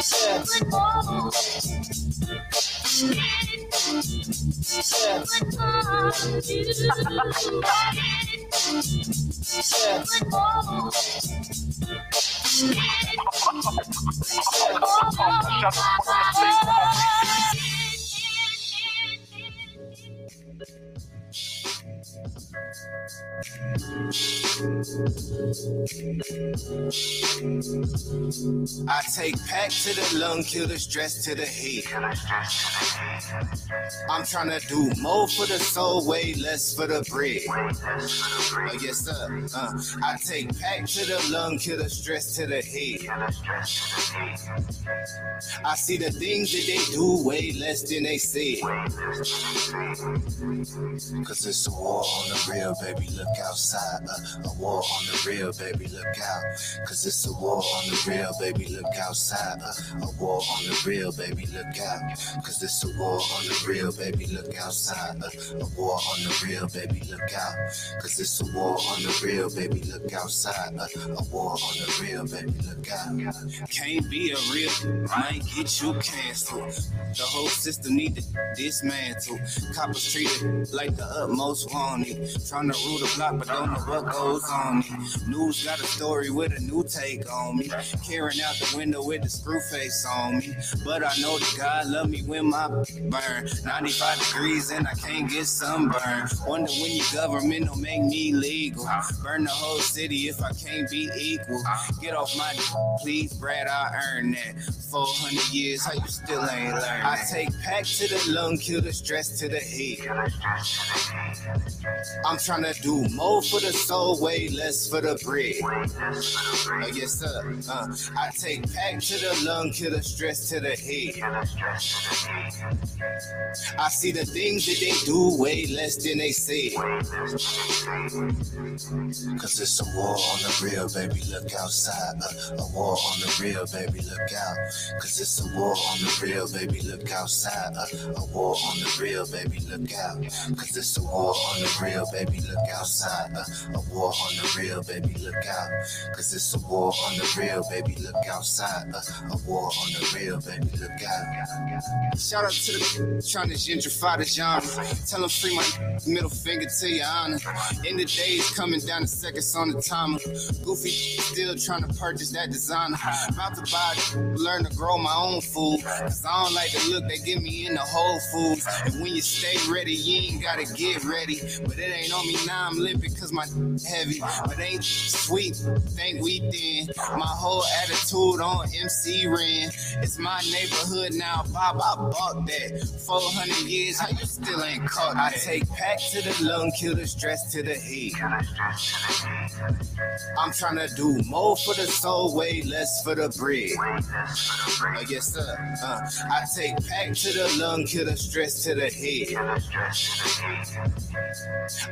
Yeah. Yeah. I take pack to the lung, kill the stress to the head. I'm trying to do more for the soul, way less for the bread. Oh, yes, sir. Uh, I take pack to the lung, kill the stress to the head. I see the things that they do way less than they say. Cause it's a war on the real, baby. Look outside. Uh, a war on the real, baby. Look out. Cause it's a war on the real, baby. Look outside. Uh, a war on the real, baby. Look out. Cause it's a war on the real, baby. Look outside. Uh, a war on the real, baby. Look out. Cause it's a war on the real, baby. Look outside. Uh, a war on the real, baby. Look out. Can't be a real, might get you canceled. The whole system need to dismantle. Coppers treated like the utmost wanted. Trying to rule the block, but don't know what goes on. Me. News got a story with a new take on me. Carrying out the window with the screw face on me. But I know that God love me when my burn. 95 degrees and I can't get sunburned. Wonder when your government don't make me legal. Burn the whole city if I can't be equal. Get off my please, Brad, I earned that. 400 years, how you still ain't learned? I take pack to the lung, kill the stress to the heat. I'm trying to do more for the soul, way less for the bread. Oh, yes, sir. Uh, I take pack to the lung, kill the stress to the head. I see the things that they do way less than they say. Cause it's a war on the real, baby. Look outside. Uh, a war on the real, baby. Look out. Cause it's a war on the real, baby. Look outside. Uh, a war on the real, baby. Look out. Cause it's a war on the real, baby. Look outside. Uh, a war on the real, baby. Look out. Cause it's a war on the real, baby. Look outside. Uh, a war on the real, baby. Look out. Shout out to the trying to gentrify the genre. Tell them free my middle finger to your honor. In the days coming down the seconds on the timer. Goofy still trying to purchase that designer. About to buy, learn to grow my own food. Cause I don't like the look they give me in the Whole Foods. And when you stay ready, you ain't gotta get ready. But it ain't on me now, I'm cause my heavy. But ain't sweet, think we thin. My whole attitude on MC Ren. It's my neighborhood now, Bob. I bought that. 400 years, how you still ain't caught that? I take pack to the lung, kill the stress to the head. I'm trying to do more for the soul, way less for the bread. Oh, yes, sir. Uh, I take pack to the lung, kill the stress to the head.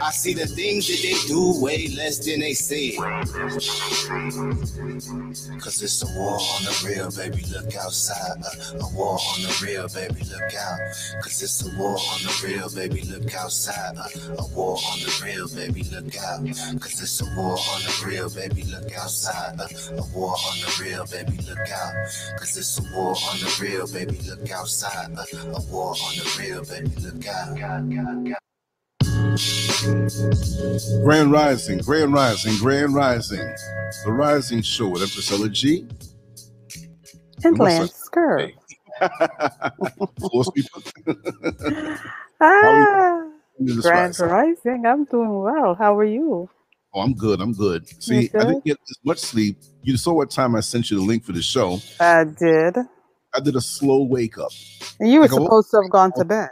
I see the things that they do way less than they say. Cause it's a war on the real, baby. Look outside. Uh, a war on the real, baby. Look out. Cause it's a war on the real, baby. Look outside. Uh, a war on the real, baby. Look out. Cause it's a war on the real, baby. Look outside. Uh, a war on the real, baby. Look out. Cause it's a war on the real, baby. Look outside. A war on the real, baby. Look out. Grand Rising, Grand Rising, Grand Rising. The Rising Show with Priscilla G. And Lance Scurv. Force people. Ah, Grand rising. Rising. I'm doing well. How are you? Oh, I'm good. I'm good. See, I didn't get as much sleep. You saw what time I sent you the link for the show. I did. I did a slow wake up. And you were Like supposed to have gone to bed.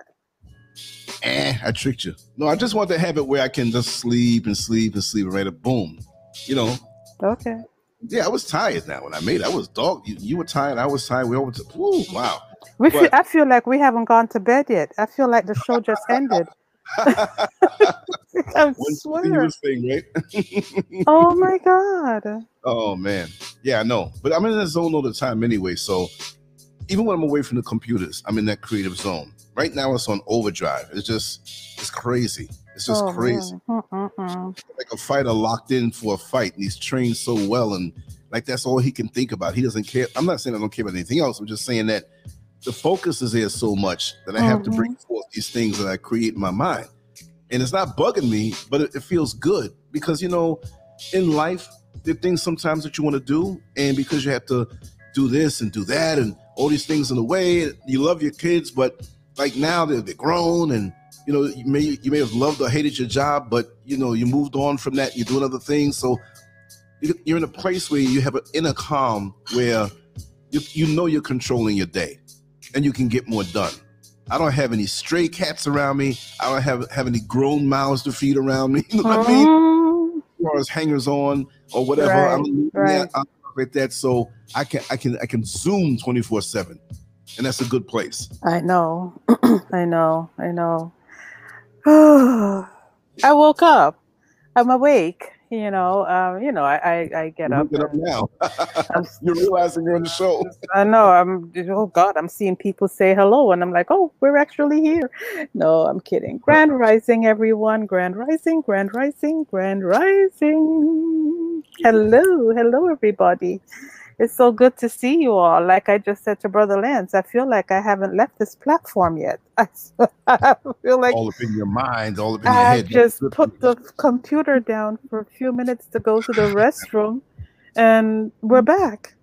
Eh, I tricked you. No, I just want to have it where I can just sleep and sleep and sleep and right up, boom. You know, Okay. Yeah, I was tired now when I made it. I was dog. You, you were tired. I was tired. We all went to. Ooh, wow. We But- feel, I feel like we haven't gone to bed yet. I feel like the show just ended. I One swear. thing, right? Oh my god. Oh man, yeah, I know. But I'm in that zone all the time anyway. So even when I'm away from the computers, I'm in that creative zone. Right now, it's on overdrive. It's just, it's crazy. It's just Oh, crazy. Like a fighter locked in for a fight, and he's trained so well, and like that's all he can think about. He doesn't care. I'm not saying I don't care about anything else. I'm just saying that the focus is there so much that I have to bring mm-hmm. forth these things that I create in my mind. And it's not bugging me, but it, it feels good because you know, in life, there are things sometimes that you want to do, and because you have to do this and do that and all these things in the way, you love your kids, but like now they're, they're grown and you know you may you may have loved or hated your job, but you know you moved on from that. You're doing other things, so you- you're in a place where you have an inner calm where you, you know you're controlling your day and you can get more done. I don't have any stray cats around me. I don't have have any grown mouths to feed around me. You know what I mean? As far as hangers on or whatever. Right, I'm right. I'm like that. So I can I can I can zoom 24 7. And that's a good place. I know. I know. I know. I woke up. I'm awake. You know. Um, you know. I I, I get You're up. waking up now. I'm you're realizing you're on the show. I know. I'm. Oh God, I'm seeing people say hello, and I'm like, oh, we're actually here. No, I'm kidding. Grand Rising, everyone. Grand Rising. Grand Rising. Grand Rising. Hello, hello, everybody. It's so good to see you all. Like I just said to Brother Lance, I feel like I haven't left this platform yet. I, feel like all up in your mind, all up in your I head. just put the computer down for a few minutes to go to the restroom, and we're back.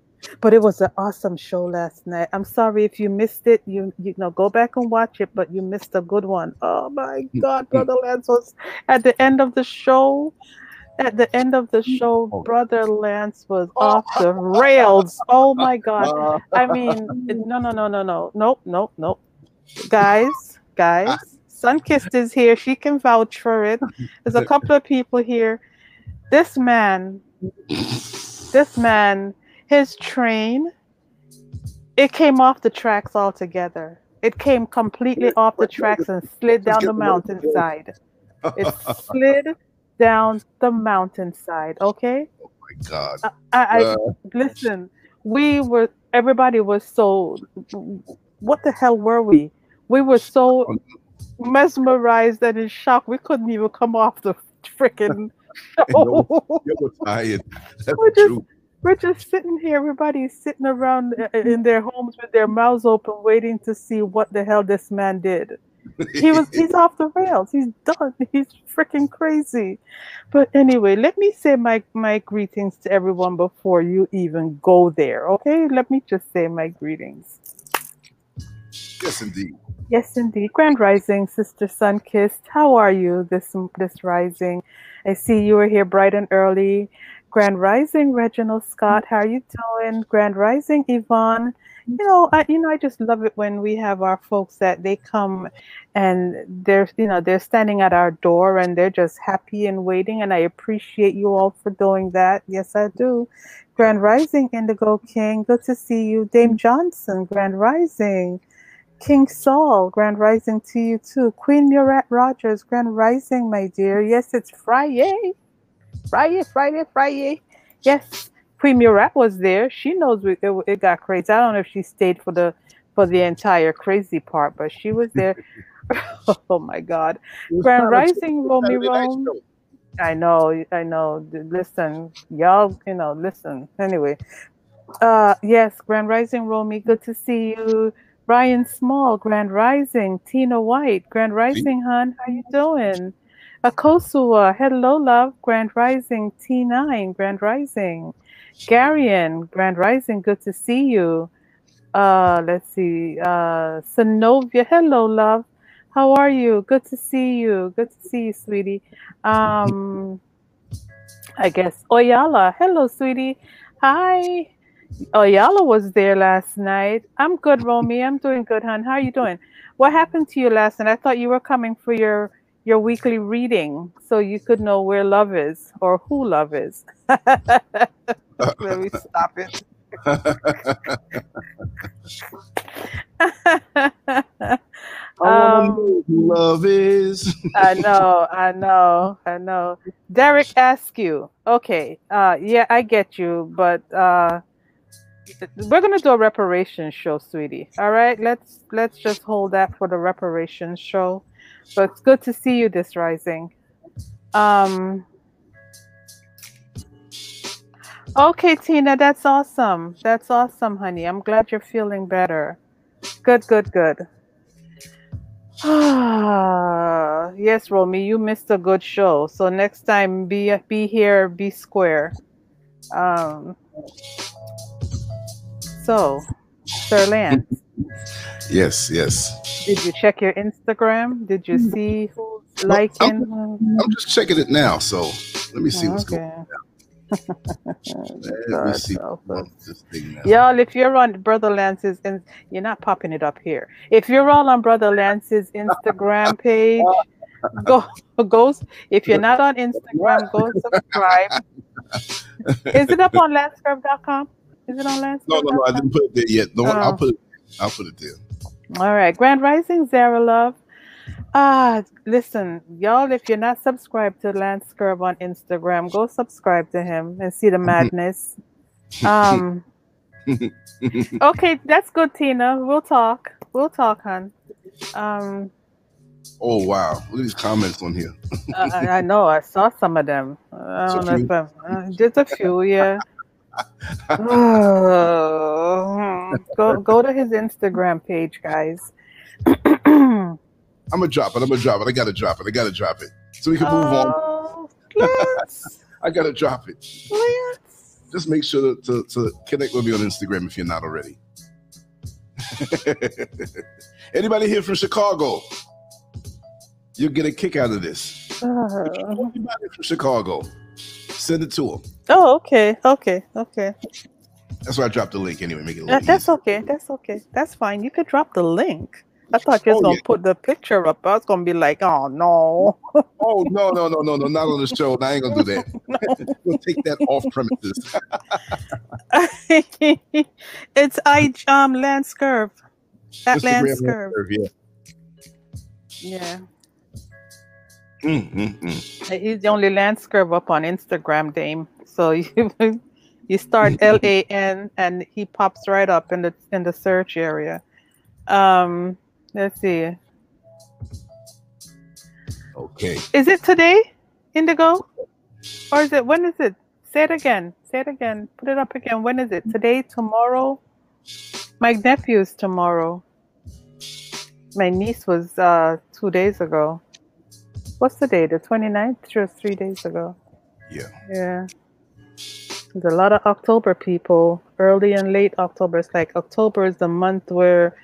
But it was an awesome show last night. I'm sorry if you missed it. You you know go back and watch it, but you missed a good one. Oh my mm. God, Brother Lance was at the end of the show. At the end of the show. Brother Lance was off the rails. Oh my God. I mean, no, no, no, no, no, nope, nope, nope. Guys, guys, Sunkissed is here. She can vouch for it. There's a couple of people here. This man, this man, his train, it came off the tracks altogether. It came completely off the tracks and slid down the mountainside. It slid down the mountainside. Okay. Oh my God. I, I, Uh, listen we were everybody was so what the hell were we we were so mesmerized and in shock we couldn't even come off the freaking show you're tired. That's We're just- truth. we're just sitting here everybody's sitting around in their homes with their mouths open waiting to see what the hell this man did he was he's off the rails. He's done. He's freaking crazy. But anyway let me say my my greetings to everyone before you even go there okay? Let me just say my greetings. Yes, indeed. yes indeed. Grand rising sister sun kissed. How are you this this rising? I see you were here bright and early grand rising reginald scott how are you doing? Grand rising yvonne. You know i you know i just love it when we have our folks that they come and they're you know they're standing at our door and they're just happy and waiting and i appreciate you all for doing that. Yes i do. Grand rising indigo king good to see you. Dame johnson grand rising. King saul grand rising to you too. Queen murat rogers grand rising my dear. Yes it's friday friday friday friday yes Queen Murat was there. She knows it, it, it got crazy. I don't know if she stayed for the for the entire crazy part, but she was there. oh my God! Grand Rising, Romy Rome. show. I know, I know. Listen, y'all, you know, listen. Anyway, uh, yes, Grand Rising, Romy. Good to see you. Ryan Small, Grand Rising. Tina White, Grand Rising, hon. How you doing? Akosua, hello, love. Grand Rising. T9, Grand Rising. Garian, Grand Rising. Good to see you. Uh, let's see. Uh, hello, love. How are you? Good to see you. Good to see you, sweetie. Um, I guess Oyala. Hello, sweetie. Hi. Oyala was there last night. I'm good, Romy. I'm doing good, hon. How are you doing? What happened to you last night? I thought you were coming for your your weekly reading so you could know where love is or who love is. Let me stop it. um, love is. I know, I know, I know. Derek Askew. Okay, uh, yeah, I get you, but uh, we're gonna do a reparations show, sweetie. All right, let's let's just hold that for the reparations show. But it's good to see you this rising. Um. Okay, Tina, that's awesome. That's awesome, honey. I'm glad you're feeling better. Good, good, good. Ah, yes, Romy, you missed a good show. So next time, be be here, be square. Um. So, Sir Lance. Yes, yes. Did you check your Instagram? Did you see who's liking? I'm, I'm, just checking it now. So let me see what's okay. going on. Let me see Y'all, if you're on Brother Lance's, and you're not popping it up here. If you're all on Brother Lance's Instagram page, go go. If you're not on Instagram, go subscribe. Is it up on lancescurv.com? Is it on lancescurv.com? No, no, no. I didn't put it there yet. No, oh. I'll put it. I'll put it there. All right, Grand Rising, Zara Love. Ah, listen, y'all, if you're not subscribed to LanceScurv on Instagram, go subscribe to him and see the madness. um Okay, that's good, Tina. We'll talk. We'll talk, hon. Um Oh wow! Look at these comments on here. I, I, know. I saw some of them. I don't know if I'm, uh, just a few. Yeah. Oh, go go to his Instagram page, guys. I'm gonna drop it. I'm gonna drop it. I gotta drop it. I gotta drop it. So we can move oh, on. I gotta drop it. Lance. Just make sure to, to, to connect with me on Instagram if you're not already. Anybody here from Chicago? You'll get a kick out of this. Uh, Anybody from Chicago? Send it to him. Oh, okay, okay, okay. That's why I dropped the link anyway. Make it. That's okay. That's okay. That's fine. You could drop the link. I thought you was oh, gonna yeah. put the picture up. I was gonna be like, oh no. oh no, no, no, no, no, not on the show. I ain't gonna do that. we'll take that off premises. it's I um LanceScurv. At LanceScurv. Yeah. Yeah. Mm, mm, mm. He's the only LanceScurv up on Instagram, Dame. So you you start L A N and he pops right up in the in the search area. Um Let's see. Okay. Is it today, Indigo? Or is it when is it? Say it again. Say it again. Put it up again. When is it? Today, tomorrow? My nephew's tomorrow. My niece was uh two days ago. What's the date? The 29th? Sure, three days ago. Yeah. Yeah. There's a lot of October people, early and late October. It's like October is the month where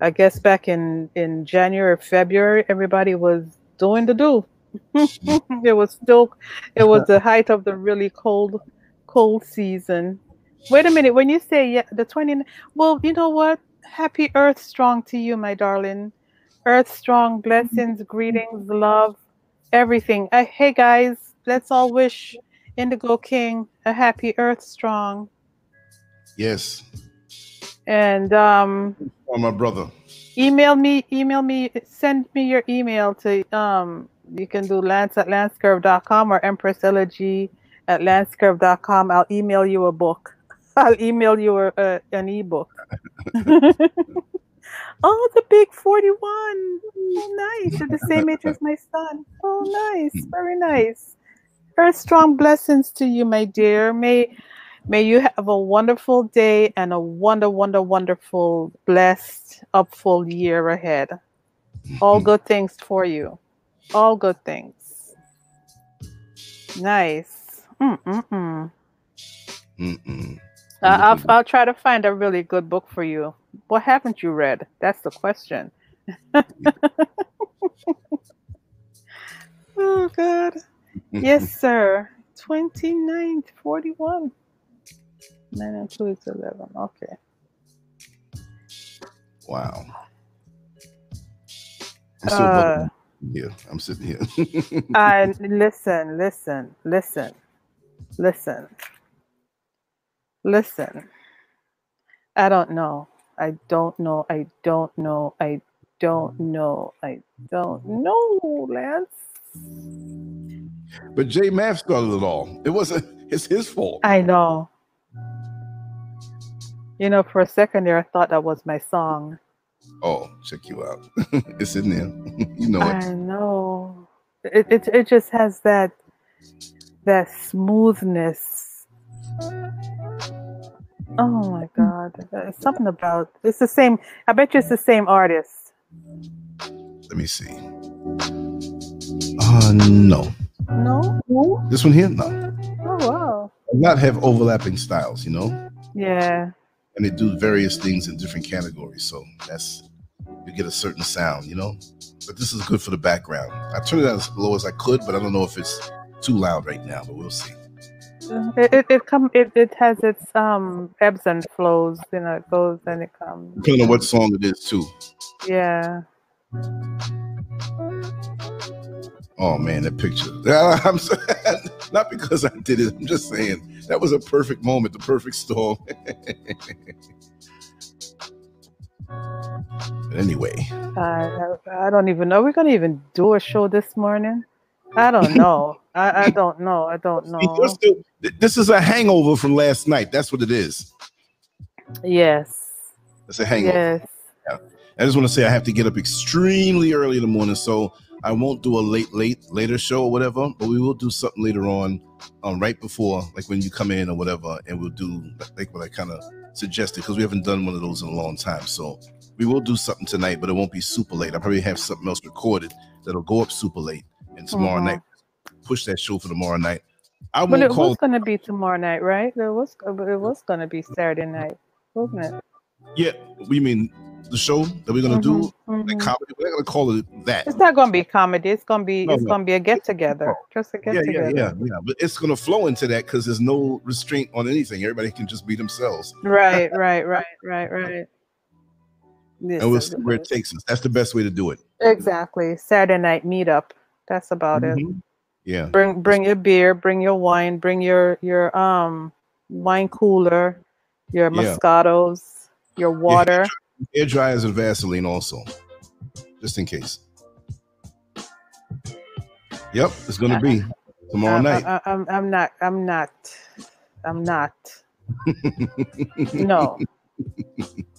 I guess back in in January, February, everybody was doing the do. it was still, it was the height of the really cold, cold season. Wait a minute, when you say yeah, the twenty, well, you know what? Happy Earth Strong to you, my darling. Earth Strong, blessings, greetings, love, everything. Uh, hey guys, let's all wish Indigo King a happy Earth Strong. Yes. And um Oh, my brother. Email me, email me, send me your email to um you can do lance at lancescurv.com or empress elegy at lancescurv.com. I'll email you a book. I'll email you a, a, an ebook. oh, the big 41. Oh, nice. You're the same age as my son. Oh, nice. Very nice. Very strong blessings to you, my dear. May May you have a wonderful day and a wonder, wonder, wonderful, blessed, upful year ahead. All good things for you. All good things. Nice. Mm-mm-mm. Mm-mm. Uh, I'll, I'll try to find a really good book for you. What haven't you read? That's the question. oh, God. Yes, sir. 29th, 41. 9 and 2 is 11. Okay. Wow. I'm still uh, here. I'm sitting here. I listen, listen, listen, listen. Listen, I don't know. I don't know. I don't know. I don't mm. know. I don't mm-hmm. know, Lance. But J Math started it all. It wasn't. It's his fault. I know. You know, for a second there, I thought that was my song. Oh, check you out. it's in there. you know I it. know. It, it it just has that that smoothness. Oh my god. There's something about it's the same I bet you it's the same artist. Let me see. Uh, no. No? This one here, no. Oh wow. Not have overlapping styles, you know, Yeah. and they do various things in different categories. So that's you get a certain sound, you know. But this is good for the background. I turned it as low as I could, but I don't know if it's too loud right now. But we'll see. It it, it come it, it has its um ebbs and flows, you know, it goes and it comes. Depending on what song it is, too. Yeah. Oh man, that picture. I'm so- not because I did it. I'm just saying that was a perfect moment, the perfect storm. But anyway, I, I don't even know. We're gonna even do a show this morning. I don't know. I, I don't know. I don't know. This is a hangover from last night. That's what it is. Yes. It's a hangover. Yes. I just want to say I have to get up extremely early in the morning, so I won't do a late, late, later show or whatever. But we will do something later on, um, right before, like when you come in or whatever, and we'll do like what I kind of suggested because we haven't done one of those in a long time. So we will do something tonight, but it won't be super late. I'll probably have something else recorded that'll go up super late, and tomorrow Mhm. night push that show for tomorrow night. I But won't it call. was gonna be tomorrow night, right? It was. It was gonna be Saturday night, wasn't it? Yeah, we mean the show that we're gonna do. Mhm, Like mhm. comedy, we're not gonna call it that. It's not gonna be comedy. It's gonna be. No, it's no. gonna be a get together. Just a get yeah, yeah, together. yeah, yeah. But it's gonna flow into that because there's no restraint on anything. Everybody can just be themselves, Right. Right. Right. Right. Right. Yes, and we'll see where it takes us. That's the best way to do it. Exactly. Saturday night meetup. That's about it. Yeah, Bring bring your beer, bring your wine, bring your your um wine cooler, your Yeah. Moscatos, your water. air dryers and Vaseline also, just in case. Yep, it's gonna be tomorrow night. I, I, I'm I'm not I'm not I'm not. No.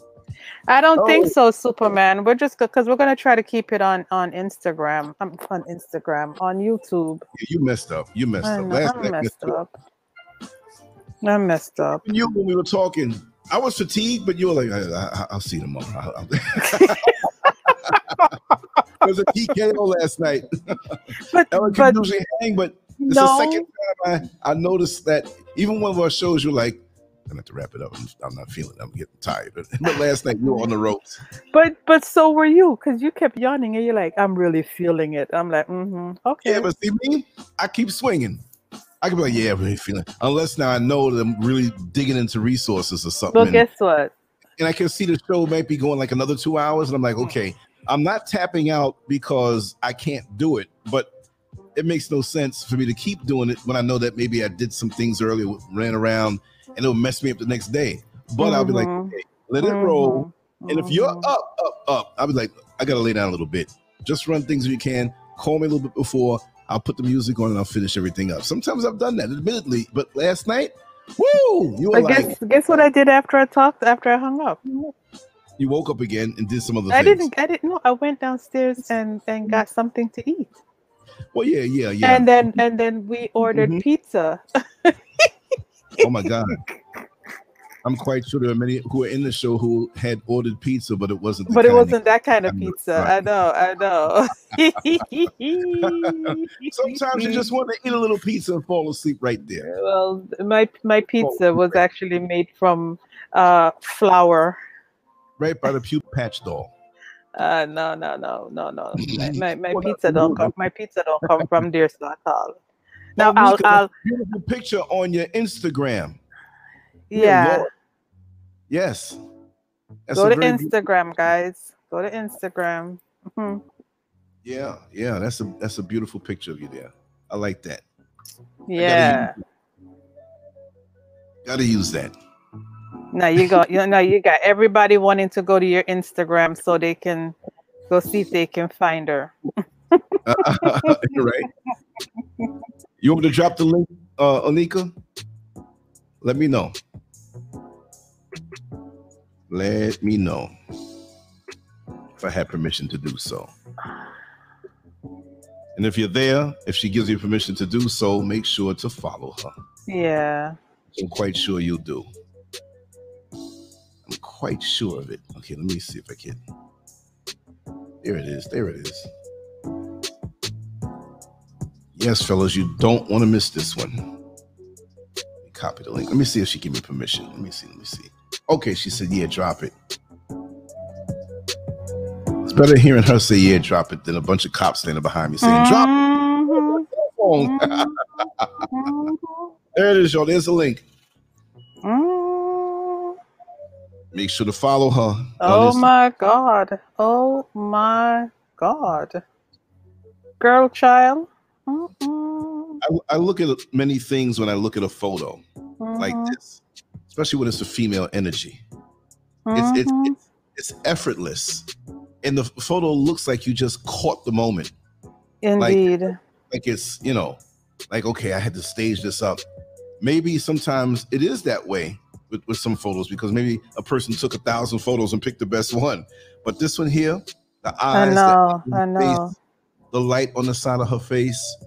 I don't think Oh. so, Superman. We're just because we're gonna try to keep it on on Instagram, um, on Instagram, on YouTube. you messed up. You messed I up. know, Last I'm night, messed up. I messed up. you when we were talking, I was fatigued, but you were like, I, I, "I'll see you tomorrow." I'll- It was a TKO last night. But That was but usually hang, but It's no, the second time I, I noticed that even one of our shows, you're like, I'm gonna have to wrap it up. I'm, I'm not feeling it. I'm getting tired. But, last night you were on the ropes. but but so were you because you kept yawning and you're like, I'm really feeling it. I'm like, mm-hmm, okay. Yeah, but see me, I keep swinging. I can be like, yeah, I'm really feeling it. Unless now I know that I'm really digging into resources or something. well, guess what? and I can see the show might be going like another two hours. And I'm like, okay, I'm not tapping out because I can't do it, but it makes no sense for me to keep doing it when I know that maybe I did some things earlier, ran around, and it'll mess me up the next day. But I'll be like, Mhm, okay, let it roll. mhm, And if you're mhm. up, up, up, I'll be like, I gotta lay down a little bit. Just run things if you can. Call me a little bit before. I'll put the music on and I'll finish everything up. Sometimes I've done that, admittedly, but last night, woo! You were But like, guess guess what I did after I talked after I hung up. you woke up again and did some other I things. didn't I didn't know. I went downstairs and and got something to eat. Well, yeah, yeah, yeah. And then and then we ordered Mhm. pizza. oh my god. I'm quite sure there are many who are in the show who had ordered pizza, but it wasn't. But it wasn't that kind of pizza. right. I know, I know. Sometimes you just want to eat a little pizza and fall asleep right there. well my my pizza was actually made from uh flour. right by the puke patch doll. Uh no no no no no. My my, my Well, pizza don't come my pizza don't come from there so at all. Now Oh, I'll I'll beautiful picture on your Instagram. Yeah. Yes. That's Go to Instagram, guys. Go to Instagram. Mhm. yeah, yeah. That's a that's a beautiful picture of you there. I like that. Yeah. Got to use that. Now you got you know you got everybody wanting to go to your Instagram so they can go see if they can find her. right. You want me to drop the link, uh, Anika? Let me know. Let me know if I have permission to do so. And if you're there, if she gives you permission to do so, make sure to follow her. Yeah. I'm quite sure you'll do. I'm quite sure of it. Okay, let me see if I can. There it is. There it is. Yes, fellas, you don't want to miss this one. Copy the link. Let me see if she give me permission. Let me see. Let me see. Okay, she said, yeah, drop it. It's better hearing her say, yeah, drop it than a bunch of cops standing behind me saying, drop it. There it is, y'all. There's the link. Make sure to follow her. Oh my god. Oh my god. Girl child. Mm-mm. I, I look at many things when I look at a photo like Mhm. this, especially when it's a female energy. It's, it's, Mhm. it's, it's effortless. And the photo looks like you just caught the moment. Indeed. Like it's, you know, like, okay, I had to stage this up. Maybe sometimes it is that way with, with some photos because maybe a person took a thousand photos and picked the best one. But this one here, the eyes, I know. the I know. face, the light on the side of her face,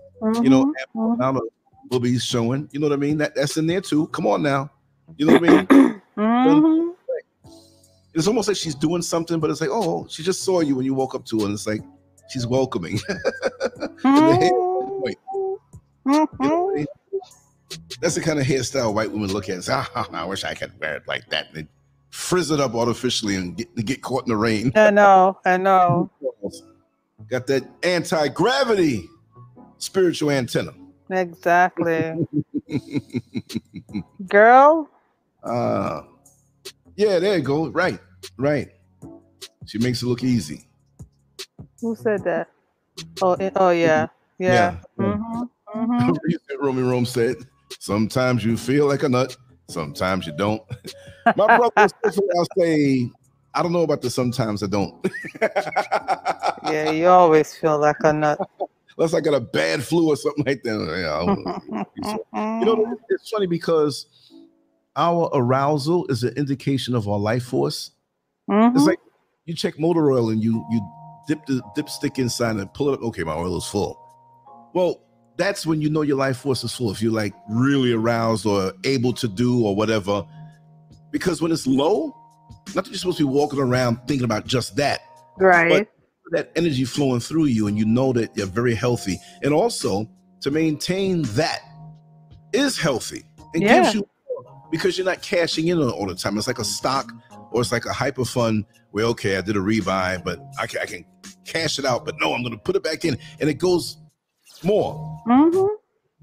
you know, Mhm, mhm. amount of boobies showing. You know what I mean? That that's in there too. Come on now. You know what I mean? Mhm. It's almost like she's doing something, but it's like, oh, she just saw you when you woke up to her, and it's like she's welcoming. the hair point. You know I mean? That's the kind of hairstyle white women look at and say, ah, I wish I could wear it like that. And they frizz it up artificially and get, get caught in the rain. I know. I know. Got that anti-gravity spiritual antenna. Exactly. Girl. Uh yeah, there you go. Right, right. She makes it look easy. Who said that? Oh, it- oh yeah. Yeah. Yeah. Mhm, Mm-hmm. Romy Rome said, sometimes you feel like a nut, sometimes you don't. My brother. I'll say, I don't know about the sometimes I don't. Yeah, you always feel like a nut. Unless I got a bad flu or something like that. Yeah, I don't know. you know, it's funny because our arousal is an indication of our life force. It's Mhm. like you check motor oil and you you dip the dipstick inside and pull it up. Okay, my oil is full. Well, that's when you know your life force is full. If you're like really aroused or able to do or whatever, because when it's low, not that you're supposed to be walking around thinking about just that. right. That energy flowing through you, and you know that you're very healthy. And also to maintain that is healthy and Yeah. gives you because you're not cashing in on it all the time. It's like a stock or it's like a hyper fund where okay, I did a rebuy, but I can, I can cash it out, but no, I'm going to put it back in, and it goes more. Mhm,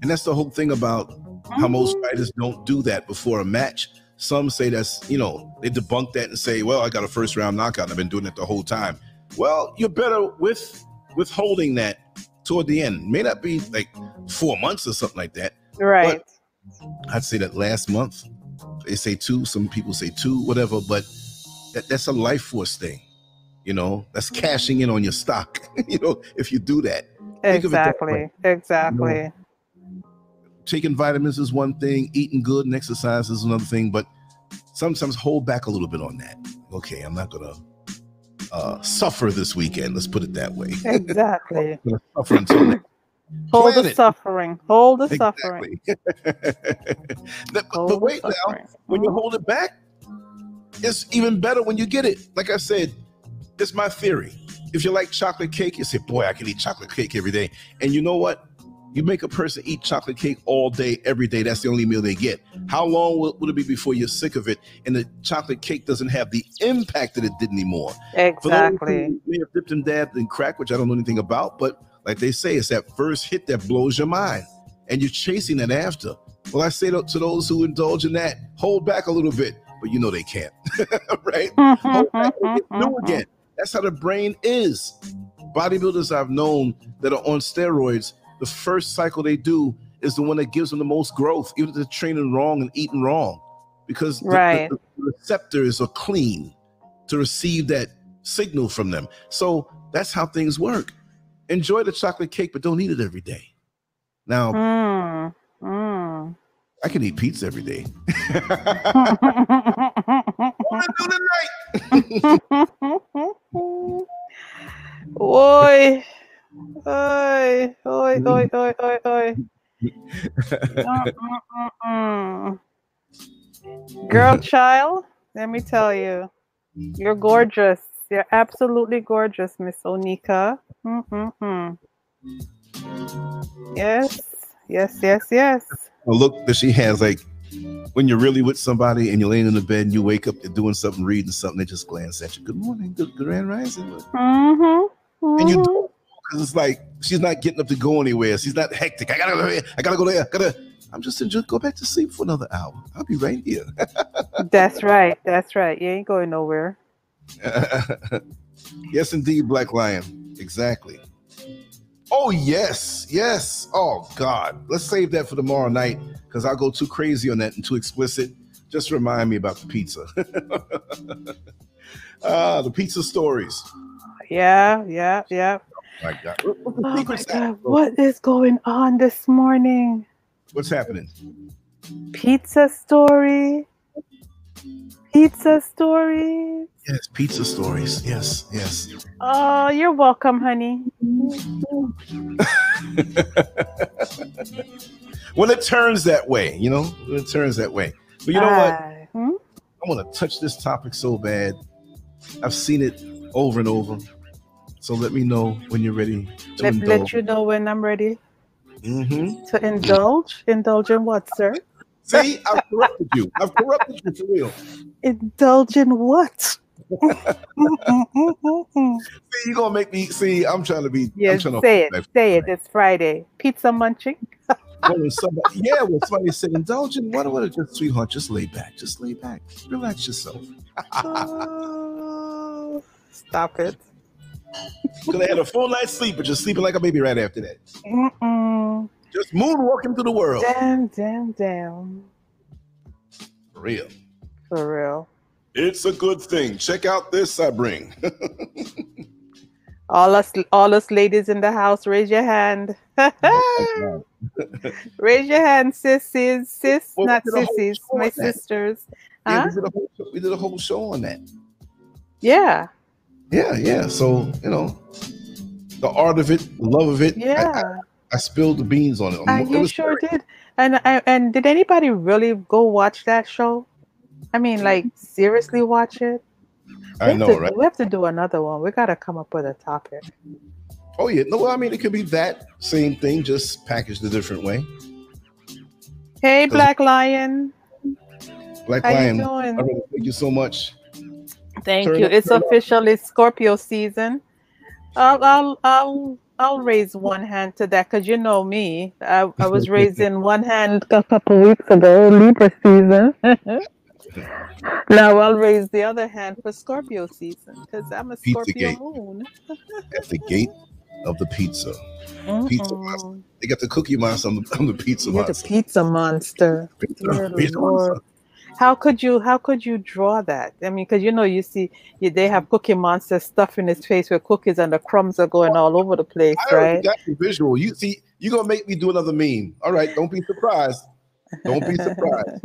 And that's the whole thing about how most fighters don't do that before a match. Some say that's you know they debunk that and say, well, I got a first round knockout. I've been doing it the whole time. Well, you're better with withholding that toward the end. May not be like four months or something like that. Right. I'd say that last month. They say two. Some people say two, whatever. But that, that's a life force thing. You know, that's mm-hmm. cashing in on your stock. you know, if you do that, it that. Exactly. Exactly. Taking vitamins is one thing, eating good and exercise is another thing. But sometimes hold back a little bit on that. Okay, I'm not gonna uh, suffer this weekend. Let's put it that way. Exactly. Suffer until next. Hold the suffering. Hold the suffering. Exactly. but, Hold but the wait now, when you Mhm. hold it back, it's even better when you get it. Like I said, it's my theory. If you like chocolate cake, you say, "Boy, I can eat chocolate cake every day." And you know what? You make a person eat chocolate cake all day, every day. That's the only meal they get. How long will, will it be before you're sick of it and the chocolate cake doesn't have the impact that it did anymore? Exactly. We have dipped and dabbed in crack, which I don't know anything about, but like they say, it's that first hit that blows your mind, and you're chasing it after. Well, I say to, to those who indulge in that, hold back a little bit, but you know they can't, right? Hold back and get new again. That's how the brain is. Bodybuilders I've known that are on steroids, the first cycle they do is the one that gives them the most growth, even if they're training wrong and eating wrong. because the- Right. the, the receptors are clean to receive that signal from them. So that's how things work. Enjoy the chocolate cake, but don't eat it every day. Now, Mm. Mm. I can eat pizza every day. Oi. Oi. Oi, oi, oi, oi, oi. Girl child, let me tell you, you're gorgeous. You're absolutely gorgeous, Miss Onika. Mm-mm-mm. Yes, yes, yes, yes. a look that she has like when you're really with somebody and you're laying in the bed and you wake up, you're doing something, reading something, they just glance at you. Good morning, good grand rising. Mm-hmm. And you mhm. don't because it's like she's not getting up to go anywhere. She's not hectic. I gotta go here. I gotta go there. I gotta. I'm just gonna Go back to sleep for another hour. I'll be right here. That's right. That's right. You ain't going nowhere. yes, indeed, Black Lion. Exactly. Oh yes, yes. Oh God. Let's save that for tomorrow night because I'll go too crazy on that and too explicit. Just remind me about the pizza. Ah, the pizza stories. Yeah, yeah, yeah. My God. What's the Oh my God, what is going on this morning? What's happening? Pizza story. Pizza story. Yes, pizza stories. Yes, yes. Oh, you're welcome, honey. when it turns that way, you know, it turns that way. But you know what? Ah, hmm? I want to touch this topic so bad. I've seen it over and over. So let me know when you're ready to Let, indulge. let you know when I'm ready hmm to indulge. Indulge in what, sir? See, I've corrupted you. I've corrupted you for real. Indulge in what? See, you're gonna make me see. I'm trying to be. I'm yes, trying to say it. Say it. It's Friday. Pizza munching. When somebody, yeah, when somebody said indulge in what? What? Just sweetheart, just lay back. Just lay back. Relax yourself. Oh, stop it. Could have had a full night's sleep, but just sleeping like a baby right after that. Mm-mm. Just moonwalking through the world. Damn, damn, damn. For real. For real. It's a good thing. Check out this I bring. All us, all us ladies in the house, raise your hand. raise your hand, sissies, sis, Well, not sissies, my sisters. Yeah, Huh? we, did a whole, we did a whole show on that. Yeah, Yeah, yeah. So you know, the art of it, the love of it. I- I, yeah. I spilled the beans on it. Uh, It you was sure great. did. And I- and did anybody really go watch that show? I mean, like seriously watch it? I We have know, to- right? We have to do another one. We gotta come up with a topic. Oh yeah. No, well, I mean, it could be that same thing, just packaged a different way. Hey, it- Black Lion, Black how Lion, you I doing? really thank you so much. Thank Turn you. up, It's turn up. officially Scorpio season. I'll I'll I'll I'll raise one hand to that because you know me. I, I was raising one hand a couple weeks ago, Libra season. now I'll raise the other hand for Scorpio season because I'm a Pizza Scorpio gate. moon. At the gate of the pizza, Pizza Mm-mm. they got the Cookie Monster. I'm the, I'm the pizza You're the monster. pizza monster. Pizza- pizza monster. How could you how could you draw that? I mean, because you know you see you, they have Cookie Monster stuff in his face with cookies and the crumbs are going all over the place, I right? got the visual. You see, you're gonna make me do another meme. All right, don't be surprised. Don't be surprised.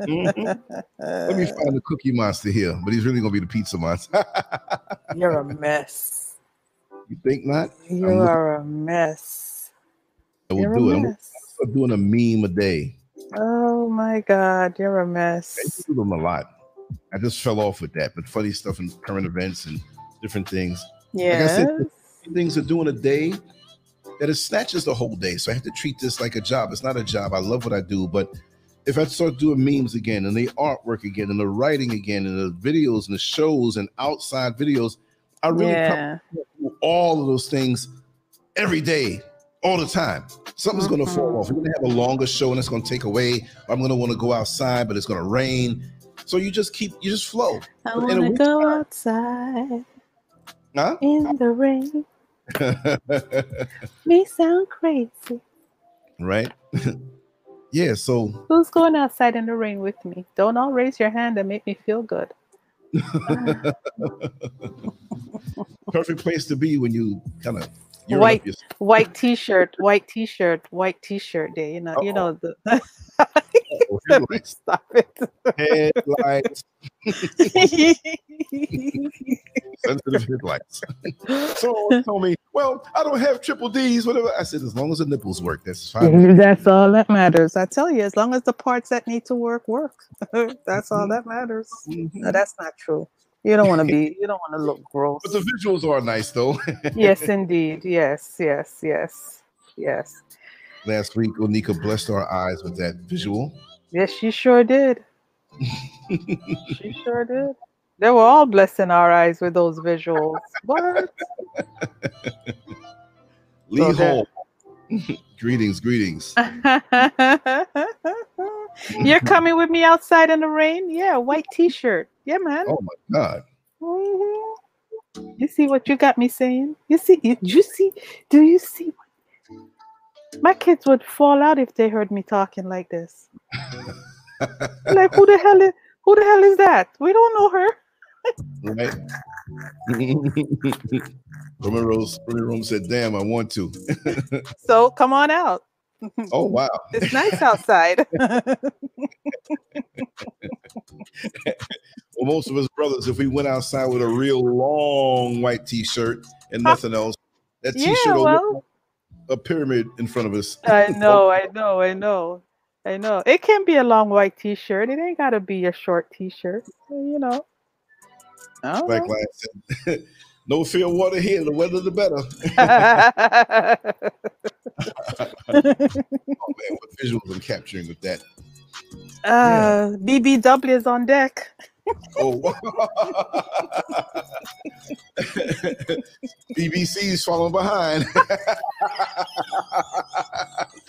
Mhm. Let me find the Cookie Monster here, but he's really gonna be the Pizza Monster. You're a mess. you think not? You looking- are a mess. I will You're do it. I'm. I'm doing a meme a day. Oh my God, you're a mess. I do them a lot. I just fell off with that, but funny stuff and current events and different things. I Yes. said, Things are doing a day that it snatches the whole day. So I have to treat this like a job. It's not a job. I love what I do, but if I start doing memes again and the artwork again and the writing again and the videos and the shows and outside videos, I really Yeah. do all of those things every day, all the time. Something's going to fall Mhm. off. We're going to have a longer show and it's going to take away. I'm going to want to go outside, but it's going to rain. So you just keep, you just flow. I wanna go time. outside Huh? in the rain. Me sound crazy. right? yeah, so Who's going outside in the rain with me? Don't all raise your hand and make me feel good. perfect place to be when you kind of White. White t-shirt, white t-shirt, white t-shirt day. You know, you know the Let stop it. headlights, sensitive headlights. Someone told me, "Well, I don't have triple D's, whatever." I said, "As long as the nipples work, that's fine." That's all that matters. I tell you, as long as the parts that need to work work, that's all that matters. Mhm. No, that's not true. You don't want to be. You don't want to look gross. But the visuals are nice, though. yes, indeed. Yes, yes, yes, yes. Last week, Onika blessed our eyes with that visual. Yes, she sure did. She sure did. They were all blessing our eyes with those visuals. What? Lee So Hall. greetings, greetings. You're coming with me outside in the rain? Yeah, white t-shirt. Yeah, man. Oh my God. Mhm. You see what you got me saying? You see? You, you see? Do you see? My kids would fall out if they heard me talking like this. like, who the hell is? Who the hell is that? We don't know her. right? Roman Rose, Roman Rome said, "Damn, I want to." So come on out. Oh wow! It's nice outside. Well, most of us brothers, if we went outside with a real long white T-shirt and nothing else, that T-shirt will look well. like a pyramid in front of us. I know, I know, I know, I know. It can be a long white T-shirt. It ain't gotta be a short T-shirt. You know. I Black know. Lion said, "No fear of water here. The weather, the better." Oh man, what visuals I'm capturing with that? uh, BBW is on deck. Oh, BBC's falling behind.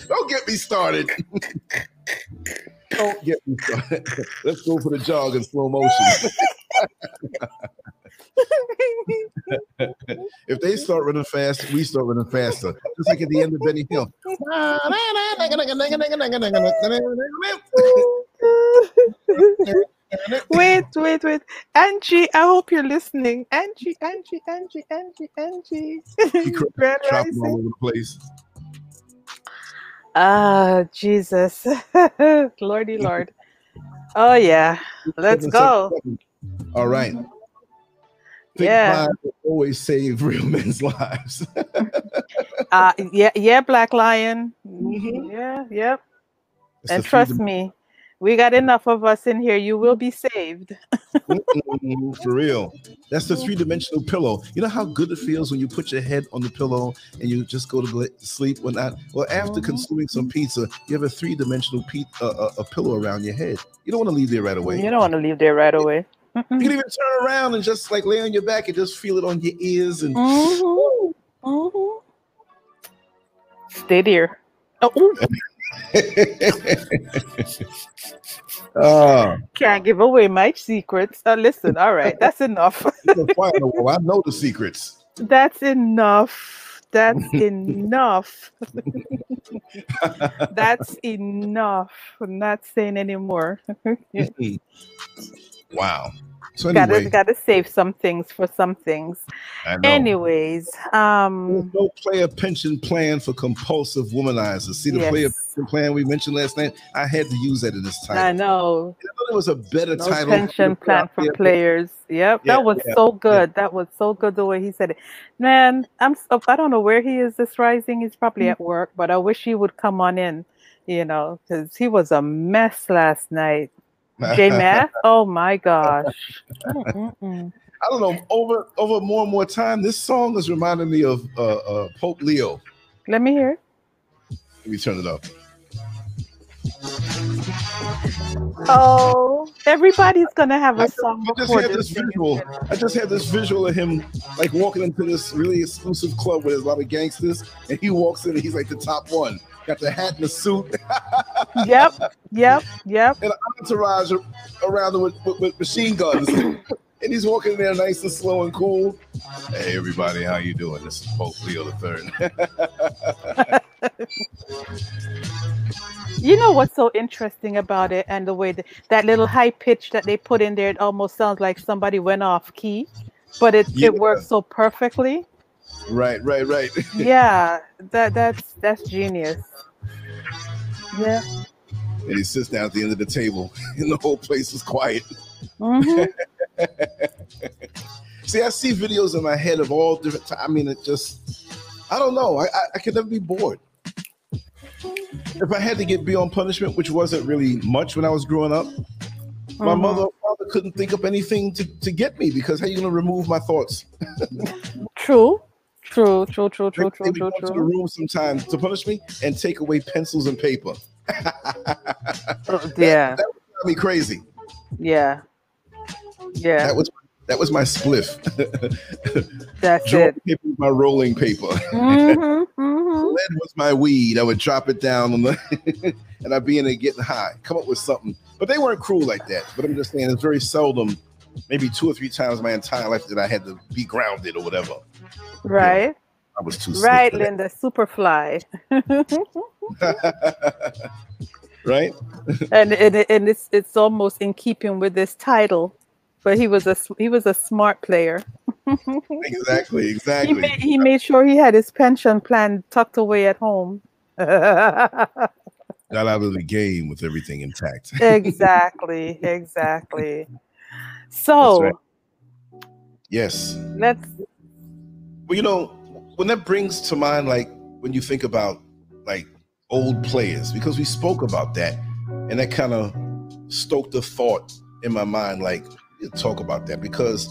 Don't get me started. Don't get me started. Let's go for the jog in slow motion. if they start running fast, we start running faster. Just like at the end of Benny Hill. wait, wait, wait. Angie, I hope you're listening. Angie, Angie, Angie, Angie, Angie. He cr- Grand Chopping all over the place. Ah, Jesus. Lordy Lord. Oh, yeah. Let's go. All right. Think Yeah. always save real men's lives. Uh, yeah, yeah, Black Lion. Mhm. Yeah, yep. It's And trust freedom- me, we got enough of us in here. You will be saved. For real. That's the three dimensional pillow. You know how good it feels when you put your head on the pillow and you just go to sleep when not. Well, after Mhm. consuming some pizza, you have a three dimensional pe- uh, uh, a pillow around your head. You don't want to leave there right away. You don't want to leave there right away. You can even turn around and just like lay on your back and just feel it on your ears and Mhm. Mhm. Stay there. Oh, Ah, can't give away my secrets. Uh, listen, all right, that's enough. it's a fire in the wall. I know the secrets. That's enough. That's enough. That's enough. I'm not saying anymore. Wow. So gotta gotta save some things for some things. I know. Anyways, um, There's no player pension plan for compulsive womanizers. See the Yes. player pension plan we mentioned last night? I had to use that in this title. I know I thought it was a better no title. pension plan for Yeah, players. Yep, Yeah, that was yeah, so good. That was so good the way he said it. Man, I'm so, I don't know where he is this rising. He's probably Mm. at work, but I wish he would come on in. You know, because he was a mess last night. J Math. Oh my gosh. Mm-mm-mm. I don't know. Over over more and more time, this song is reminding me of uh, uh, Pope Leo. Let me hear. it. Let me turn it up. Oh, everybody's gonna have I a just- song I just had this. this visual. I just had this visual of him like walking into this really exclusive club where there's a lot of gangsters, and he walks in and he's like the top one. Got the hat and the suit, Yep, yep, yep. and an entourage around him with, with, with machine guns. and he's walking in there nice and slow and cool. Hey everybody, how you doing? This is Pope Leo the Third. you know what's so interesting about it and the way that, that little high pitch that they put in there, it almost sounds like somebody went off key, but it, Yeah. it works so perfectly. Right, right, right. Yeah, that that's that's genius. Yeah. and he sits down at the end of the table, and the whole place is quiet. hmm See, I see videos in my head of all different. T- I mean, it just, I don't know. I, I, I could never be bored. If I had to get beyond punishment, which wasn't really much when I was growing up, my Mhm. mother father couldn't think up anything to, to get me because how you going to remove my thoughts? True. True, true, true, true, they true, true, to the room sometimes to punish me and take away pencils and paper. Uh, Yeah, That would drive me crazy. yeah, yeah. That was that was my spliff. That's Drawing it. paper was my rolling paper. hmm hmm lead was my weed. I would drop it down on the, and I'd be in there getting high, come up with something. But they weren't cruel like that. But I'm just saying, it's very seldom, maybe two or three times my entire life that I had to be grounded or whatever. Right, I was too right, sick Linda. Superfly. right? and and, and it's it's almost in keeping with this title but he was a he was a smart player Exactly. Exactly. he made, he made sure he had his pension plan tucked away at home Got out of the game with everything intact. exactly exactly so right. Yes. let's Well, you know, when that brings to mind, like when you think about like old players, because we spoke about that, and that kind of stoked the thought in my mind, like talk about that because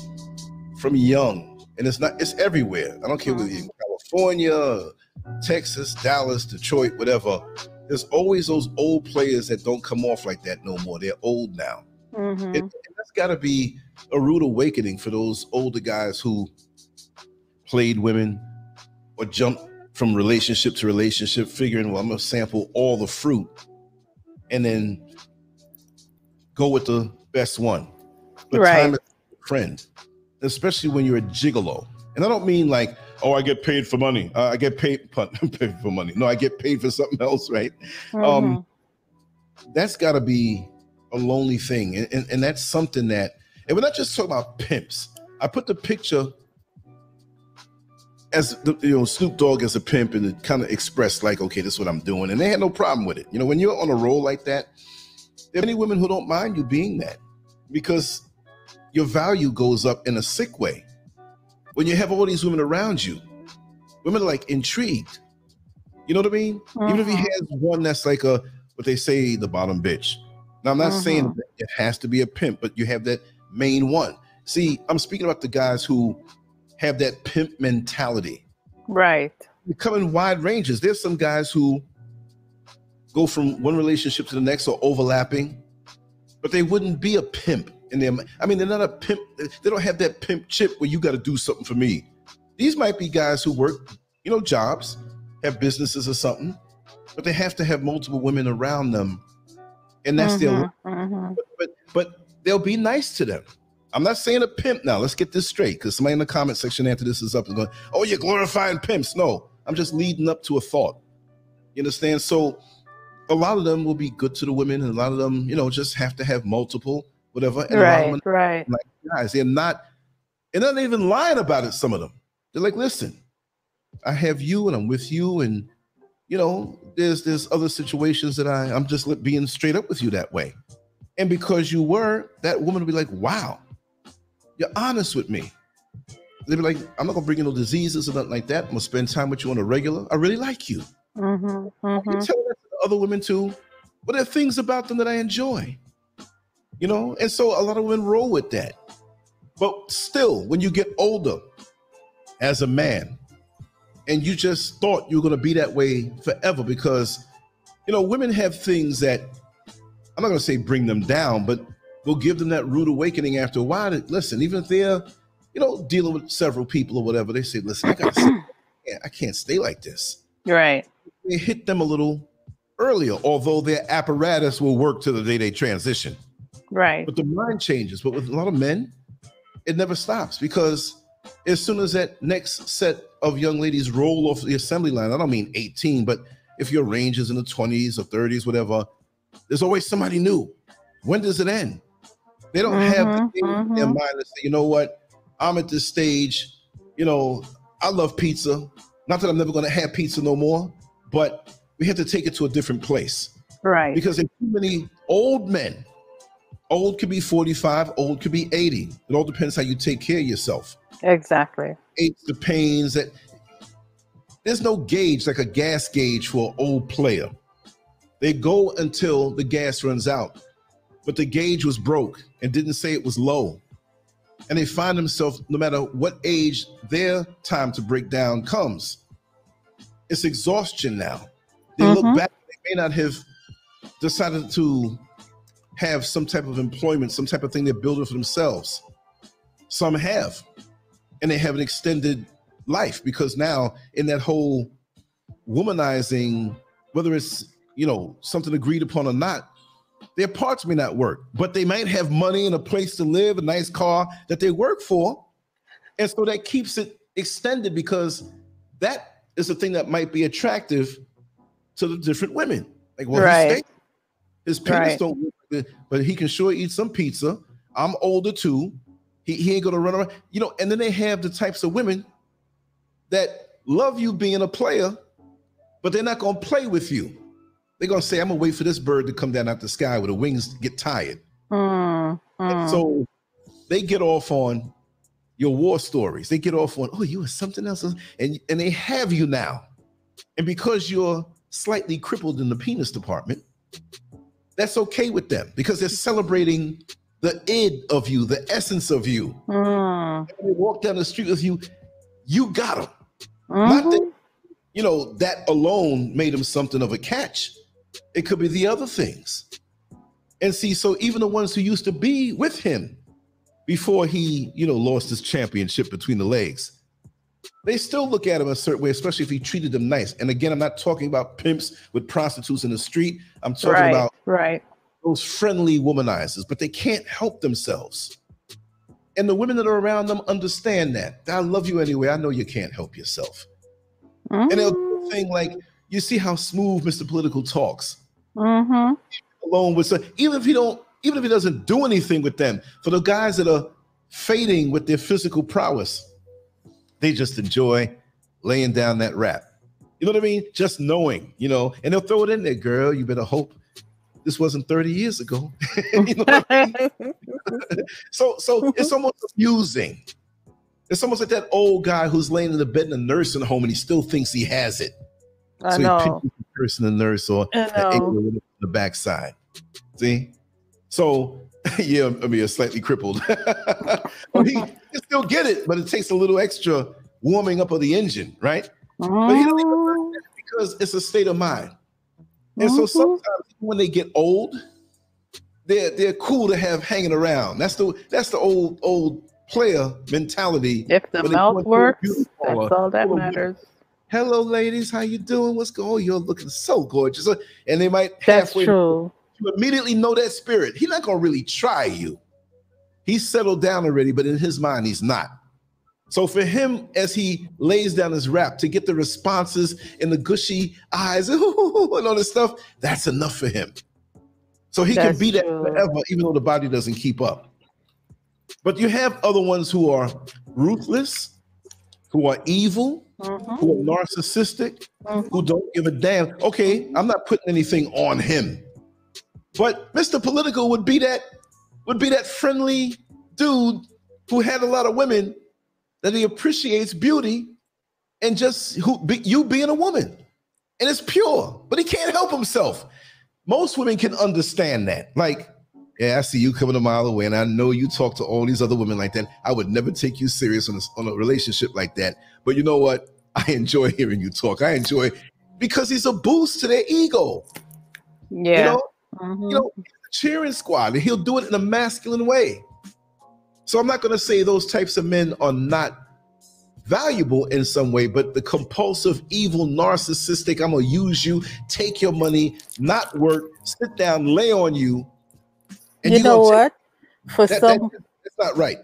from young, and it's not, it's everywhere. I don't care whether you're in California, Texas, Dallas, Detroit, whatever. There's always those old players that don't come off like that no more. They're old now. Mm-hmm. It, that's got to be a rude awakening for those older guys who played women or jumped from relationship to relationship, figuring, well, I'm going to sample all the fruit and then go with the best one. But Right. time is a friend, especially when you're a gigolo. And I don't mean like, oh, I get paid for money. Uh, I get paid, paid for money. No, I get paid for something else, right? Mhm. um, that's got to be a lonely thing. And, and, and that's something that and we're not just talking about pimps i put the picture as the, you know snoop dogg as a pimp and it kind of expressed like okay this is what i'm doing. And they had no problem with it. You know when you're on a roll like that there are many women who don't mind you being that because your value goes up in a sick way. When you have all these women around you women are like intrigued. You know what i mean? Even if he Mhm. has one that's like a what they say the bottom bitch. Now I'm not saying Mhm. that it has to be a pimp, but you have that main one. See, I'm speaking about the guys who have that pimp mentality. right They come in wide ranges. There's some guys who go from one relationship to the next or overlapping, but they wouldn't be a pimp in them. I mean, they're not a pimp. They don't have that pimp chip where you got to do something for me. These might be guys who work, you know, jobs, have businesses or something, but they have to have multiple women around them, and that's their. Mhm, mhm. But but they'll be nice to them. I'm not saying a pimp now. Let's get this straight, because somebody in the comment section after this is up and going, "Oh, you're glorifying pimps." No, I'm just leading up to a thought. You understand? So a lot of them will be good to the women, and a lot of them, you know, just have to have multiple, whatever. And a lot of them right right guys. They're not, and they're not even lying about it. Some of them, they're like, "Listen, I have you, and I'm with you, and you know, there's there's other situations that I I'm just being straight up with you that way." And because you were, that woman would be like, "Wow, you're honest with me." They'd be like, "I'm not gonna bring you no diseases or nothing like that. I'm gonna spend time with you on a regular. I really like you." Mhm, You mhm. tell that to other women too, but there are things about them that I enjoy. You know, and so a lot of women roll with that. But still, when you get older as a man, and you just thought you were gonna be that way forever, because you know, women have things that I'm not gonna say bring them down, but will give them that rude awakening after a while. That, listen, even if they're, you know, dealing with several people or whatever, they say, listen, I gotta stay, I can't stay like this right they hit them a little earlier, although their apparatus will work to the day they transition. right But the mind changes. But with a lot of men, it never stops because as soon as that next set of young ladies roll off the assembly line, I don't mean 18, but if your range is in the 20s or 30s, whatever, there's always somebody new. When does it end? They don't have the Mhm, in their mind to say, you know what, I'm at this stage, you know, I love pizza. Not that I'm never gonna have pizza no more, but we have to take it to a different place. Right. Because there are too many old men. Old could be 45, old could be 80. It all depends how you take care of yourself. Exactly. Aches, the pains that there's no gauge like a gas gauge for an old player. They go until the gas runs out. But the gauge was broke and didn't say it was low. And they find themselves, no matter what age their time to break down comes, it's exhaustion now. They Mhm. look back, they may not have decided to have some type of employment, some type of thing they're building for themselves. Some have, and they have an extended life because now, in that whole womanizing, whether it's you know something agreed upon or not, their parts may not work, but they might have money and a place to live, a nice car that they work for, and so that keeps it extended because that is the thing that might be attractive to the different women. Like, well, Right. his penis Right. don't, but he can sure eat some pizza. I'm older too. He, he ain't gonna run around, you know. And then they have the types of women that love you being a player, but they're not gonna play with you. They're gonna say, "I'm gonna wait for this bird to come down out the sky where the wings get tired." Mm, mm. so they get off on your war stories. They get off on, oh, you were something else. And, and they have you now. And because you're slightly crippled in the penis department, that's okay with them because they're celebrating the id of you, the essence of you. Mm, When they walk down the street with you, you got them. Not mhm. that, you know, that alone made him something of a catch. It could be the other things. And see, so even the ones who used to be with him before he, you know, lost his championship between the legs, they still look at him a certain way, especially if he treated them nice. And again, I'm not talking about pimps with prostitutes in the street. I'm talking Right. about Right. Those friendly womanizers, but they can't help themselves. And the women that are around them understand that. I love you anyway. I know you can't help yourself. And they'll do a thing like, you see how smooth Mr. Political talks, Mm-hmm. alone with some, even if he don't, even if he doesn't do anything with them, for the guys that are fading with their physical prowess, they just enjoy laying down that rap. You know what I mean? Just knowing, you know, and they'll throw it in there, girl. You better hope this wasn't 30 years ago. you know I mean? So so it's almost amusing. It's almost like that old guy who's laying in the bed in a nursing home and he still thinks he has it. I so he know. pictures the person, the nurse, or the on the backside. See? So yeah, I mean, slightly crippled. but he can still get it, but it takes a little extra warming up of the engine, right? But he Mhm. because it's a state of mind. And so Mhm. sometimes when they get old, they're they're cool to have hanging around. That's the that's the old old player mentality. If the mouth go into a works, that's all that matters. Hello, ladies, how you doing? What's going? on? You're looking so gorgeous. And they might That's halfway true. you immediately know that spirit. He's not gonna really try you. He's settled down already, but in his mind, he's not. So for him, as he lays down his rap to get the responses and the gushy eyes and all this stuff, that's enough for him. So he That's can be that true. forever, even though the body doesn't keep up. But you have other ones who are ruthless, who are evil, Mhm. who are narcissistic, Mhm. who don't give a damn. Okay, I'm not putting anything on him. But Mr. Political would be that would be that friendly dude who had a lot of women that he appreciates beauty and just who be, you being a woman. And it's pure, but he can't help himself. Most women can understand that. Like, yeah, I see you coming a mile away, and I know you talk to all these other women like that. I would never take you serious on a, on a relationship like that. But you know what? I enjoy hearing you talk. I enjoy because he's a boost to their ego. Yeah. You know, Mhm. you know, cheering squad, and he'll do it in a masculine way. So I'm not going to say those types of men are not valuable in some way, but the compulsive, evil, narcissistic, I'm going to use you, take your money, not work, sit down, lay on you. you know what? For That, some that- that's not right.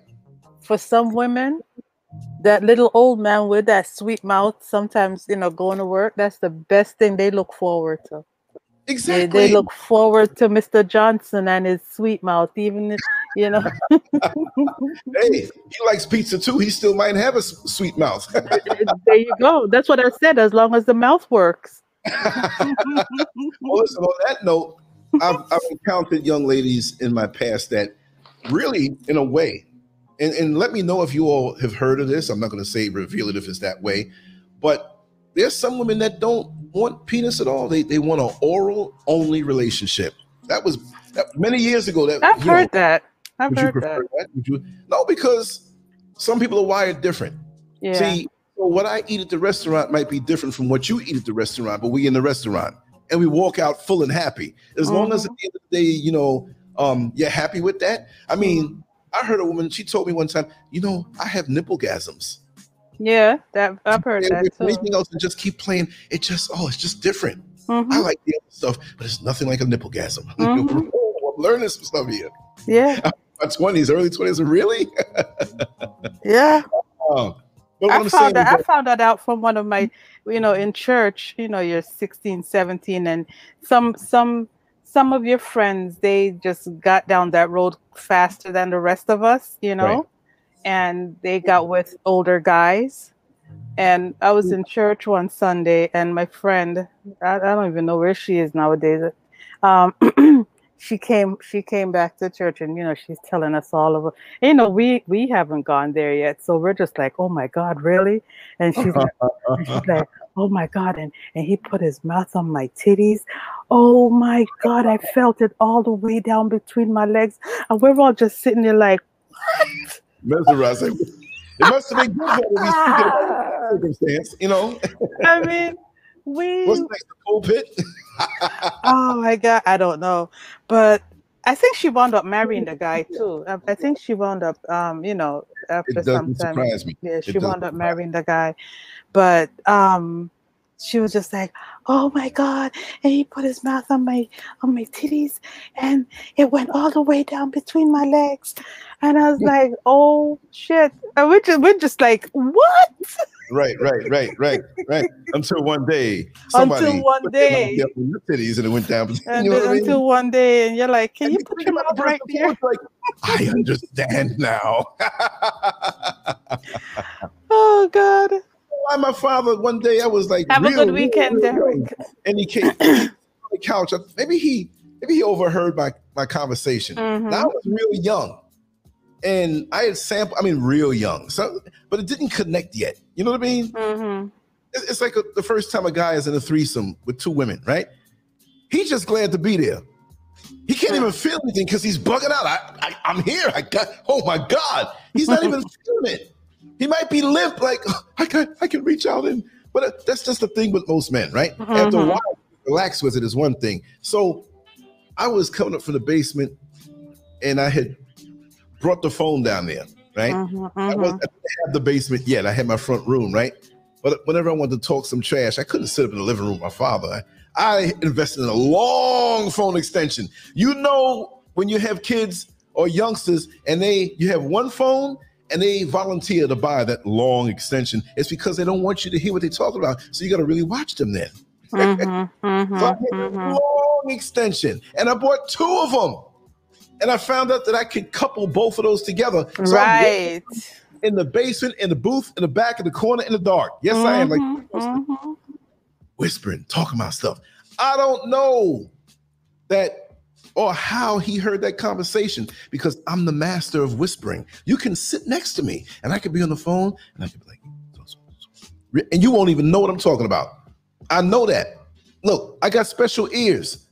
for some women, that little old man with that sweet mouth, sometimes you know, going to work, that's the best thing they look forward to. They, Exactly. they look forward to Mr. Johnson and his sweet mouth, even if, you know. hey, he likes pizza too. He still might have a s- sweet mouth. there you go. That's what I said. As long as the mouth works. Well, listen, on that note, I've, I've encountered young ladies in my past that really, in a way, and, and let me know if you all have heard of this. I'm not going to say reveal it if it's that way, but there's some women that don't want penis at all. They they want an oral only relationship. That was that, many years ago. That I've you know, heard that. I've would you prefer that. that? Would you? No, because some people are wired different. Yeah. See, so what I eat at the restaurant might be different from what you eat at the restaurant, but we in the restaurant and we walk out full and happy. As long as at the end of the day, you know, um, you're happy with that. I mean, I heard a woman, she told me one time, you know, I have nipple gasms. yeah, that I've heard And that too. anything else and just keep playing, it just, oh, it's just different. Mhm. I like the other stuff, but it's nothing like a nipple gasm. Mhm. oh, I'm learning some stuff here. Yeah, My 20s, early 20s, really? yeah. What I I'm found that, I found that out from one of my, you know, in church. You know, you're 16, 17, and some some some of your friends they just got down that road faster than the rest of us. You know, Right. and they got with older guys. And I was in church one Sunday, and my friend, I, I don't even know where she is nowadays. Um, she came, she came back to church, and you know, she's telling us all of it. You know, we we haven't gone there yet, so we're just like, oh my God, really? And she's like, and she's like, oh my God, and and he put his mouth on my titties. Oh my God, I felt it all the way down between my legs, and we're all just sitting there like. mesmerized. Like, It must have been good circumstance, you know. I mean, we. What's next? The cold pit? Oh my god, I don't know, but I think she wound up marrying the guy too. I, think she wound up, um, you know, after It some time. surprise me. Yeah, she wound up marrying the guy, but um, she was just like, "Oh my god!" And he put his mouth on my on my titties, and it went all the way down between my legs, and I was like, "Oh shit!" And we're just we're just like, "What?" Right, right, right, right, right. Until one day, somebody Until one put their mouth day. up in your titties and it went down. And you know what I mean? until one day, and you're like, "Can And you put think your about mouth the right there?" like, I understand now. Oh God. Why my father one day I was like, Have a good weekend, real Derek. and he came on the couch. Maybe he maybe he overheard my my conversation. Mhm. Now I was real young, and I had sampled. I mean, real young. So, but it didn't connect yet. You know what I mean? Mm-hmm. It's, like a, the first time a guy is in a threesome with two women, right? He's just glad to be there. He can't even feel anything because he's bugging out. I, I, I'm here. I got. Oh my God, he's not even feeling it. He might be limp, like I can, I can reach out and. But uh, that's just the thing with most men, right? After a Mhm. while, relax with it is one thing. So I was coming up from the basement, and I had brought the phone down there, right? Mm-hmm. I, was, I didn't have the basement yet. I had my front room, right? But whenever I wanted to talk some trash, I couldn't sit up in the living room with my father. I, invested in a long phone extension. You know, when you have kids or youngsters and they you have one phone and they volunteer to buy that long extension, it's because they don't want you to hear what they're talking about. So you got to really watch them then. Mm-hmm. So I had a long extension, and I bought two of them. And I found out that I could couple both of those together. So Right. in the basement, in the booth, in the back, in the corner, in the dark. Yes, I am. Like Mhm, mhm. whispering, talking about stuff. I don't know that or how he heard that conversation because I'm the master of whispering. You can sit next to me and I could be on the phone and I could be like, and you won't even know what I'm talking about. I know that. Look, I got special ears.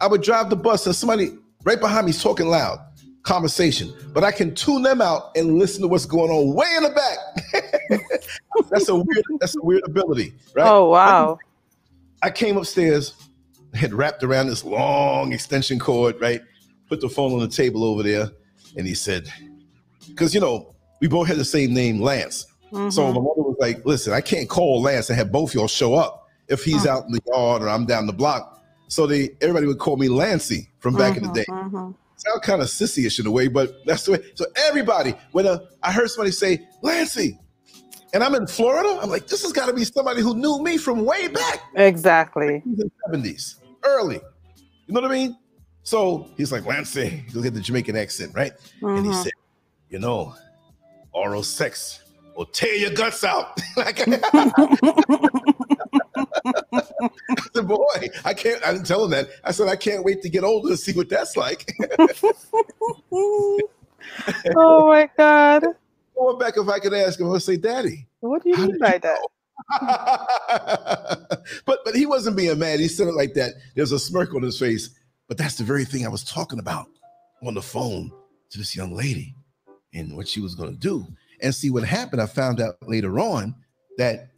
I would drive the bus and somebody right behind me is talking loud conversation, but I can tune them out and listen to what's going on way in the back. that's a weird, that's a weird ability, right? Oh wow. I came upstairs, had wrapped around this long extension cord, right? Put the phone on the table over there, and he said, because you know, we both had the same name, Lance. So Mhm. my mother was like, listen, I can't call Lance and have both y'all show up if he's out in the yard or I'm down the block. So they everybody would call me Lancy from back in the day. Mhm, mhm. Sound kind of sissy-ish in a way, but that's the way. So everybody, when uh, I heard somebody say, Lancy, and I'm in Florida. I'm like, this has got to be somebody who knew me from way back Exactly. 70s, early. You know what I mean? So he's like, Lance, he'll get the Jamaican accent, right? And he Mhm. said, you know, oral sex will tear your guts out. like, Said, boy, I can't. I didn't tell him that. I said, I can't wait to get older to see what that's like. oh my God. Going back, if I could ask him, I would say, Daddy. What do you mean by you that? but but he wasn't being mad. He said it like that. There's a smirk on his face. But that's the very thing I was talking about on the phone to this young lady and what she was going to do. And see what happened. I found out later on that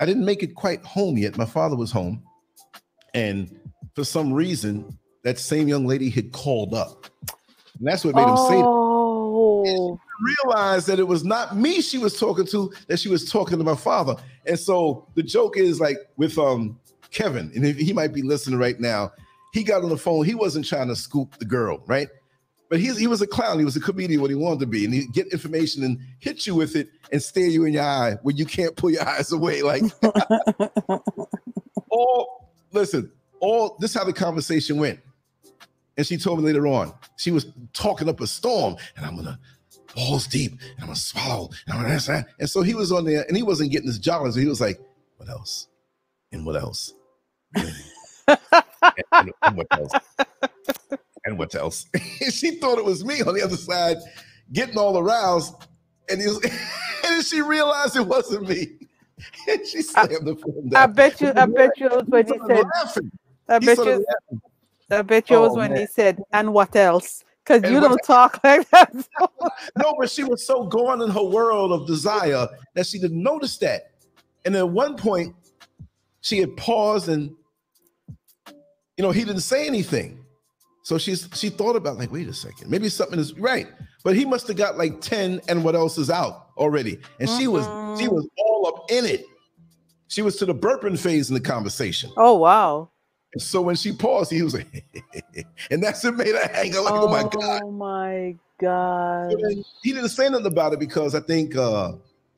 I didn't make it quite home yet. My father was home, and for some reason, that same young lady had called up, and that's what made him say that Oh. realized that it was not me she was talking to, that she was talking to my father. And so the joke is like with um Kevin, and if he might be listening right now, he got on the phone. He wasn't trying to scoop the girl, right? But he's, he was a clown. He was a comedian, what he wanted to be, and he'd get information and hit you with it and stare you in your eye when you can't pull your eyes away. Like all listen, all this is how the conversation went. And she told me later on, she was talking up a storm, and I'm gonna balls deep, and I'm gonna swallow, and I'm gonna this, that. And so he was on there, and he wasn't getting his jollies. So he was like, "What else? And what else? and- and what else? And what else?" she thought it was me on the other side, getting all aroused, and was, and she realized it wasn't me. And she slammed the phone I bet you, I bet you was when he said, laughing. I bet you. I bet you it was Oh, when man. he said, and what else? Because you don't talk like that. No, but she was so gone in her world of desire that she didn't notice that. And at one point, she had paused and, you know, he didn't say anything. So she's she thought about like, wait a second, maybe something is right. But he must have got like 10 and what else is out already. And she was she Mhm. was all up in it. She was to the burping phase in the conversation. oh wow. And so when she paused, he was like, and that's what made her hang like, oh my God. Oh my god. He didn't say nothing about it because I think uh,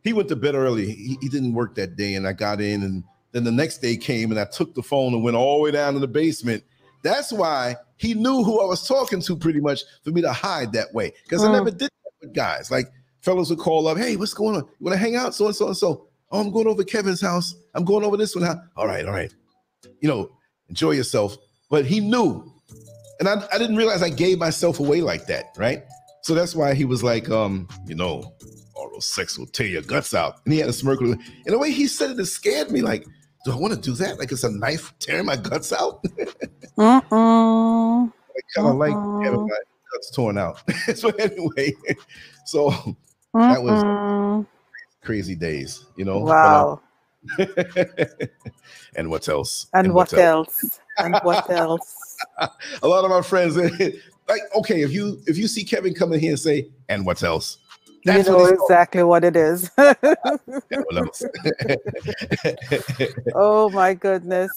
he went to bed early. He, he didn't work that day, and I got in, and then the next day came, and I took the phone and went all the way down to the basement. That's why he knew who I was talking to, pretty much, for me to hide that way. Because I Mm. never did that with guys. Like fellas would call up, "Hey, what's going on? You want to hang out?" So and so and so. Oh, I'm going over Kevin's house. I'm going over this one. House. All right, all right. You know, enjoy yourself. But he knew, and I, I didn't realize I gave myself away like that, right? So that's why he was like, um, you know, oral sex will tear your guts out. And he had a smirk. And the way he said it, it scared me. Like, do I want to do that? Like it's a knife tearing my guts out? Mm-mm. I kind of like Uh-uh. having my guts torn out. so anyway, so That was- crazy days, you know. Wow. Uh, and what else? And, what, else? And what else? A lot of my friends, like, okay, if you if you see Kevin coming here and say, and what else? You know he's exactly what it is. and what else? oh my goodness.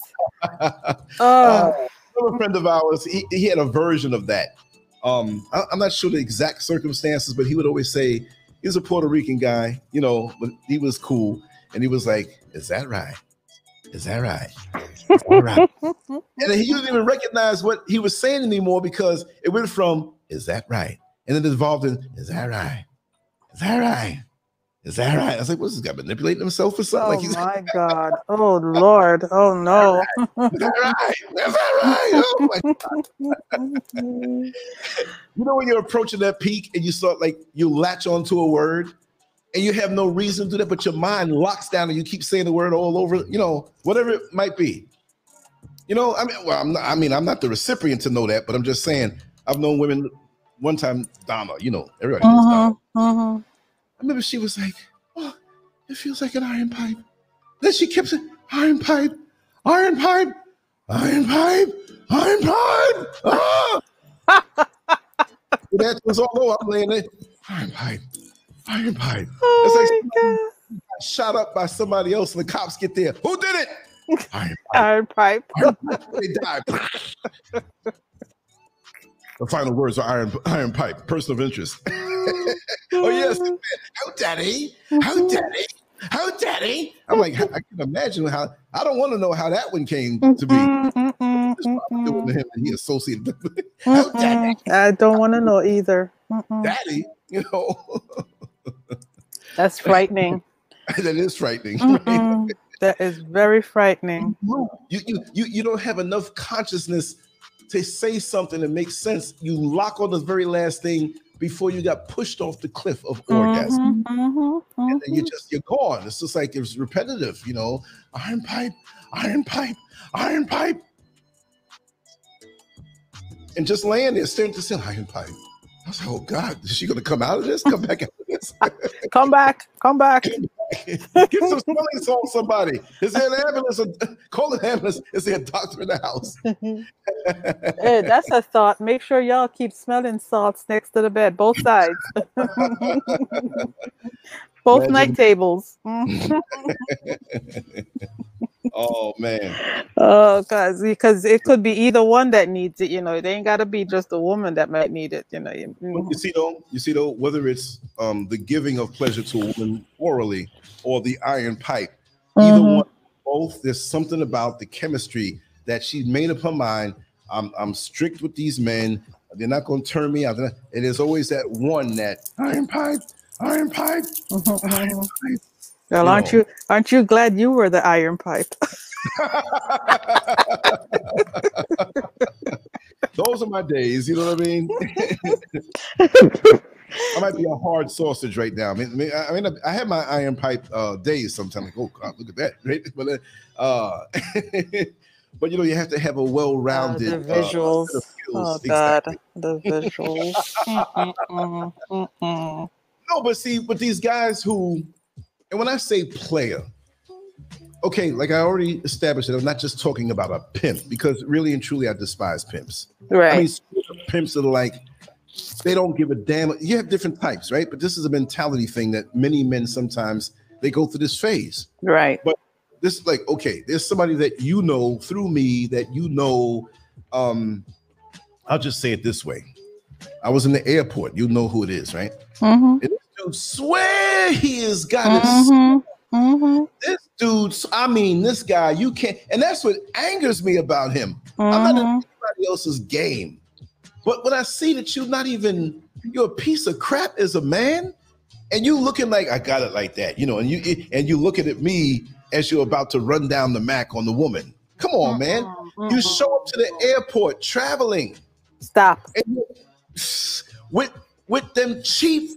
Uh, Oh, a friend of ours, he, he had a version of that. Um, I, am not sure the exact circumstances, but he would always say he was a Puerto Rican guy, you know, but he was cool, and he was like, "Is that right? Is that right? Is that right?" and he didn't even recognize what he was saying anymore because it went from "Is that right?" and then it evolved in "Is that right? Is that right? Is that right?" I was like, "What's this guy manipulating himself or something?" oh like he's my God. Oh Lord. Oh no. Is that right? Is that right? Oh my God. You know when you're approaching that peak and you start like you latch onto a word and you have no reason to do that, but your mind locks down and you keep saying the word all over, you know, whatever it might be. You know, I mean, well, I'm not, I mean, I'm not the recipient to know that, but I'm just saying I've known women one time, Donna, you know, everybody knows Donna. Mhm, mhm. I remember she was like, Oh, it feels like an iron pipe. Then she kept saying, Iron pipe, iron pipe, iron pipe, iron pipe. Ah! that was all over. I'm laying there, iron pipe, iron pipe. Oh It's like shot up by somebody else and the cops get there. Who did it? Iron God. Iron pipe. pipe. They died. the final words are iron, iron pipe, person of interest. oh, yes. Mm-hmm. How daddy? How mm-hmm. daddy? How daddy? I'm like, I can imagine how I don't want to know how that one came to be. Mm-mm, mm-mm, him and he associated with how daddy. I don't want to know either. Mm-mm. daddy, you know. That's frightening. that is frightening. right? That is very frightening. You, you you you don't have enough consciousness to say something that makes sense. You lock on the very last thing before you got pushed off the cliff of orgasm. Mhm, mhm, And then you mhm. just you're gone. It's just like it's repetitive, you know. Iron pipe, iron pipe, iron pipe. And just laying there staring at the ceiling, iron pipe. I was like, oh God, is she gonna come out of this? Come back out of this. Come back, come back. Get some smelling salt, somebody. Is there an ambulance? Call an ambulance. Is there a doctor in the house? Hey, that's a thought. Make sure y'all keep smelling salts next to the bed, both sides. both Imagine- night tables. Oh man. Oh, cause because it could be either one that needs it. You know, it ain't got to be just a woman that might need it. You know. you- see though, you see though, whether it's um the giving of pleasure to a woman orally or the iron pipe, either Mhm. one, both. There's something about the chemistry that she made up her mind. I'm I'm strict with these men. They're not going to turn me out. And there's always that one that iron pipe, iron pipe, Mhm, iron pipe. Well, aren't you aren't you glad you were the iron pipe? Those are my days. You know what I mean? I might be a hard sausage right now. I mean, I mean, I, have my iron pipe uh, days sometimes. Like, oh God, look at that, right? But, uh, but you know, you have to have a well-rounded the uh, visuals. skills. Oh Exactly. God, the visuals. Mm, mm, mm, mm, No, but see, but these guys who, and when I say player, okay, like I already established that I'm not just talking about a pimp because really and truly I despise pimps. Right. I mean, pimps are like, they don't give a damn. You have different types, right? But this is a mentality thing that many men sometimes they go through this phase. right. But this is like, okay, there's somebody that you know through me that you know. Um, I'll just say it this way. I was in the airport. You know who it is, right? Mm-hmm. Swear he has got his Mm-hmm. Mm-hmm. this dude, I mean, this guy, you can't, and that's what angers me about him. I'm not in Mm-hmm. anybody else's game. But when I see that you're not even, you're a piece of crap as a man, and you looking like I got it like that, you know, and you and you looking at me as you're about to run down the Mac on the woman. Come on, man. Mm-hmm. You show up to the airport traveling Stop. with with them cheap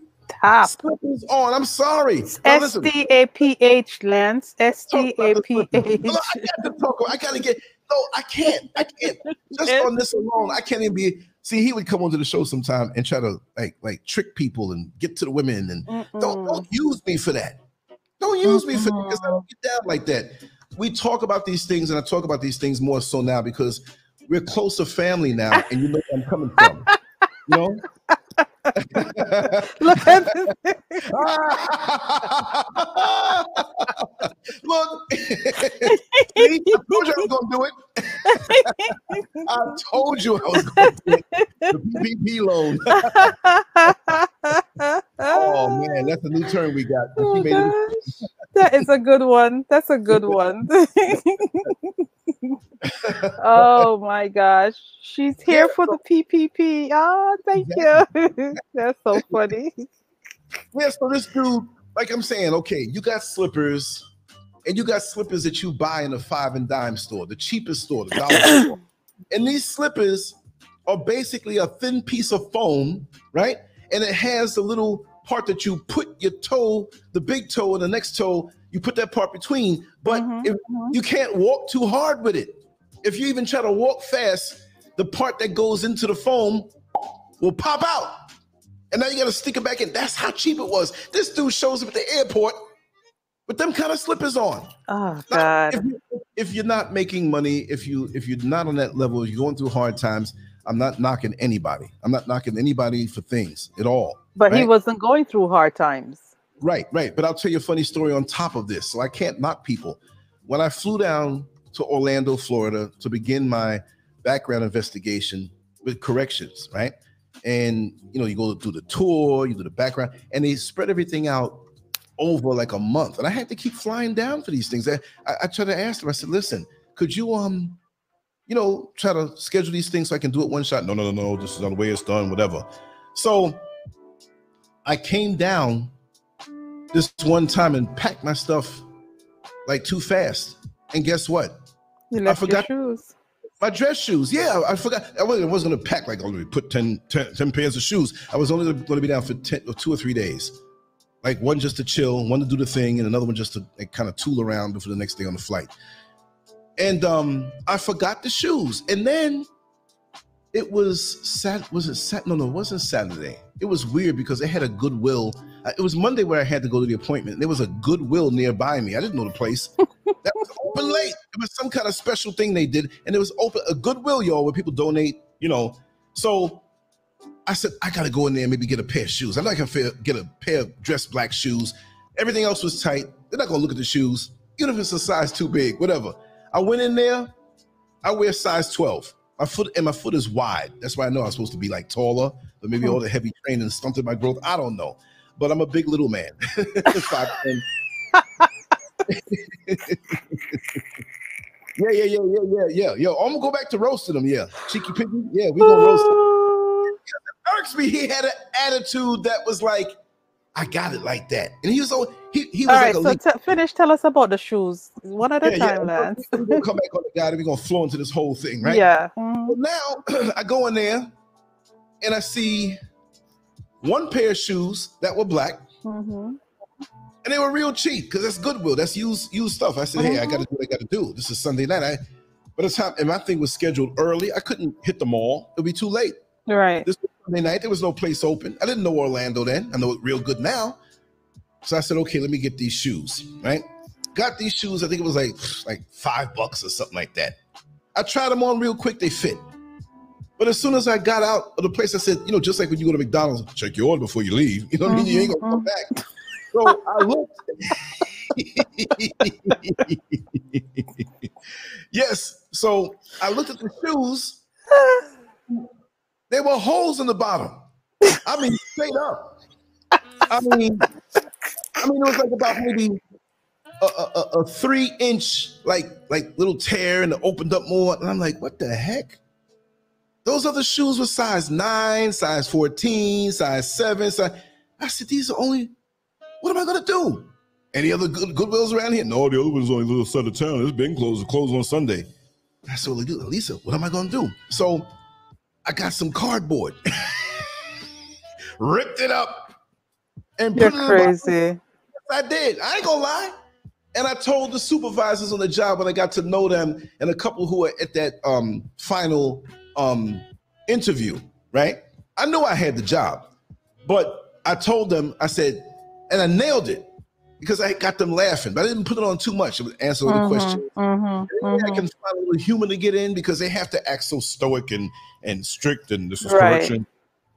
Stop. slippers on. I'm sorry. S. T A P H, Lance. S T A P. H. I got to talk. I got to get. No, I can't. I can't. Just on this alone, I can't even be. See, he would come onto the show sometime and try to like like trick people and get to the women and don't don't use me for that. Don't use me for that because I don't get down like that. We talk about these things and I talk about these things more so now because we're closer family now and you know where I'm coming from. You know? Look at this. Look, see, I told you I was gonna do it. I told you I was gonna do it. The PPP loan. Oh man, that's a new term we got. Oh, She made it- gosh. That is a good one. That's a good one. Oh my gosh. She's here for the PPP. Oh, thank you. That's so funny. Yeah, so this dude, like I'm saying, okay, you got slippers, and you got slippers that you buy in a five and dime store, the cheapest store, the dollar store. And these slippers are basically a thin piece of foam, right? And it has the little part that you put your toe, the big toe and the next toe, you put that part between, but Mhm, if mhm. you can't walk too hard with it. If you even try to walk fast, the part that goes into the foam will pop out. And now you got to stick it back in. That's how cheap it was. This dude shows up at the airport with them kind of slippers on. Oh Now, God. If, you, if you're not making money, if you if you're not on that level, you're going through hard times. I'm not knocking anybody. I'm not knocking anybody for things at all. But he wasn't going through hard times. Right, right. But I'll tell you a funny story on top of this. So I can't knock people. When I flew down to Orlando, Florida to begin my background investigation with corrections, right? And you know, you go do the tour, you do the background, and they spread everything out over like a month, and I had to keep flying down for these things. I, I, I tried to ask them. I said, "Listen, could you um, you know, try to schedule these things so I can do it one shot?" No, no, no, no. This is the way it's done. Whatever. So I came down this one time and packed my stuff like too fast, and guess what? I forgot shoes. My dress shoes. Yeah, I forgot. I wasn't, I wasn't going to pack like, oh, put 10, 10, 10 pairs of shoes. I was only going to be down for 10, or two or three days. Like one just to chill, one to do the thing, and another one just to like, kind of tool around before the next day on the flight. And um, I forgot the shoes. And then it was sat was it sat no no it wasn't saturday it was weird because they had a goodwill it was monday where i had to go to the appointment. There was a goodwill nearby me. I didn't know the place. That was open late. It was some kind of special thing they did and it was open a goodwill y'all where people donate you know. So i said i gotta go in there and maybe get a pair of shoes. I'm not gonna get a pair of dress black shoes. Everything else was tight. They're not gonna look at the shoes even if it's a size too big whatever. I went in there. I wear size 12 my foot and my foot is wide. That's why I know I'm supposed to be like taller, but maybe hmm. all the heavy training stunted my growth. I don't know, but I'm a big little man. yeah, yeah, yeah, yeah, yeah, yeah. Yo, I'm gonna go back to roasting them. Yeah, cheeky piggy. Yeah, we gonna roast him. Yeah, irks me. He had an attitude that was like, I got it like that. And he was so he, he was All like right, so t- finish. Tell us about the shoes one at a time, yeah. Lance. We're gonna come back on the guy. and We're gonna flow into this whole thing, right? Yeah. Now I go in there and I see one pair of shoes that were black. Mm-hmm. And they were real cheap because that's Goodwill. That's used used stuff. I said, mm-hmm. hey, I got to do what I got to do. This is Sunday night. I, but the time and my thing was scheduled early. I couldn't hit the mall. It'd be too late. Right. This was Sunday night. There was no place open. I didn't know Orlando then. I know it real good now. So I said, okay, let me get these shoes. Right. Got these shoes. I think it was like like five bucks or something like that. I tried them on real quick. They fit. But as soon as I got out of the place, I said, you know, just like when you go to McDonald's, check your order before you leave. You know what I mean? You ain't gonna come mm-hmm. back. So I looked. yes. So I looked at the shoes. There were holes in the bottom. I mean, straight up. I mean, I mean, it was like about maybe a, a, a, three inch like like little tear and it opened up more. And I'm like, what the heck? Those other shoes were size nine, size 14, size seven. Size... I said, these are only, what am I gonna do? Any other good goodwills around here? No, the other one's only a little side of town. It's been closed, closed on Sunday. I said, well, Lisa, what am I gonna do? So I got some cardboard, ripped it up, and You're crazy. I did. I ain't gonna lie. And I told the supervisors on the job when I got to know them, and a couple who were at that um, final um, interview, right? I knew I had the job, but I told them, I said, and I nailed it because I got them laughing, but I didn't put it on too much. It was answer the mm-hmm, question. Mm-hmm, mm-hmm. I can find a little humor to get in because they have to act so stoic and and strict and this is right. correction.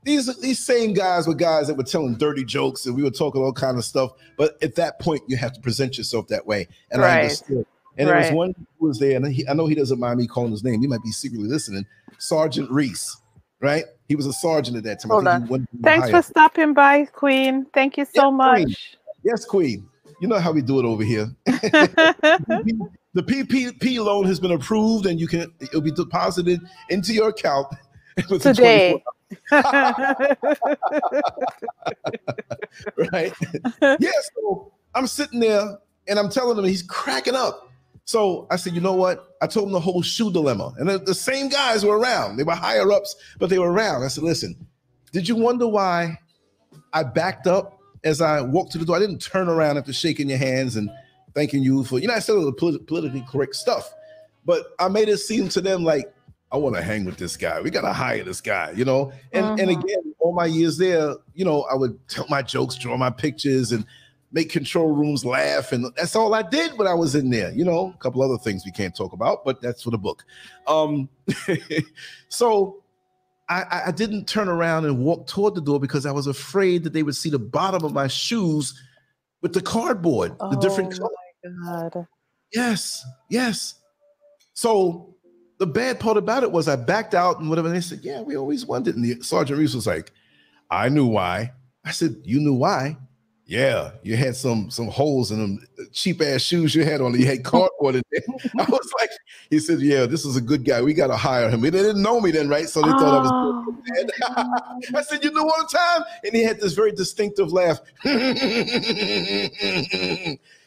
These these same guys were guys that were telling dirty jokes and we were talking all kind of stuff. But at that point, you have to present yourself that way. And right. I understood. And right. there was one who was there, and he, I know he doesn't mind me calling his name. He might be secretly listening. Sergeant Reese, right? He was a sergeant at that time. Hold on. Thanks for stopping by, Queen. Thank you so yes, much. Queen. Yes, Queen. You know how we do it over here. the PPP loan has been approved and you can it'll be deposited into your account today. right? yeah, so I'm sitting there and I'm telling him he's cracking up. So I said, you know what? I told him the whole shoe dilemma. And the, the same guys were around. They were higher ups, but they were around. I said, listen, did you wonder why I backed up as I walked to the door, I didn't turn around after shaking your hands and thanking you for, you know, I said the polit- politically correct stuff, but I made it seem to them like, I want to hang with this guy. We got to hire this guy, you know? And, uh-huh. and again, all my years there, you know, I would tell my jokes, draw my pictures, and make control rooms laugh. And that's all I did when I was in there, you know, a couple other things we can't talk about, but that's for the book. Um, so I, I didn't turn around and walk toward the door because I was afraid that they would see the bottom of my shoes with the cardboard, oh the different color. God. Yes, yes. So the bad part about it was I backed out and whatever. And they said, Yeah, we always wondered. And the Sergeant Reese was like, I knew why. I said, You knew why? Yeah, you had some some holes in them uh, cheap ass shoes you had on. You had cardboard in there. I was like, he said, "Yeah, this is a good guy. We got to hire him." They didn't know me then, right? So they thought I was. Oh. I said, "You know one time," and he had this very distinctive laugh. and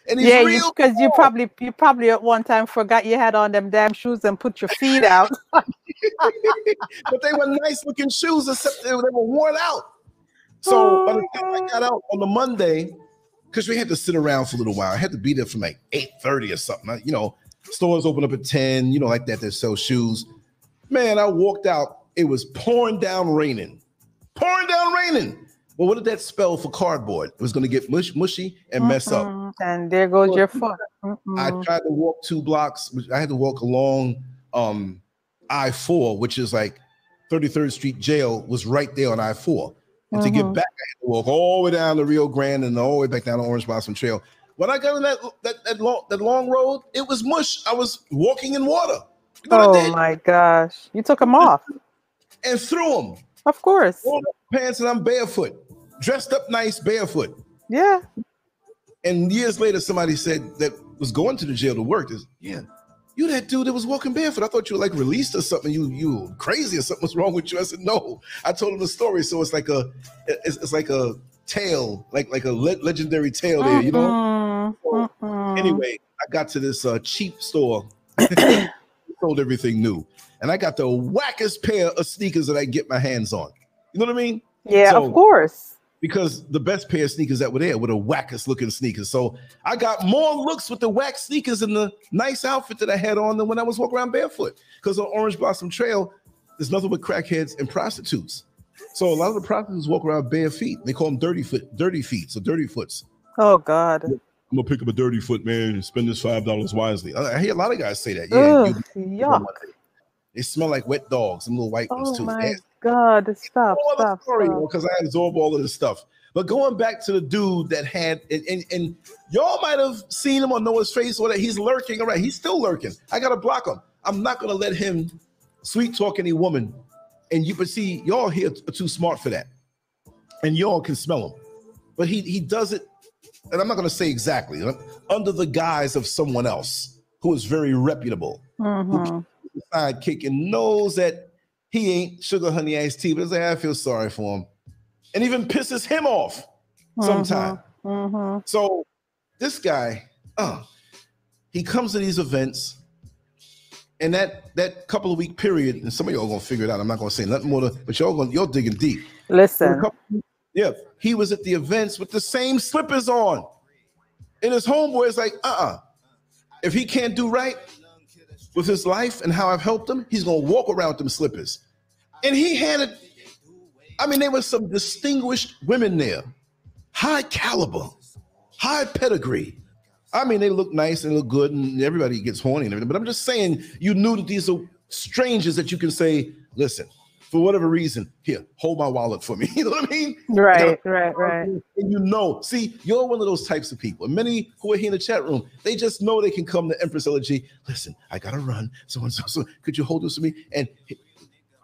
he's yeah, real. because you, probably you probably at one time forgot you had on them damn shoes and put your feet out. but they were nice looking shoes, except they were worn out. So by the time I got out on the Monday, because we had to sit around for a little while, I had to be there from like 8:30 or something. I- you know, stores open up at 10, you know, like that, that sell shoes. Man, I walked out, it was pouring down raining. Pouring down raining. Well, what did that spell for cardboard? It was gonna get mush, mushy and mess up. Mm-mm. And there goes your foot. I Mm-mm. tried to walk two blocks. which I had to walk along um I-4, which is like 33rd Street Jail was right there on I-4. And to get Mhm. back, I had to walk all the way down the Rio Grande and all the way back down the Orange Blossom Trail. When I got on that that, that long that long road, it was mush. I was walking in water. You know what I Oh my gosh. You took them off. And threw them. Of course. Pants and I'm barefoot, dressed up nice, barefoot. Yeah. And years later, somebody said that was going to the jail to work. Is yeah, you that dude that was walking barefoot. I thought you were like released or something. You you crazy or something was wrong with you. I said no. I told him the story, so it's like a it's, it's like a tale, like like a le- legendary tale there. You know. Mm-mm. Mm-mm. Anyway, I got to this uh, cheap store, sold everything new, and I got the wackest pair of sneakers that I can get my hands on. You know what I mean? Yeah, so- of course. Because the best pair of sneakers that were there were the wackest looking sneakers. So I got more looks with the whack sneakers and the nice outfit that I had on than when I was walking around barefoot. Because on Orange Blossom Trail, there's nothing but crackheads and prostitutes. So a lot of the prostitutes walk around bare feet. They call them dirty foot, dirty feet, so dirty foots. Oh God. I'm gonna pick up a dirty foot, man, and spend this five dollars wisely. I hear a lot of guys say that. Yeah, Ugh, you- yuck. they smell like wet dogs, some little white ones Oh too. my. God. Stop. Stop. because I absorb all of this stuff. But going back to the dude that had and, and, and y'all might have seen him or know his face or that he's lurking around. He's still lurking. I gotta block him. I'm not gonna let him sweet talk any woman. And you can see, y'all here are too smart for that. And y'all can smell him. But he he does it, and I'm not gonna say exactly, under the guise of someone else who is very reputable Mhm. sidekick and knows that he ain't sugar honey iced tea, but it's like, I feel sorry for him. And even pisses him off sometime. Mhm. So this guy, uh, he comes to these events, and that that couple of week period, and some of y'all gonna figure it out. I'm not gonna say nothing more, to, but y'all gonna y'all digging deep. Listen. couple- yeah, he was at the events with the same slippers on. And his homeboy is like, uh-uh. If he can't do right with his life and how I've helped him, he's gonna walk around them slippers. And he had it. I mean, there were some distinguished women there, high caliber, high pedigree. I mean, they look nice and look good, and everybody gets horny and everything. But I'm just saying, you knew that these are strangers that you can say, listen, for whatever reason, here, hold my wallet for me. You know what I mean? Right. Right. Right. And you know, see, you're one of those types of people. And many who are here in the chat room, they just know they can come to Empress LG. Listen, I gotta run. So and so, so could you hold this for me? And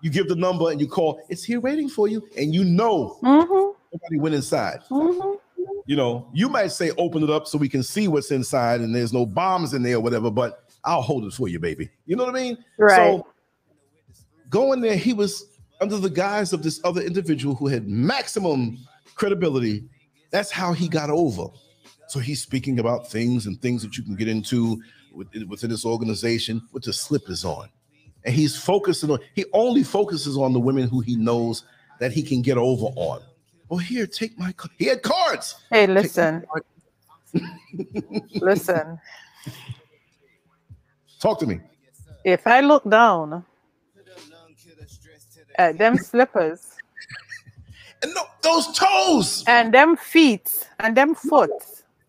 you give the number and you call, it's here waiting for you. And you know Mhm. nobody went inside. Mhm. You know, you might say open it up so we can see what's inside and there's no bombs in there or whatever, but I'll hold it for you, baby. You know what I mean? Right. So going there, he was under the guise of this other individual who had maximum credibility. That's how he got over. So he's speaking about things and things that you can get into within this organization with the slippers on. And he's focusing on, he only focuses on the women who he knows that he can get over on. Well, here, take my card. He had cards. Hey, listen. card. Listen. Talk to me. If I look down at them slippers And no, those toes, and them feet and them foot,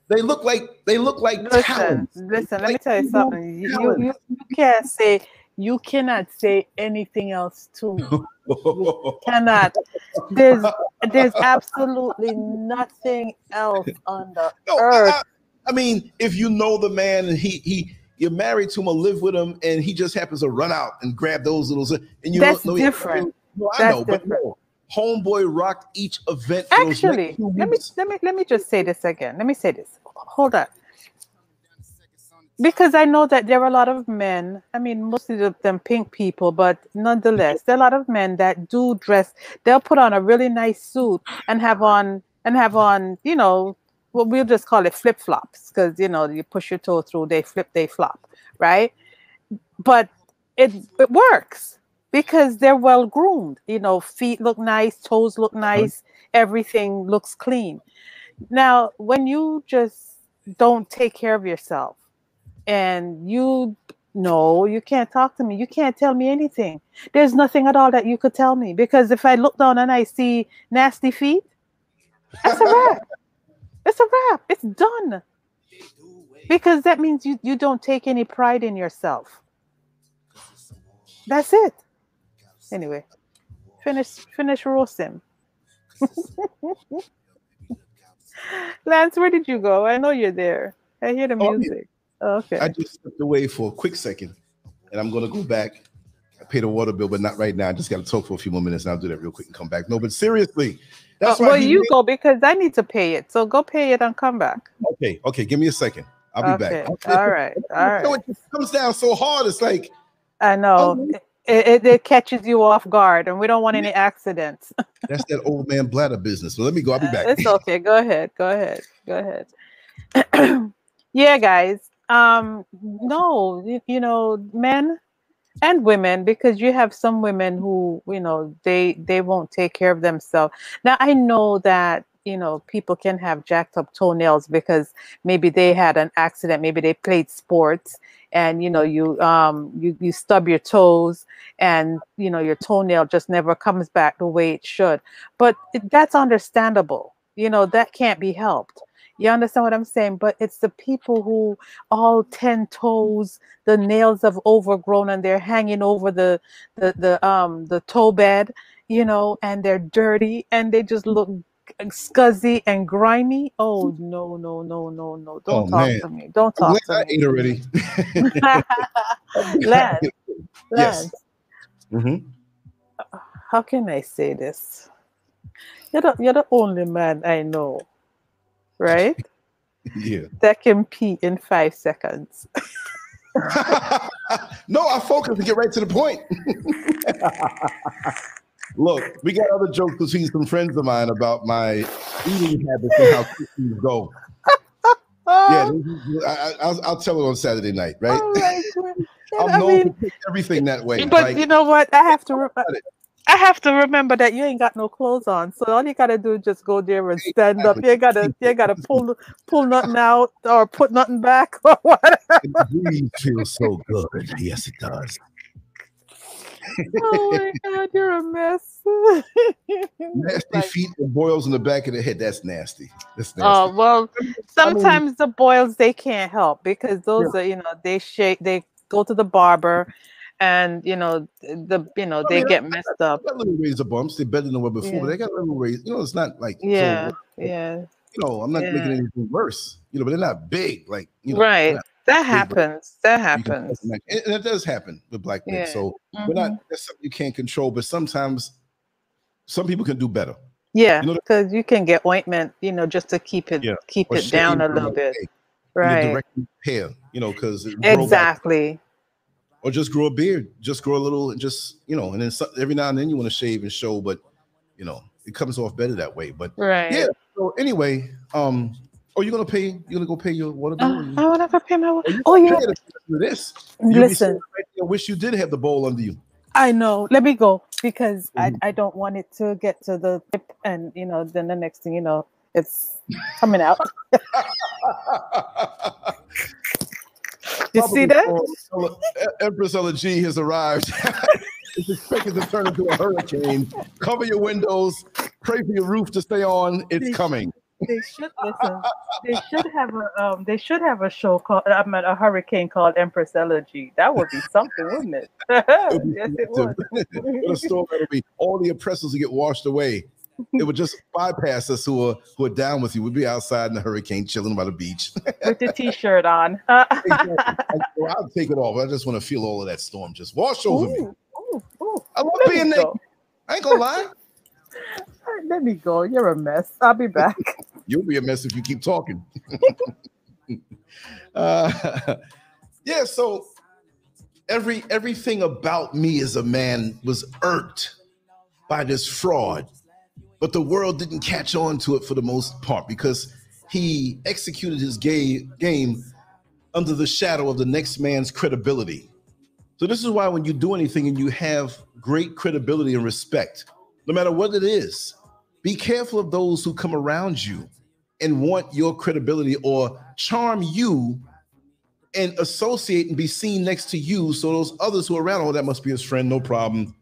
they look like they look like listen, listen. Let me tell you something. You, you, you can't say you cannot say anything else to me. cannot. There's there's absolutely nothing else on the No, earth. I, I mean, if you know the man and he he you're married to him or live with him, and he just happens to run out and grab those little, and you That's don't know different. No, I know, but no, Homeboy rocked each event. for those next Actually, let me let me let me just say this again. Let me say this. Hold on. Because I know that there are a lot of men, I mean, mostly of them pink people, but nonetheless, there are a lot of men that do dress, they'll put on a really nice suit and have on, and have on, you know, well, we'll just call it flip flops because, you know, you push your toe through, they flip, they flop, right? But it, it works because they're well groomed, you know, feet look nice, toes look uh-huh. nice, everything looks clean. Now, when you just don't take care of yourself, and you no you can't talk to me you can't tell me anything. There's nothing at all that you could tell me because if i look down and i see nasty feet that's a wrap. It's a wrap. It's done. Because that means you, you don't take any pride in yourself. That's it anyway finish finish roasting lance where did you go i know you're there i hear the Oh, music okay I just stepped away for a quick second, and I'm gonna go back. I paid a water bill, but not right now. I just got to talk for a few more minutes, and I'll do that real quick and come back. No, but seriously, that's Uh, why. well, you made- go because I need to pay it. So go pay it and come back. Okay, okay. Give me a second. I'll be okay. back. All right. All So it just comes down so hard. It's like I know. Oh. It, it, catches you off guard, and we don't want any accidents. that's that old man bladder business. So let me go. I'll be back. It's okay. Go ahead. Go ahead. Go ahead. yeah, guys. Um, no, you, you know, men and women, because you have some women who, you know, they they won't take care of themselves. Now I know that you know people can have jacked up toenails because maybe they had an accident, maybe they played sports, and you know you um you you stub your toes and you know your toenail just never comes back the way it should. But that's understandable. You know that can't be helped. You understand what i'm saying? But it's the people who all 10 toes the nails have overgrown and they're hanging over the the, the um the toe bed you know and they're dirty and they just look scuzzy and grimy oh no no no no no don't Oh, talk man. to me don't talk glad I to ate already. me Lance, Yes. Mhm. how can I say this? You're the, you're the only man I know, right? Yeah. that can pee in five seconds. no, I focus and get right to the point. Look, we got other jokes between some friends of mine about my eating habits and how quick these go. Yeah, uh-huh. I, I, I'll, I'll tell it on Saturday night, right? Oh. I'm I known mean, to pick everything that way. but like, you know what? I have to. Re- I have to remember that you ain't got no clothes on, so all you gotta do is just go there and stand up. You ain't gotta, you ain't gotta pull, pull nothing out or put nothing back or whatever. the breeze feels so good. Yes, it does. Oh my God, you're a mess. Nasty Like- feet and boils in the back of the head. That's nasty. That's oh, nasty. Oh well, sometimes the boils they can't help because those are you know they shake they go to the barber, and you know the you know I they mean, get messed up. They got little razor bumps. They're better than they were before, Yeah. but they got little razor. You know, it's not like so- Yeah, yeah, you know, I'm not Yeah. making anything worse. You know, but they're not big. Like you know, right. That happens. That happens. and it does happen with black men. Yeah. So we're not. Mhm. That's something you can't control. But sometimes some people can do better. Yeah, you know because you can get ointment, you know, just to keep it Yeah, keep Or it down a little bit. Right. direct hair. You know, because Exactly. or just grow a beard, just grow a little, and just you know, and then so, every now and then you want to shave and show, but you know, it comes off better that way. But Right. yeah. So anyway, um, are you gonna pay? You gonna go pay your water bill? Uh, you- I want to go pay my. wa- or you Oh yeah. if you listen to this. You'll Listen, sitting right there, wish you did have the bowl under you. I know. Let me go because Mhm. I, I don't want it to get to the tip and you know then the next thing you know it's coming out. You see that? Empress Ella G has arrived. it's expected to turn into a hurricane. Cover your windows. Pray for your roof to stay on. It's coming. They should listen. They should have a um. They should have a show called I mean a hurricane called Empress Elegy. That would be something, wouldn't it? yes, it would. what a storm that'll be. All the oppressors will get washed away. It would just bypass us who are who are down with you. We'd be outside in the hurricane, chilling by the beach. With the t-shirt on. Exactly. And I'll take it off. I just want to feel all of that storm just wash over me. Ooh, ooh, ooh. I love being naked. I ain't gonna lie. Let me go. You're a mess. I'll be back. You'll be a mess if you keep talking. uh, yeah, so every everything about me as a man was irked by this fraud, but the world didn't catch on to it for the most part because he executed his gay, game under the shadow of the next man's credibility. So this is why when you do anything and you have great credibility and respect, no matter what it is, be careful of those who come around you and want your credibility or charm you and associate and be seen next to you. So those others who are around, oh, that must be his friend, no problem.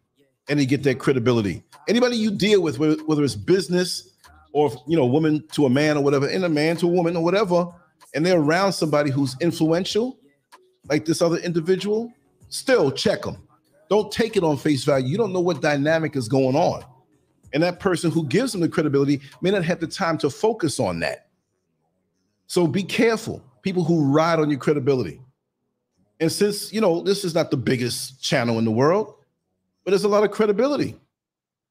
And they get that credibility. Anybody you deal with, whether it's business or you know, woman to a man or whatever, and a man to a woman or whatever, and they're around somebody who's influential, like this other individual, still check them. Don't take it on face value. You don't know what dynamic is going on. And that person who gives them the credibility may not have the time to focus on that. So be careful, people who ride on your credibility. And since, you know, this is not the biggest channel in the world, but there's a lot of credibility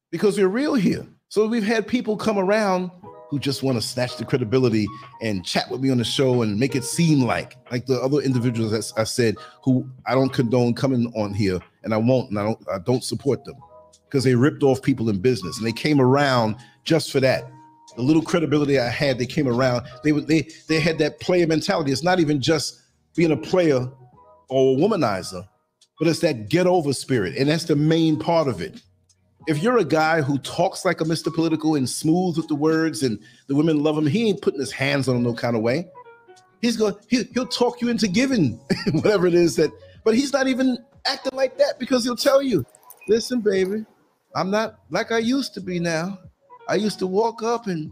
because we're real here. So we've had people come around who just want to snatch the credibility and chat with me on the show and make it seem like like the other individuals that I said who I don't condone coming on here and I won't and I don't I don't support them because they ripped off people in business and they came around just for that. The little credibility I had, they came around. They would they they had that player mentality. It's not even just being a player or a womanizer, but it's that get over spirit, and that's the main part of it if you're a guy who talks like a Mr. Political and smooth with the words and the women love him, he ain't putting his hands on no kind of way. He's going he, he'll talk you into giving whatever it is that, but he's not even acting like that because he'll tell you, listen, baby, I'm not like I used to be now. I used to walk up and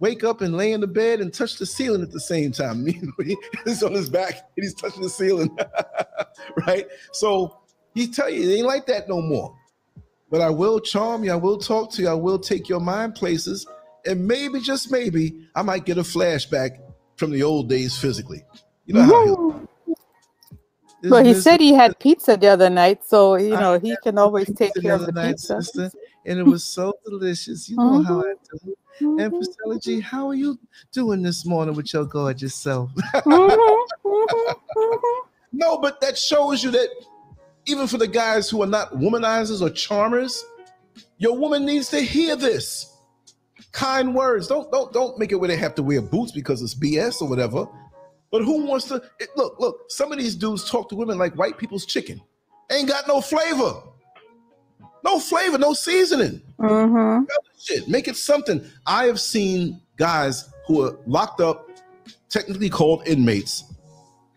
wake up and lay in the bed and touch the ceiling at the same time. he's on his back and he's touching the ceiling, right? So he tell you it ain't like that no more but I will charm you. I will talk to you. I will take your mind places. And maybe, just maybe, I might get a flashback from the old days physically. You know how Well, he said he had pizza the other night, so you know he can always take care of the night, pizza. Sister, and it was so delicious. You know mm-hmm. how I do. Mm-hmm. And Priscilla G, how are you doing this morning with your gorgeous self? mm-hmm. mm-hmm. no, but that shows you that even for the guys who are not womanizers or charmers, your woman needs to hear this. Kind words. Don't don't don't make it where they have to wear boots because it's BS or whatever. But who wants to it, look? Look, some of these dudes talk to women like white people's chicken. Ain't got no flavor, no flavor, no seasoning. Mm-hmm. Shit, make it something. I have seen guys who are locked up, technically called inmates,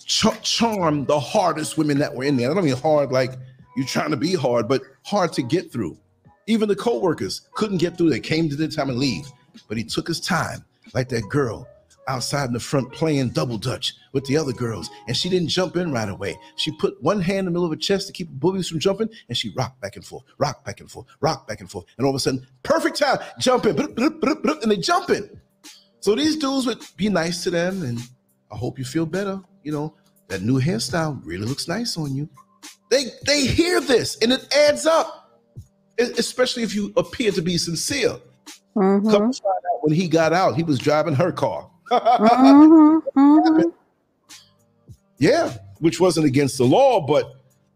ch- charm the hardest women that were in there. I don't mean hard like you're trying to be hard, but hard to get through. Even the co-workers couldn't get through. They came to the time and leave, but he took his time, like that girl outside in the front playing double dutch with the other girls, and she didn't jump in right away. She put one hand in the middle of her chest to keep the boobies from jumping, and she rocked back and forth, rocked back and forth, rocked back and forth, and all of a sudden, perfect time, jumping, and they jumping. So these dudes would be nice to them, and I hope you feel better. You know, that new hairstyle really looks nice on you. They they hear this and it adds up, especially if you appear to be sincere. Mm-hmm. Come find out when he got out, he was driving her car. Mm-hmm. Mm-hmm. Yeah, which wasn't against the law, but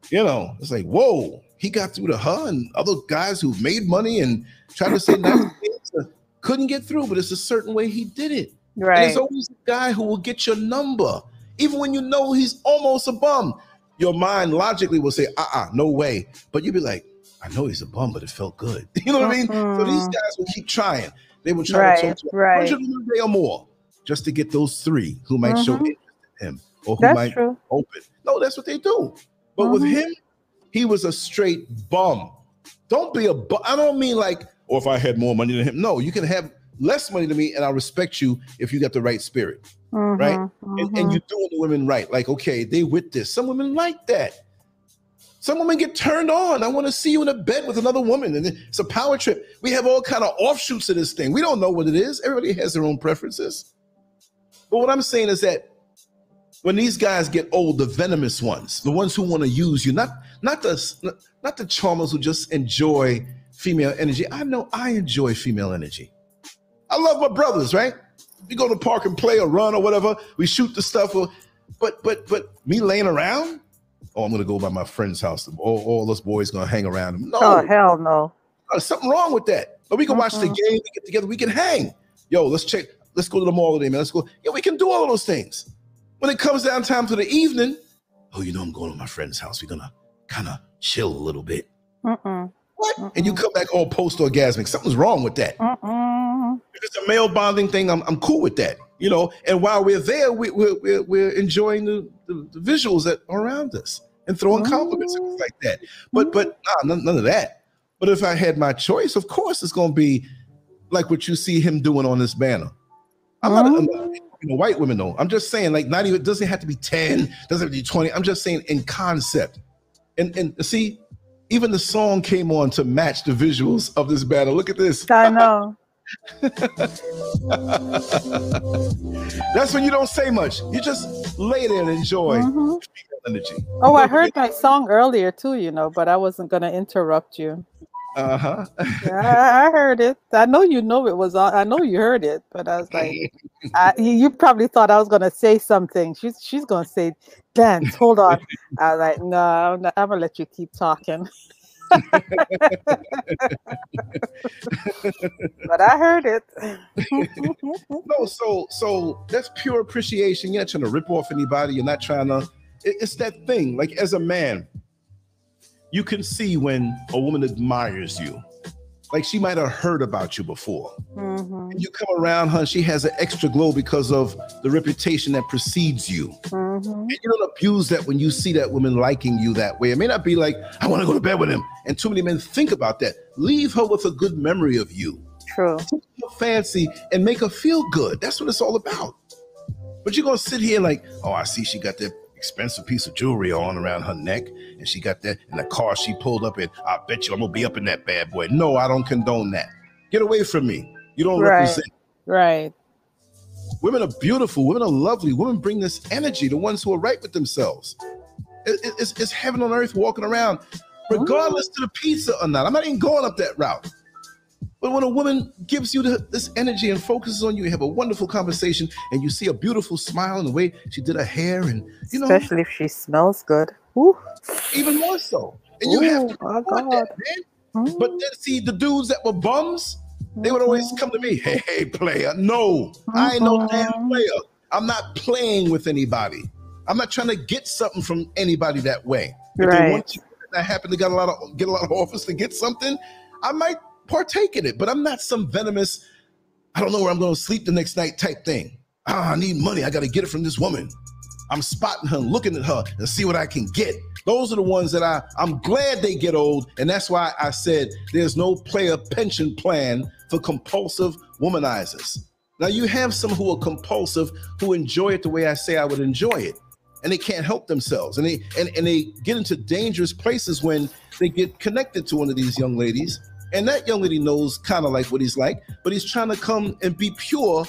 you know, it's like, whoa, he got through to her and other guys who made money and tried to say nice things couldn't get through, but it's a certain way he did it. Right. And there's always a guy who will get your number even when you know he's almost a bum. Your mind logically will say, uh uh no way. But you'd be like, I know he's a bum, but it felt good. You know what I mean? So these mm-hmm. guys will keep trying. They will try right, to talk to right. 100 day or more just to get those three who might mm-hmm. show interest in him or who that's might true. open. No, that's what they do. But mm-hmm. with him, he was a straight bum. Don't be a bum. I don't mean like, or if I had more money than him. No, you can have less money than me, and I'll respect you if you got the right spirit mm-hmm, right? And, and mm-hmm. you're doing the women right. Like, okay, they with this. Some women like that. Some women get turned on. I want to see you in a bed with another woman, and it's a power trip. We have all kind of offshoots of this thing. We don't know what it is. Everybody has their own preferences. But what I'm saying is that when these guys get old, the venomous ones, the ones who want to use you, not not the not the charmers who just enjoy female energy. I know I enjoy female energy. I love my brothers, right? We go to the park and play or run or whatever. We shoot the stuff. Or, but but but me laying around. Oh, I'm gonna go by my friend's house. All, all those boys gonna hang around. No, Oh hell no. there's something wrong with that. But we can watch the game, we get together, we can hang. Yo, let's check. Let's go to the mall today, man. Let's go. Yeah, we can do all of those things. When it comes down time for the evening, oh, you know, I'm going to my friend's house. We're gonna kind of chill a little bit. Mm-mm. What? And you come back all post orgasmic. Something's wrong with that. Mm-mm. If it's a male bonding thing, I'm, I'm cool with that. You know, and while we're there, we, we're, we're, we're enjoying the, the, the visuals that are around us and throwing compliments and things like that. But but mm-hmm. nah, none, none of that. But if I had my choice, of course, it's going to be like what you see him doing on this banner. I'm not, I'm not you know, white women though. I'm just saying, like, not even it doesn't have to be 10, doesn't have to be 20. I'm just saying in concept. And and see, even the song came on to match the visuals of this battle. Look at this. I know. That's when you don't say much. You just lay there and enjoy Mhm. energy. Oh, I heard my song earlier too, you know, but I wasn't gonna interrupt you. Uh huh. Yeah, I, heard it. I know you know it was on. I know you heard it, but I was like, I, you you probably thought I was gonna say something. She's she's gonna say, dance. Hold on. I was like, no, I'm, not- I'm gonna let you keep talking. but I heard it. no, so so that's pure appreciation. You're not trying to rip off anybody. You're not trying to. it- it's that thing. Like as a man, you can see when a woman admires you. Like she might have heard about you before. Mhm, And you come around her, she has an extra glow because of the reputation that precedes you. mhm. And you don't abuse that when you see that woman liking you that way. It may not be like, I want to go to bed with him. And too many men think about that. Leave her with a good memory of you. True. Take her fancy and make her feel good. That's what it's all about. But you're gonna sit here like, oh, I see she got that expensive piece of jewelry on around her neck, and she got that in the car she pulled up in. I bet you I'm gonna be up in that bad boy. No, I don't condone that. Get away from me. You don't Right. represent. Right. Women are beautiful. Women are lovely. Women bring this energy. The ones who are right with themselves. It- it- it's, it's heaven on earth walking around, mm. regardless to the pizza or not. I'm not even going up that route. But when a woman gives you the, this energy and focuses on you, you have a wonderful conversation, and you see a beautiful smile in the way she did her hair, and you know, Especially if she smells good. Ooh. even more so. And you have to Ooh, my God. that, man. But then see the dudes that were bums, they would always Mm-hmm. come to me, hey, hey, player. No, I ain't no damn Mhm. player. I'm not playing with anybody. I'm not trying to get something from anybody that way. If they want to, I happen to get a lot of get a lot of offers to get something, I might partake in it. But I'm not some venomous. I don't know where I'm going to sleep the next night type thing. Ah, I need money. I got to get it from this woman. I'm spotting her, looking at her, and see what I can get. Those are the ones that I I'm glad they get old, and that's why I said there's no player pension plan for compulsive womanizers. Now you have some who are compulsive who enjoy it the way I say I would enjoy it, and they can't help themselves, and they and, and they get into dangerous places when they get connected to one of these young ladies, and that young lady knows kind of like what he's like, but he's trying to come and be pure,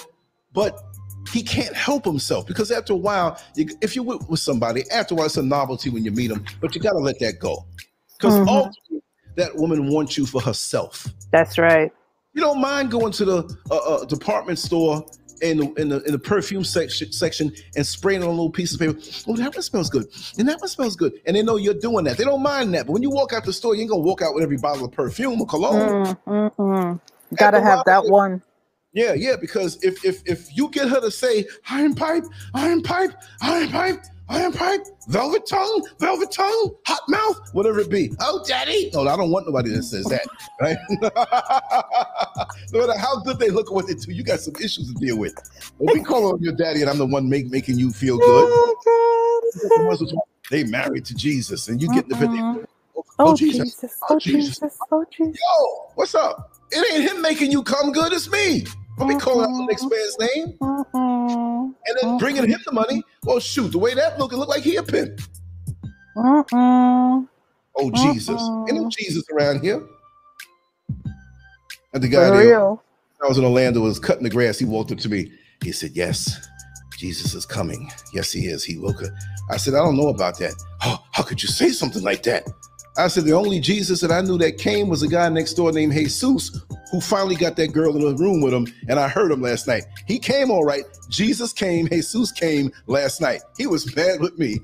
but he can't help himself because after a while, you, if you're with, with somebody, after a while, it's a novelty when you meet them, but you got to let that go. Because Mhm. ultimately, that woman wants you for herself. That's right. You don't mind going to the uh, uh, department store in the, in the in the perfume section section and spraying on a little piece of paper. Oh, that one smells good, and that one smells good, and they know you're doing that. They don't mind that. But when you walk out the store, you ain't gonna walk out with every bottle of perfume or cologne. Mm, mm, mm. Gotta have that one. Yeah, yeah, because if if if you get her to say iron pipe, iron pipe, iron pipe, iron pipe, velvet tongue, velvet tongue, hot mouth, whatever it be. Oh, daddy. No, I don't want nobody that says that, right? no matter how good they look what they do, you got some issues to deal with. If we call on your daddy and I'm the one make, making you feel good, Oh, the ones who- they married to Jesus and you get the Mm-mm. oh, Oh, Jesus. Jesus. Oh, Oh, Jesus. Oh, Jesus. Yo, what's up? It ain't him making you come good, it's me. Don't be calling out the next man's name. Mm-mm. And then uh-uh. bringing him the money. Well, shoot, the way that look, it look like he a pimp. Mm-mm. Oh Jesus, uh-uh. ain't no Uh-uh. Jesus around here. And the guy there. I was in Orlando, was cutting the grass. He walked up to me. He said, "Yes, Jesus is coming. Yes, he is." He woke up. I said, "I don't know about that. Oh, how could you say something like that?" I said the only Jesus that I knew that came was a guy next door named Jesus, who finally got that girl in the room with him, and I heard him last night. He came all right. Jesus came, Jesus came last night. He was mad with me.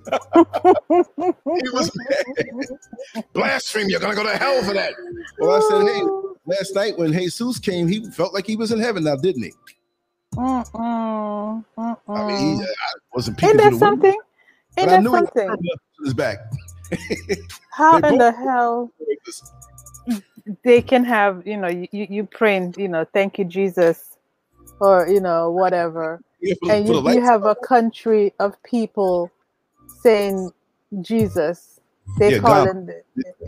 he was mad. Blaspheme, you're gonna go to hell for that. Well, I said, hey, last night when Jesus came, he felt like he was in heaven now, didn't he? Mm-mm, mm-mm. I mean, he, I wasn't Ain't that through the window, something? Ain't that something? his back. How in the hell they can have, you know, you, you praying, you know, thank you, Jesus, or you know, whatever. Yeah, for and for you, you have a country of people saying Jesus. They Yeah, call Ghana. him the-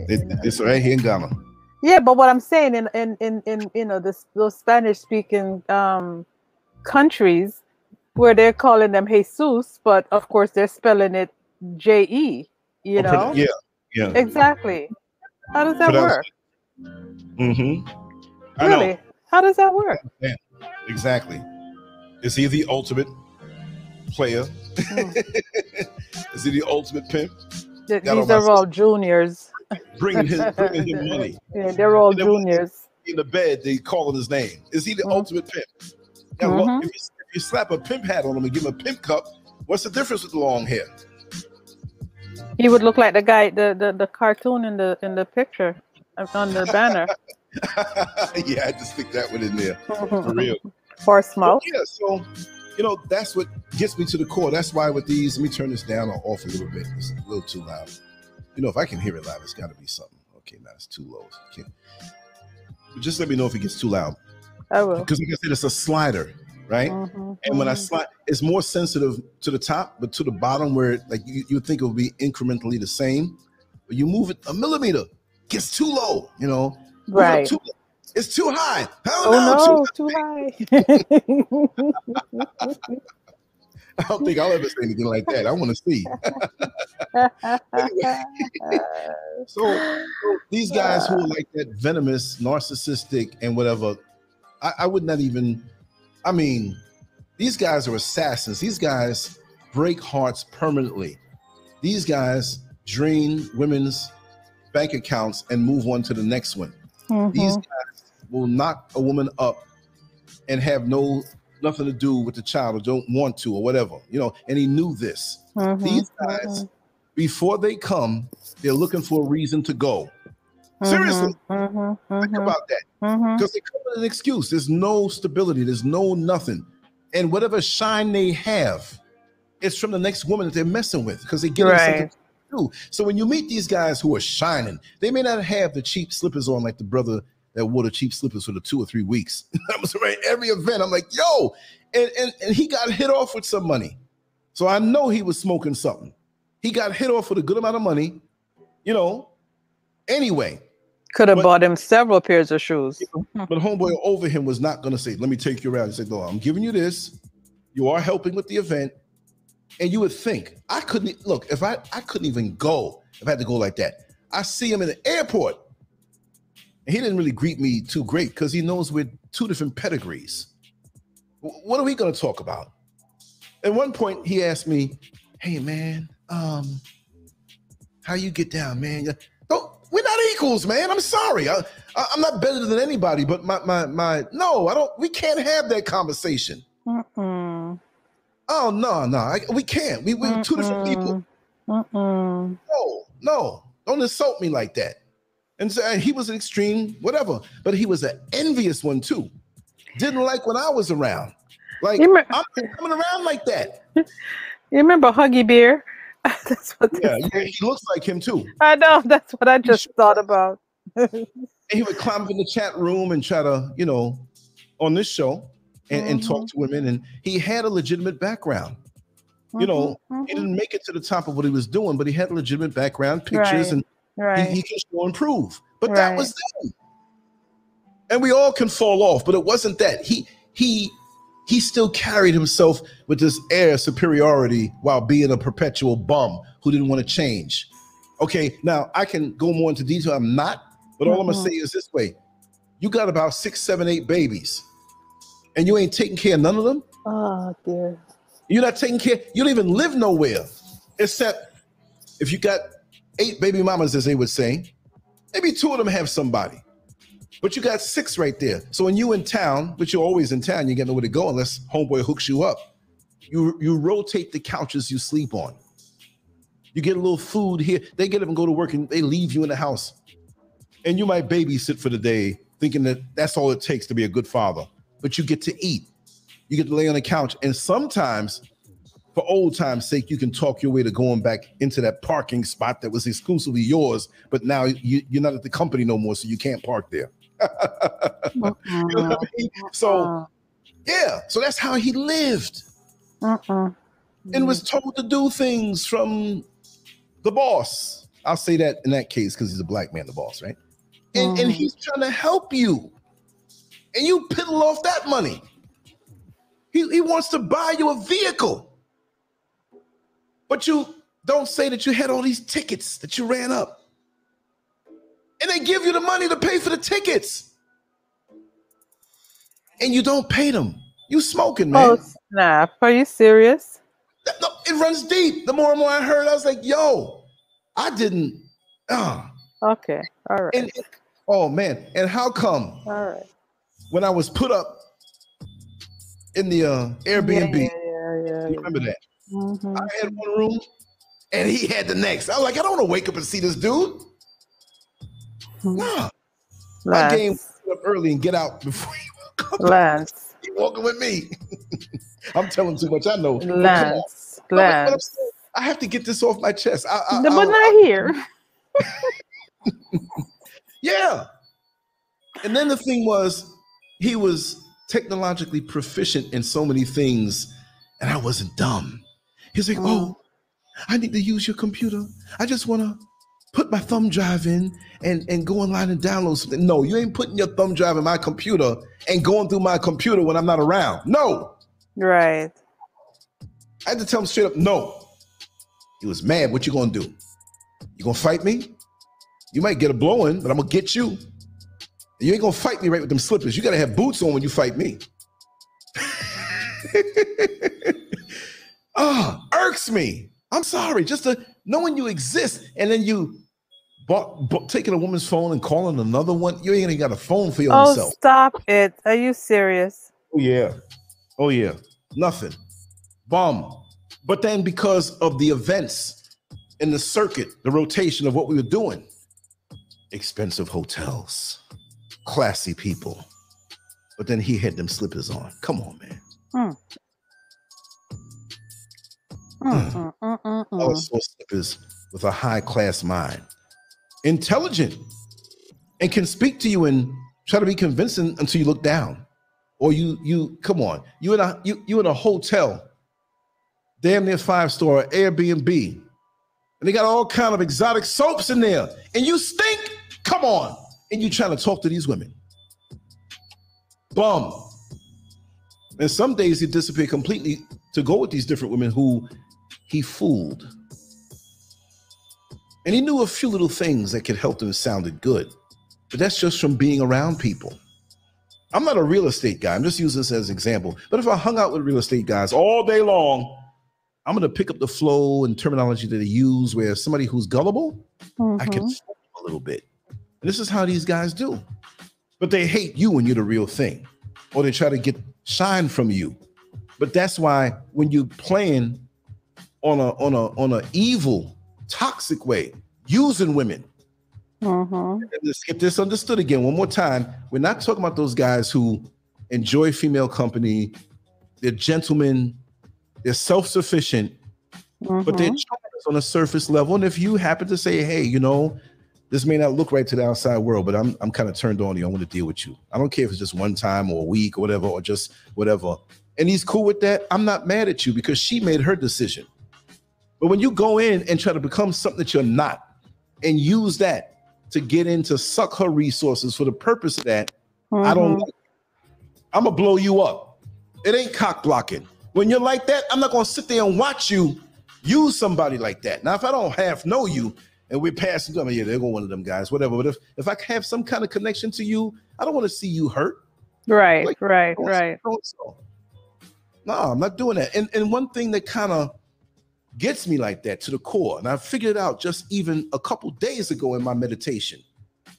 It- it's right here in Ghana. yeah, but what I'm saying in in in, in you know this those Spanish speaking um countries where they're calling them Jesus, but of course they're spelling it J E. You know Yeah, yeah. exactly. How does that work? Mm-hmm. I Really? know How does that work? Yeah. exactly. Is he the ultimate player? Hmm. Is he the ultimate pimp? Th- Got all These are all juniors. Bringing his bringing him money Yeah, they're all And then when- juniors. in the bed. They calling his name. Is he the Mhm. ultimate pimp? Yeah. Well, Mhm. if, you, if you slap a pimp hat on him and give him a pimp cup, what's the difference with the long hair? He would look like the guy, the, the, the cartoon in the in the picture uh, on the banner. yeah, I just stick that one in there for real. Horse But yeah, so you know that's what gets me to the core. That's why with these, let me turn this down or off a little bit. It's a little too loud. You know, if I can hear it loud, it's got to be something. Okay, now it's too low. Okay. But just let me know if it gets too loud I will. because, like I said, it's a slider, right? Mhm, And when I mhm. slide, it's more sensitive to the top, but to the bottom, where like you you think it would be incrementally the same, but you move it a millimeter, gets too low. You know, Move it up right. too- it's too high. Hell Oh too no, too high. I don't think I'll ever say anything like that. I want to see. So, so these guys who are like that venomous, narcissistic, and whatever, I, I would not even. I mean, these guys are assassins. These guys break hearts permanently. These guys drain women's bank accounts and move on to the next one. These Mhm, guys will knock a woman up and have no nothing to do with the child or don't want to or whatever, you know. And he knew this. mhm, These guys, mhm, before they come, they're looking for a reason to go. Seriously, mhm, think mhm, about that. Mhm. Because they come with an excuse. There's no stability. There's no nothing. And whatever shine they have, it's from the next woman that they're messing with because they get something Right. to do. So when you meet these guys who are shining, they may not have the cheap slippers on like the brother that wore the cheap slippers for the two or three weeks. I was right every event. I'm like, yo, and, and and he got hit off with some money. So I know he was smoking something. He got hit off with a good amount of money, you know. Anyway, Could have bought him several pairs of shoes. but homeboy over him was not going to say, "Let me take you around." He said, "No, I'm giving you this. You are helping with the event." And you would think I couldn't look if I I couldn't even go if I had to go like that. I see him in the airport, and he didn't really greet me too great because he knows we're two different pedigrees. W- What are we going to talk about? At one point, he asked me, "Hey man, um, how you get down, man? We're not equals, man. I'm sorry. I, I'm not better than anybody, but my my my no, I don't. We can't have that conversation. Mm-mm, Oh no, no, I, we can't. We we're two different people. mm-mm. No, no, don't insult me like that. And so and he was an extreme, whatever, but he was an envious one too. Didn't like when I was around. Like I'm coming around like that. you remember Huggy Bear? that's what Yeah, yeah, he looks like him too. I know. That's what I just thought about. And he would climb up in the chat room and try to, you know, on this show and, and talk to women. And he had a legitimate background. You know, Mhm, He mhm. didn't make it to the top of what he was doing, but he had a legitimate background, pictures, Right. and right. he, he can show and prove. But that was them. And we all can fall off, but it wasn't that. He he he still carried himself with this air of superiority while being a perpetual bum who didn't want to change. Okay, now I can go more into detail. I'm not, but all I'm Mhm. gonna say is this way: you got about six, seven, eight babies, and you ain't taking care of none of them. oh dear. You're not taking care. You don't even live nowhere, except if you got eight baby mamas, as they would say, Maybe two of them have somebody. But you got six right there. So when you in town, but you're always in town, you get nowhere to go unless homeboy hooks you up. You you rotate the couches you sleep on. You get a little food here. They get up and go to work and they leave you in the house. And you might babysit for the day, thinking that that's all it takes to be a good father. But you get to eat. You get to lay on the couch. And sometimes, for old time's sake, you can talk your way to going back into that parking spot that was exclusively yours, but now you, you're not at the company no more, so you can't park there. you know what I mean? So, yeah, so that's how he lived Uh-uh. and was told to do things from the boss. I'll say that in that case because he's a black man, the boss, right? And, and Mhm. he's trying to help you, and you piddle off that money. He, he wants to buy you a vehicle, but you don't say that you had all these tickets that you ran up, and they give you the money to pay for the tickets, and you don't pay them. You smoking, man. Oh snap! Are you serious? No, it runs deep. The more and more I heard, I was like, yo, I didn't. Ah, Okay. All right. and oh man, and how come All right. when I was put up in the uh, Airbnb, Yeah, yeah, yeah, remember that? Mhm. I had one room, and he had the next. I was like, I don't want to wake up and see this dude. Nah, my game up early and get out before you woke up. Lance. He walking with me. I'm telling too much. I know. But come. Lance. No, but- but I'm Lance. I have to get this off my chest. I, I, but I'll- not here. Yeah. And then the thing was, he was technologically proficient in so many things, and I wasn't dumb. He's like, Mm. oh, I need to use your computer. I just want to put my thumb drive in and, and go online and download something. No, you ain't putting your thumb drive in my computer and going through my computer when I'm not around. No. Right. I had to tell him straight up, no. He was mad. What you gonna do? You gonna fight me? You might get a blowing, but I'm gonna get you. You ain't gonna fight me right with them slippers. You gotta have boots on when you fight me. Ah, irks me. I'm sorry. Just to knowing you exist, and then you bought, bought taking a woman's phone and calling another one. You ain't even got a phone for yourself. Oh, yourself. stop it. Are you serious? Oh yeah. Oh yeah. Nothing. Bum. But then because of the events in the circuit, the rotation of what we were doing, expensive hotels, classy people. But then he had them slippers on. Come on, man. Mm, mm, mm, mm, I mm. was so slippers with a high class mind, intelligent, and can speak to you and try to be convincing until you look down. Or you, you come on, you in a you you in a hotel, damn near five star Airbnb, and they got all kind of exotic soaps in there, and you stink. Come on, and you trying to talk to these women. Bum. And some days he disappeared completely to go with these different women who he fooled. And he knew a few little things that could help them sounded good. But that's just from being around people. I'm not a real estate guy. I'm just using this as an example. But if I hung out with real estate guys all day long, I'm going to pick up the flow and terminology that they use where somebody who's gullible, I can Mhm. fool them a little bit. And this is how these guys do. But they hate you when you're the real thing, or they try to get shine from you. But that's why when you're playing on a on a on a evil, toxic way, using women, Mhm. let's get this understood again one more time. We're not talking about those guys who enjoy female company. They're gentlemen. They're self-sufficient, but they're Mhm. charmers on a surface level. And if you happen to say, "Hey, you know, this may not look right to the outside world, but I'm I'm kind of turned on you. I want to deal with you. I don't care if it's just one time or a week or whatever, or just whatever." And he's cool with that. I'm not mad at you because she made her decision. But when you go in and try to become something that you're not, and use that to get in to suck her resources for the purpose of that, I don't Mhm. like I'm gonna blow you up. It ain't cock blocking. When you're like that, I'm not gonna sit there and watch you use somebody like that. Now, if I don't half know you and we're passing them, I mean, yeah, they're going one of them guys, whatever. But if if I have some kind of connection to you, I don't want to see you hurt. Right, Like, right, I wanna see right. so. No, I'm not doing that. And and one thing that kind of gets me like that to the core, and I figured it out just even a couple days ago in my meditation.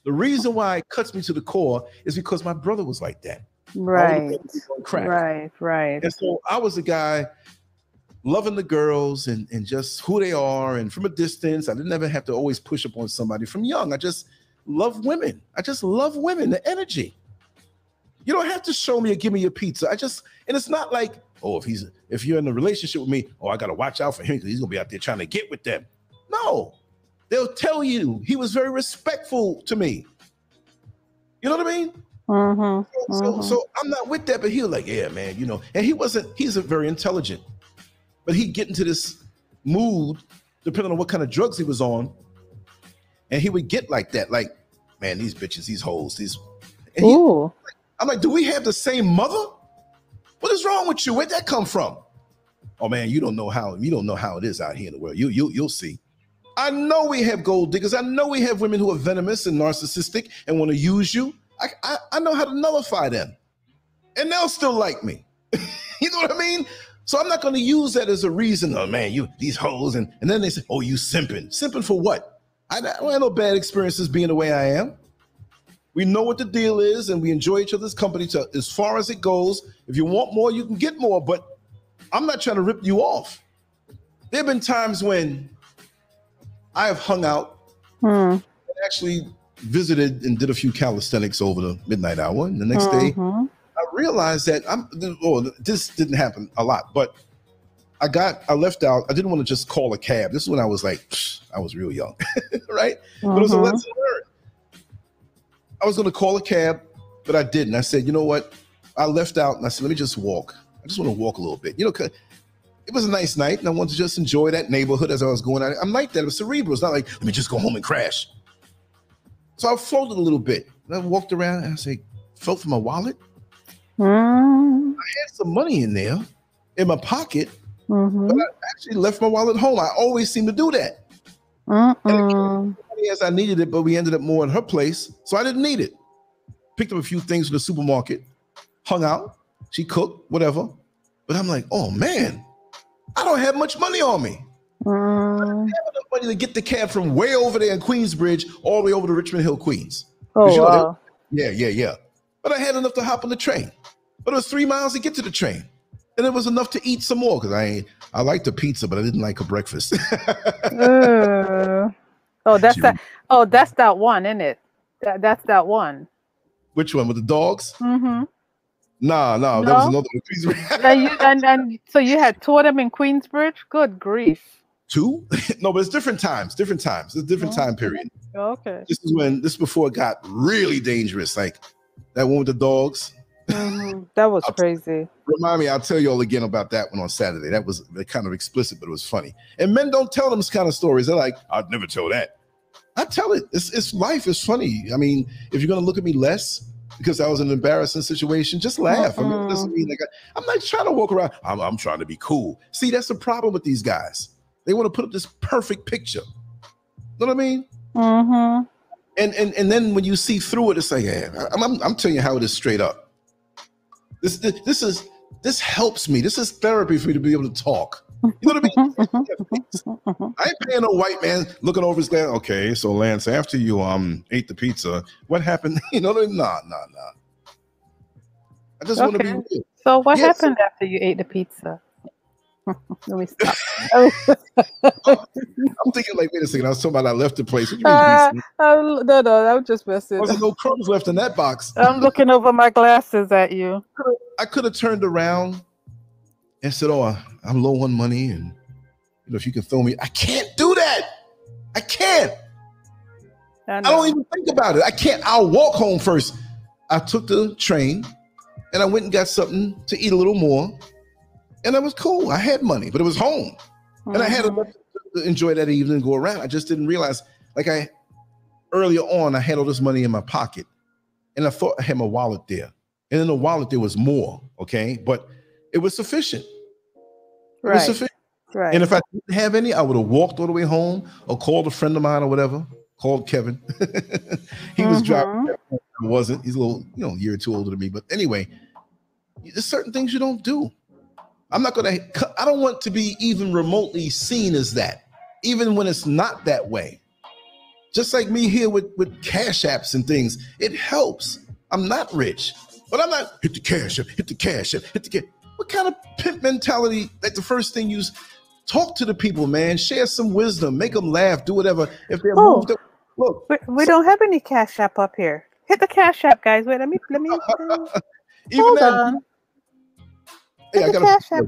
The reason why it cuts me to the core is because my brother was like that. Right. Right. Right. And so I was a guy loving the girls and, and just who they are. And from a distance, I didn't ever have to always push up on somebody from young. I just love women. I just love women, the energy. You don't have to show me or give me your pizza. I just, and it's not like, oh, if he's if you're in a relationship with me, oh, I gotta watch out for him because he's gonna be out there trying to get with them. No, they'll tell you he was very respectful to me. You know what I mean? Mm-hmm. So, Mhm. so I'm not with that, but he was like, yeah, man, you know, and he wasn't, he's a very intelligent, but he'd get into this mood depending on what kind of drugs he was on. And he would get like that, like, man, these bitches, these hoes, these. He, Ooh. I'm like, do we have the same mother? What is wrong with you? Where'd that come from? Oh man, you don't know how you don't know how it is out here in the world. You you you'll see. I know we have gold diggers. I know we have women who are venomous and narcissistic and want to use you. I, I, I know how to nullify them. And they'll still like me. you know what I mean? So I'm not going to use that as a reason. Oh man, you these hoes, and, and then they say, oh, you simping. Simping for what? I, I don't have no bad experiences being the way I am. We know what the deal is, and we enjoy each other's company to as far as it goes. If you want more, you can get more, but I'm not trying to rip you off. There have been times when I have hung out and actually visited and did a few calisthenics over the midnight hour. And the next day, Mhm. I realized that I'm. Oh, this didn't happen a lot, but I got. I left out. I didn't want to just call a cab. This is when I was like, I was real young, right? But it was a Mhm. lesson learned. I was going to call a cab, but I didn't. I said, you know what? I left out and I said, let me just walk. I just want to walk a little bit. You know, it was a nice night and I wanted to just enjoy that neighborhood as I was going out. I'm like that. It was cerebral. It's not like, let me just go home and crash. So I floated a little bit. And I walked around and I said, felt for my wallet. Mm. had some money in there in my pocket, Mhm. but I actually left my wallet home. I always seem to do that. Mm-mm. Yes, I needed it, but we ended up more in her place, so I didn't need it. Picked up a few things from the supermarket, hung out. She cooked, whatever. But I'm like, oh man, I don't have much money on me. Mm. I have enough money to get the cab from way over there in Queensbridge all the way over to Richmond Hill, Queens. Oh you know, wow. Yeah, yeah, yeah. But I had enough to hop on the train. But it was three miles to get to the train. And it was enough to eat some more because I I liked the pizza, but I didn't like her breakfast. Uh, oh, that's that. Oh, that's that one, isn't it? That, that's that one. Which one with the dogs? Mm-hmm. Nah, nah, that was another Queensbridge. And you and, and so you had two of them in Queensbridge. Good grief. Two? no, but it's different times, different times. It's a different Oh. time period. Okay. This is when this is before it got really dangerous. Like that one with the dogs. Mhm. That was crazy. Remind me, I'll tell you all again about that one on Saturday. That was kind of explicit, but it was funny. And men don't tell them kind of stories. They're like, I'd never tell that. I tell it. It's, it's life. It's funny. I mean, if you're gonna look at me less because I was in an embarrassing situation, just laugh. I mean, it doesn't mean like I, I'm not trying to walk around. I'm, I'm trying to be cool. See, that's the problem with these guys. They want to put up this perfect picture. You know what I mean? Mm-hmm. And and and then when you see through it, it's like, yeah, I'm, I'm, I'm telling you how it is straight up. This, this this is this helps me. This is therapy for me to be able to talk. You know what I mean? I ain't paying no white man looking over his glass. Okay, so Lance, after you um ate the pizza, what happened? You know, what I mean? nah, nah, nah. I just want to be real. So what Yes. happened after you ate the pizza? Let me stop. I'm thinking like, wait a second. I was talking about I left the place. What do you mean, Uh, pizza? Oh, no, no, I'm just messing. Wasn't no crumbs left in that box. I'm looking over my glasses at you. I could have turned around and said, "Oh, I- I'm low on money, and you know, if you can throw me, I can't do that. I can't. I, I don't even think about it. I can't. I'll walk home first. I took the train, and I went and got something to eat a little more, and I was cool. I had money, but it was home, and I had Mhm. enough to enjoy that evening and go around. I just didn't realize, like I earlier on, I had all this money in my pocket, and I thought I had my wallet there, and in the wallet there was more. Okay, but it was sufficient. Right, right. And if I didn't have any, I would have walked all the way home or called a friend of mine or whatever. Called Kevin. he was driving. Mm-hmm. I wasn't. He's a little, you know, a year or two older than me. But anyway, there's certain things you don't do. I'm not gonna. I don't want to be even remotely seen as that, even when it's not that way. Just like me here with, with cash apps and things, it helps. I'm not rich, but I'm not hit the cash app, hit the cash app, hit the cash. What kind of pimp mentality? Like the first thing you talk to the people, man, share some wisdom, make them laugh, do whatever. If they're Oh. moved look, We, we don't have any cash app up here. Hit the cash app, guys. Wait, let me let me uh, even hold that, on. hey, Hit I the got cash app.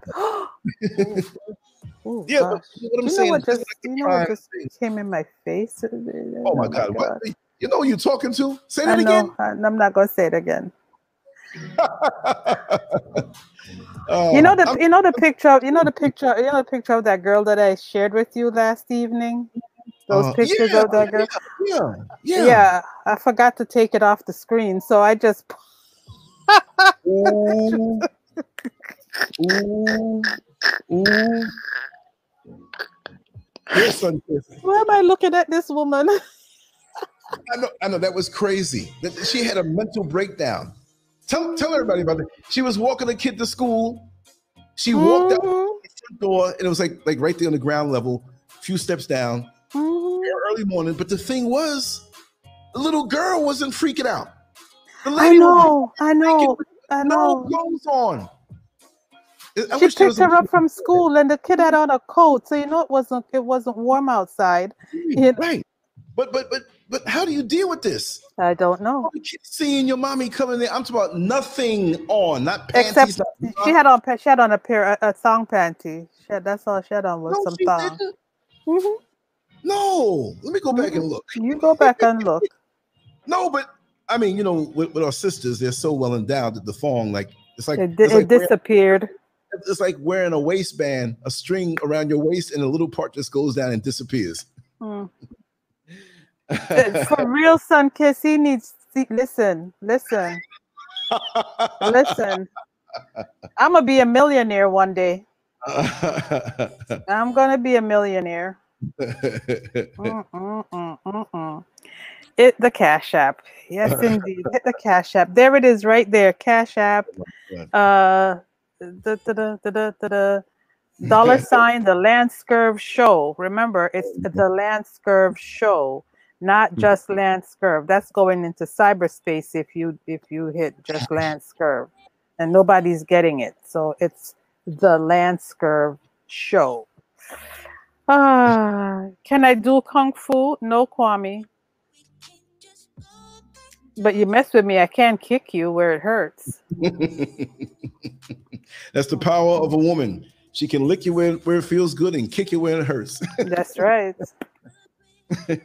Ooh, Yeah, gosh. what I'm you know saying what is this just you know what just came in my face? Oh my oh God! What? You know who you're talking to? Say I that know. I, I'm not gonna say it again. Oh, you know the I'm- you know the picture of- you know the picture you know the picture of that girl that I shared with you last evening. Those uh, pictures yeah, of that girl. Yeah, Yeah. yeah. I forgot to take it off the screen, so I just Ooh, ooh, ooh. Son, why am I looking at this woman? I know, I know that was crazy. That she had a mental breakdown. Tell, tell everybody about it. She was walking a kid to school. She walked out Mhm, the door, and it was like like right there on the ground level, a few steps down, mhm. early morning. But the thing was, the little girl wasn't freaking out. The I lady was know, I know, I no know. clothes on. I She picked her up from school, and the kid had on a coat, so you know it wasn't it wasn't warm outside. Right, right. But but but but how do you deal with this? I don't know. Seeing your mommy coming there. I'm talking about nothing on, not panties. Except not she had on she had on a pair a, a thong panty. She had, that's all she had on was no, some thong. Mhm. No, let me go back and look. Can you go back and look. No, but I mean, you know, with, with our sisters, they're so well endowed that the thong, like it's like It, di- it's it like, wearing, disappeared. it's like wearing a waistband, a string around your waist, and a little part just goes down and disappears. Mm. Uh, For real, son, kiss. He needs. See, listen, listen, listen. I'm gonna be a millionaire one day. I'm gonna be a millionaire. Mm, mm, mm. It the Cash App. Yes, indeed. Hit the Cash App. There it is, right there. Cash App. Uh, the the the the the, the dollar sign. The Lance Scurv Show. Remember, it's the Lance Scurv Show, not just Lance Scurv. That's going into cyberspace if you if you hit just Lance Scurv, and nobody's getting it. So it's the Lance Scurv Show. Ah, can I do kung fu? No, Kwame. But you mess with me, I can kick you where it hurts. That's the power of a woman. She can lick you where, where it feels good and kick you where it hurts. That's right.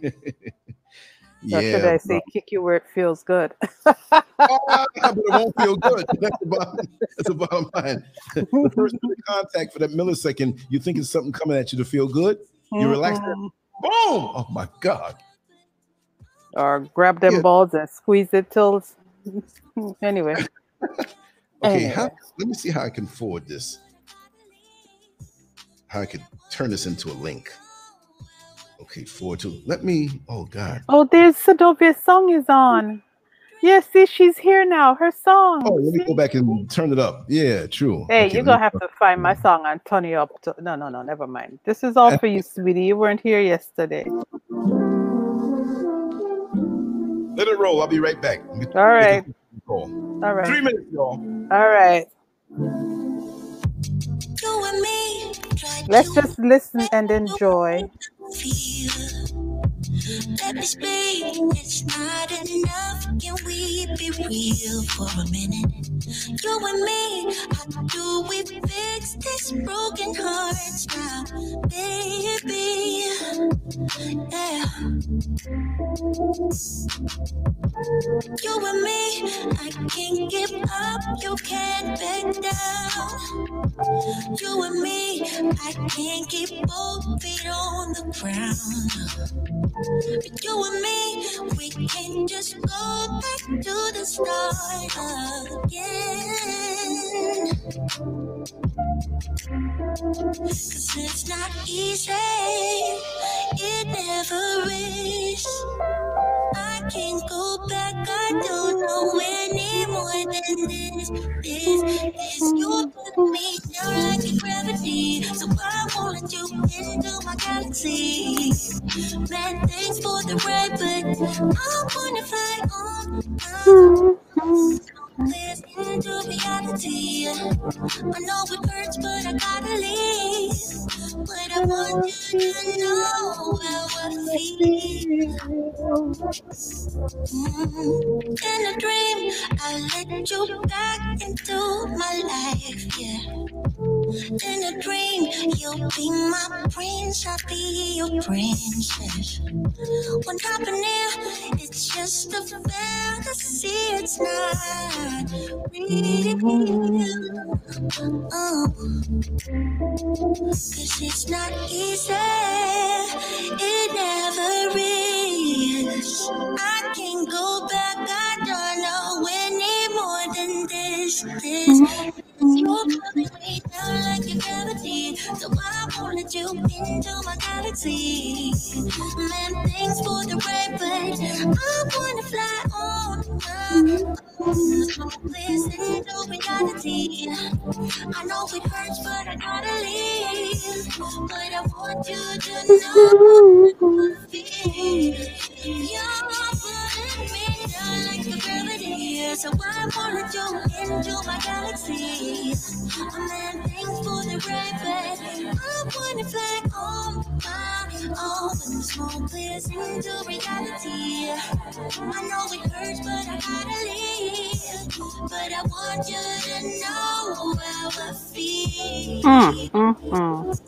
Or yeah, should I say kick you where it feels good? Oh, but it won't feel good. That's the bottom, that's the bottom line. The first bit of contact for that millisecond, you think it's something coming at you to feel good. You relax there. Mm-mm. Boom! Oh my God. Or grab them Yeah. balls and squeeze it till. anyway, Okay, how, let me see how I can forward this. How I could turn this into a link. Okay, forward to. Let me. Oh God. oh, there's Sadovia's song is on. Yes, see, she's here now. Her song. Oh, let me See? go back and turn it up. Yeah, true. Hey, Okay, you're gonna me- have to find my song and turn you up. To, no, no, no, never mind. This is all for you, sweetie. You weren't here yesterday. Let it roll. I'll be right back. Let me- All right, make a call. all right, Three minutes, y'all. all right. You and me, try Let's just listen and enjoy. Let me speak, it's not enough. Can we be real for a minute? You and me, how do we fix this broken hearts now, baby? Yeah. You and me, I can't give up, you can't back down. You and me, I can't keep both feet on the ground. But you and me, we can just go back to the start again. Cause it's not easy, it never is. I can't go back, I don't know any more than this. This, this, you put me down like gravity. So I won't let you into my galaxy. galaxy. Man, thanks for the ride, but I wanna fly on. Hmm. This into reality. I know it hurts, but I gotta leave. But I want you to know how I feel. In a dream, I let you back into my life, yeah. In a dream, you'll be my prince, I'll be your princess. What happened here? It's just a fantasy, it's not real. Oh, cause it's not easy, it never is. I can't go back, I don't know any more than this. This mm-hmm. You're pulling me down like a gravity, so I won't you into my galaxy. Man, thanks for the ride, but I wanna fly on. Listen to reality. I know it hurts, but I gotta leave. But I want you to know. You're gravity, so I let you into my galaxy. Man, thanks for the ride, but I wanna fly on my own. When the smoke clears into reality, I know it hurts, but I gotta leave. But I want you to know how I feel. Mm, mm, mm.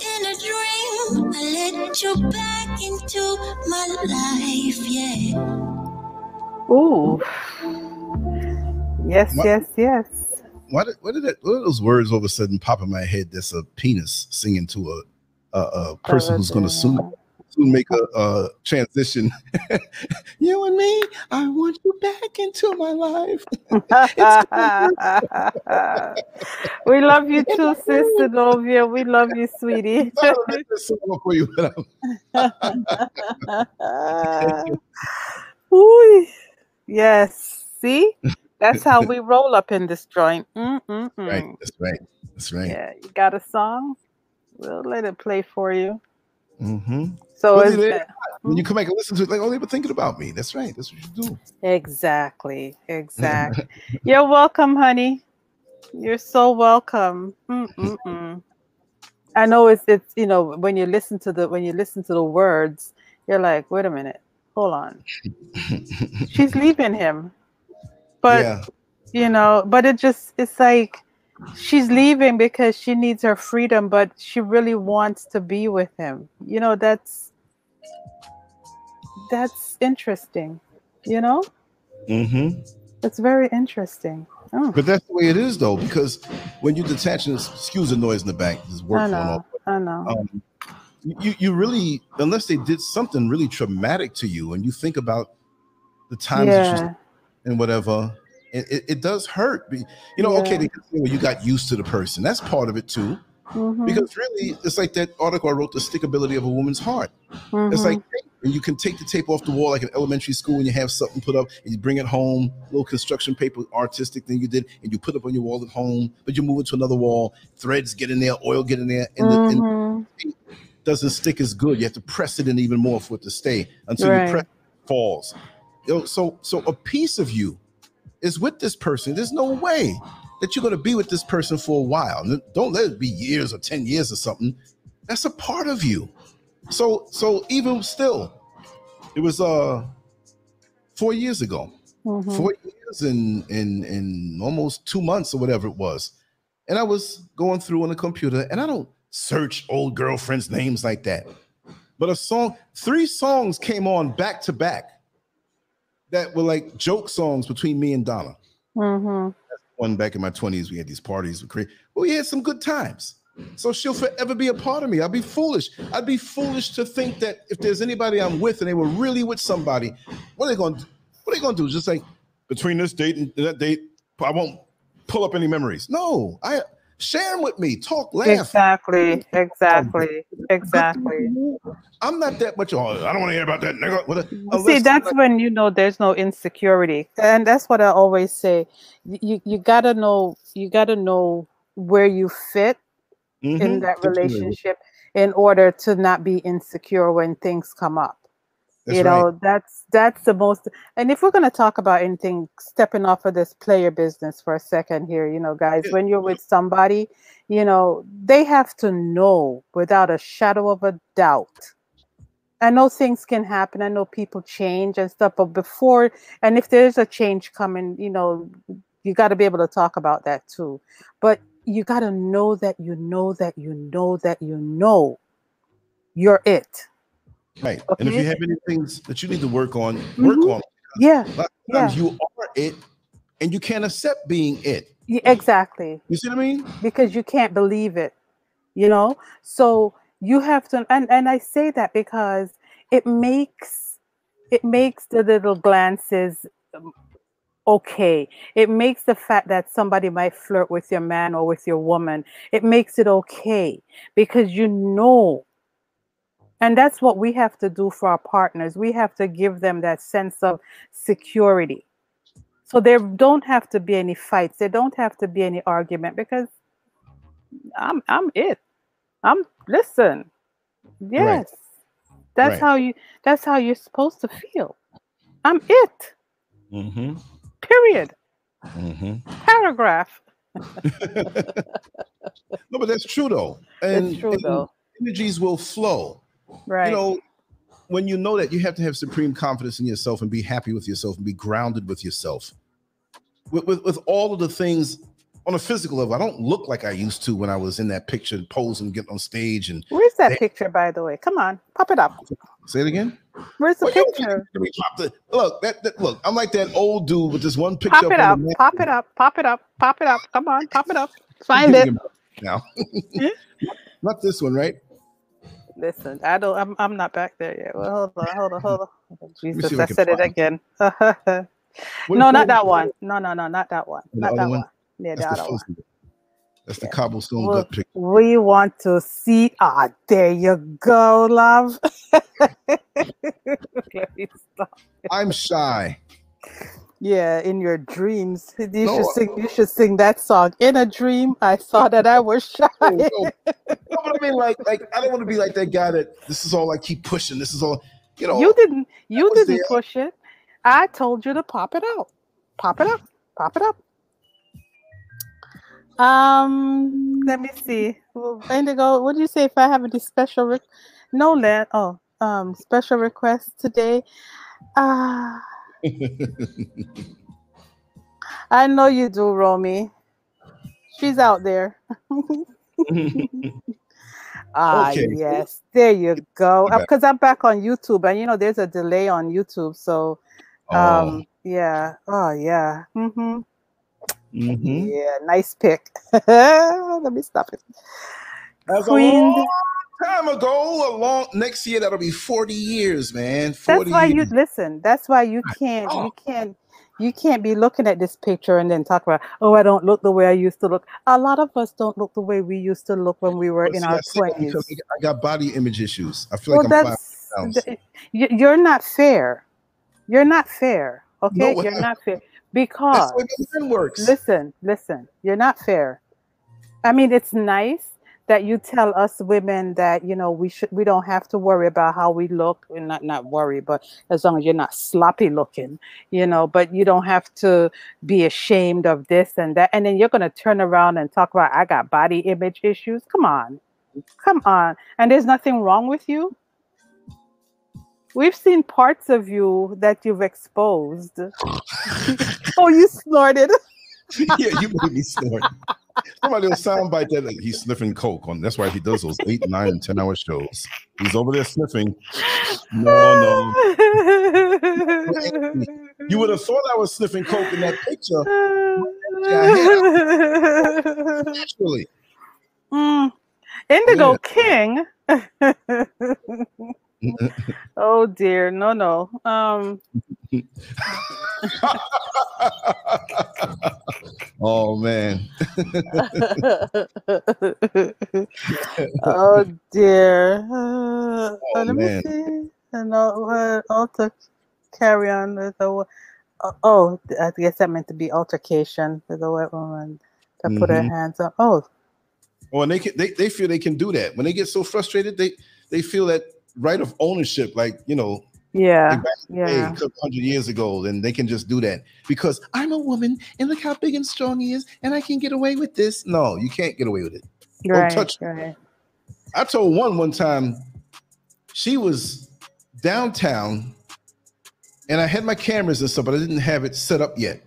In a dream, I let you back into my life, yeah. Ooh. Yes, What? yes, yes. Why did, what did that? What did those words all of a sudden pop in my head? That's a penis singing to a a, a person who's going to soon soon make a, a transition. you and me, I want you back into my life. we love you too, Sister Novia. We love you, sweetie. I'll let this song for you. Ooh, yes. See, that's how we roll up in this joint. Mm-mm-mm. right, that's right. That's right. Yeah, you got a song? We'll let it play for you. Mm-hmm. So Well, it's it is. When you come back and listen to it, like, oh, they were thinking about me. That's right. That's what you do. exactly, exactly. You're welcome, honey. You're so welcome. Mm-mm-mm. I know it's it's you know when you listen to the when you listen to the words, you're like, wait a minute, hold on. She's leaving him, but yeah. you know, but it just it's like she's leaving because she needs her freedom, but she really wants to be with him. You know, that's that's interesting. You know, Mm-hmm. it's very interesting. Oh, But that's the way it is, though, because when you detach and excuse the noise in the back, there's work I know, I know. um, you you really unless they did something really traumatic to you and you think about the times yeah, and whatever it, it, it does hurt. You know okay they can say, well, you got used to the person. That's part of it too. Mhm, because really it's like that article i wrote the stickability of a woman's heart. It's mhm. like when you can take the tape off the wall like in elementary school and you have something put up and you bring it home little construction paper artistic thing you did and you put it up on your wall at home but you move it to another wall threads get in there oil get in there and, the, and Mhm. Doesn't stick as good. You have to press it in even more for it to stay until Right. you press it falls. You know, so so a piece of you is with this person. There's no way that you're going to be with this person for a while. Don't let it be years or 10 years or something. That's a part of you. So so even still, it was uh four years ago. Mhm. Four years in in in almost two months or whatever it was. And I was going through on the computer and I don't search old girlfriends' names like that. But a song, three songs came on back to back that were like joke songs between me and Donna. Mhm. One back in my 20s, we had these parties with crazy. Well, we had some good times. So she'll forever be a part of me. I'd be foolish. I'd be foolish to think that if there's anybody I'm with and they were really with somebody, what are they going to what are they going to do? Just like between this date and that date, I won't pull up any memories. No, I share them with me. Talk, laugh. Exactly, exactly, exactly. I'm not that much. Oh, I don't want to hear about that nigga. See, that's when you know there's no insecurity, and that's what I always say. You you gotta know you gotta know where you fit in Mhm. that relationship. in order to not be insecure when things come up. That's you right. know, that's that's the most and if we're gonna talk about anything stepping off of this player business for a second here, you know, guys, Yeah. when you're with somebody, you know, they have to know without a shadow of a doubt. I know things can happen. I know people change and stuff, but before and if there's a change coming, you know, you got to be able to talk about that too. But you got to know that you know that you know that you know you're it. Right. And if you have any things that you need to work on, work Mhm. on. Yeah, Yeah. you are it and you can't accept being it. y- exactly. You see what I mean? because you can't believe it you know so you have to and and i say that because it makes it makes the little glances um, okay it makes the fact that somebody might flirt with your man or with your woman it makes it okay because you know and that's what we have to do for our partners we have to give them that sense of security so there don't have to be any fights there don't have to be any argument because I'm I'm it. I'm listen. Yes. That's Right. how you that's how you're supposed to feel. I'm it. Mm-hmm. Period. Mm-hmm. Paragraph. no, but that's true though. And, it's true and though. energies will flow. Right. You know, when you know that you have to have supreme confidence in yourself and be happy with yourself and be grounded with yourself. With, with, with all of the things on a physical level, I don't look like I used to when I was in that picture posing, getting on stage and Where's that they- picture by the way? Come on, pop it up. say it again. Where's the Well, picture? Pop the- Look, that, that look, I'm like that old dude with this one picture. Pop it on up, pop it up, pop it up, pop it up. Come on, pop it up. Find it. now. Hmm? Not this one, right? Listen, I don't I'm I'm not back there yet. Well hold on, hold on, hold on. Jesus, I said it again. No, not that one. No, no, no, not that one. Not that one? one. Yeah, That's the, other one. That's the cobblestone Well, gut picture. We want to see. Ah, there you go, love. Let me stop. I'm shy. Yeah, in your dreams, you No, should sing. You should sing that song. In a dream, I thought that I was shy. No, no. No, but I mean, like, like I don't want to be like that guy that this is all I keep pushing. This is all, you know. You didn't. You didn't there. push it. I told you to pop it out. Pop it up. Pop it up. Um, let me see. Well, Indigo, what do you say if I have any special? Re- no, Len. Oh, um, special requests today. Ah, I know you do, Romy. She's out there. Ah, Okay. yes. There you go. Because I'm back on YouTube, and you know, there's a delay on YouTube. So, Oh, um, yeah. Oh, yeah. Mm-hmm. Mm-hmm. Yeah. Nice pick. Let me stop it. That's Queen- time ago. A long next year that'll be 40 years, man. 40 That's why you listen. That's why you can't. Oh. You can't. You can't be looking at this picture and then talk about, oh, I don't look the way I used to look. A lot of us don't look the way we used to look when we were in see, our I say that twenties. I got body image issues. I feel Well, like I'm that's th- you're not fair. You're not fair. Okay, No, you're I- not fair because the way the man works. listen, listen. You're not fair. I mean, it's nice that you tell us women that you know we should we don't have to worry about how we look and not not worry but as long as you're not sloppy looking you know but you don't have to be ashamed of this and that. And then you're going to turn around and talk about i got body image issues. Come on. Come on. And there's nothing wrong with you. We've seen parts of you that you've exposed. Oh you snorted. Yeah, you made me snort. Somebody will soundbite that like, he's sniffing coke on. That's why he does those eight, nine, ten hour shows. He's over there sniffing. No, no. You would have thought I was sniffing coke in that picture. Actually, Mm. Indigo Yeah. King. oh dear, no, no. Um, oh man, oh dear. Uh, Oh, let me see. And uh, alter carry on with the. wo- Oh, oh, I guess that meant to be altercation with the white woman that put her Mhm. hands up. Oh, Or when they can, they, they feel they can do that. When they get so frustrated, they they feel that right of ownership, like you know, Yeah. like back in the day, Yeah. hundred years ago, and they can just do that because I'm a woman and look how big and strong he is, and I can get away with this. No, you can't get away with it. Right. touch- right. I told one one time she was downtown and I had my cameras and stuff, but I didn't have it set up yet.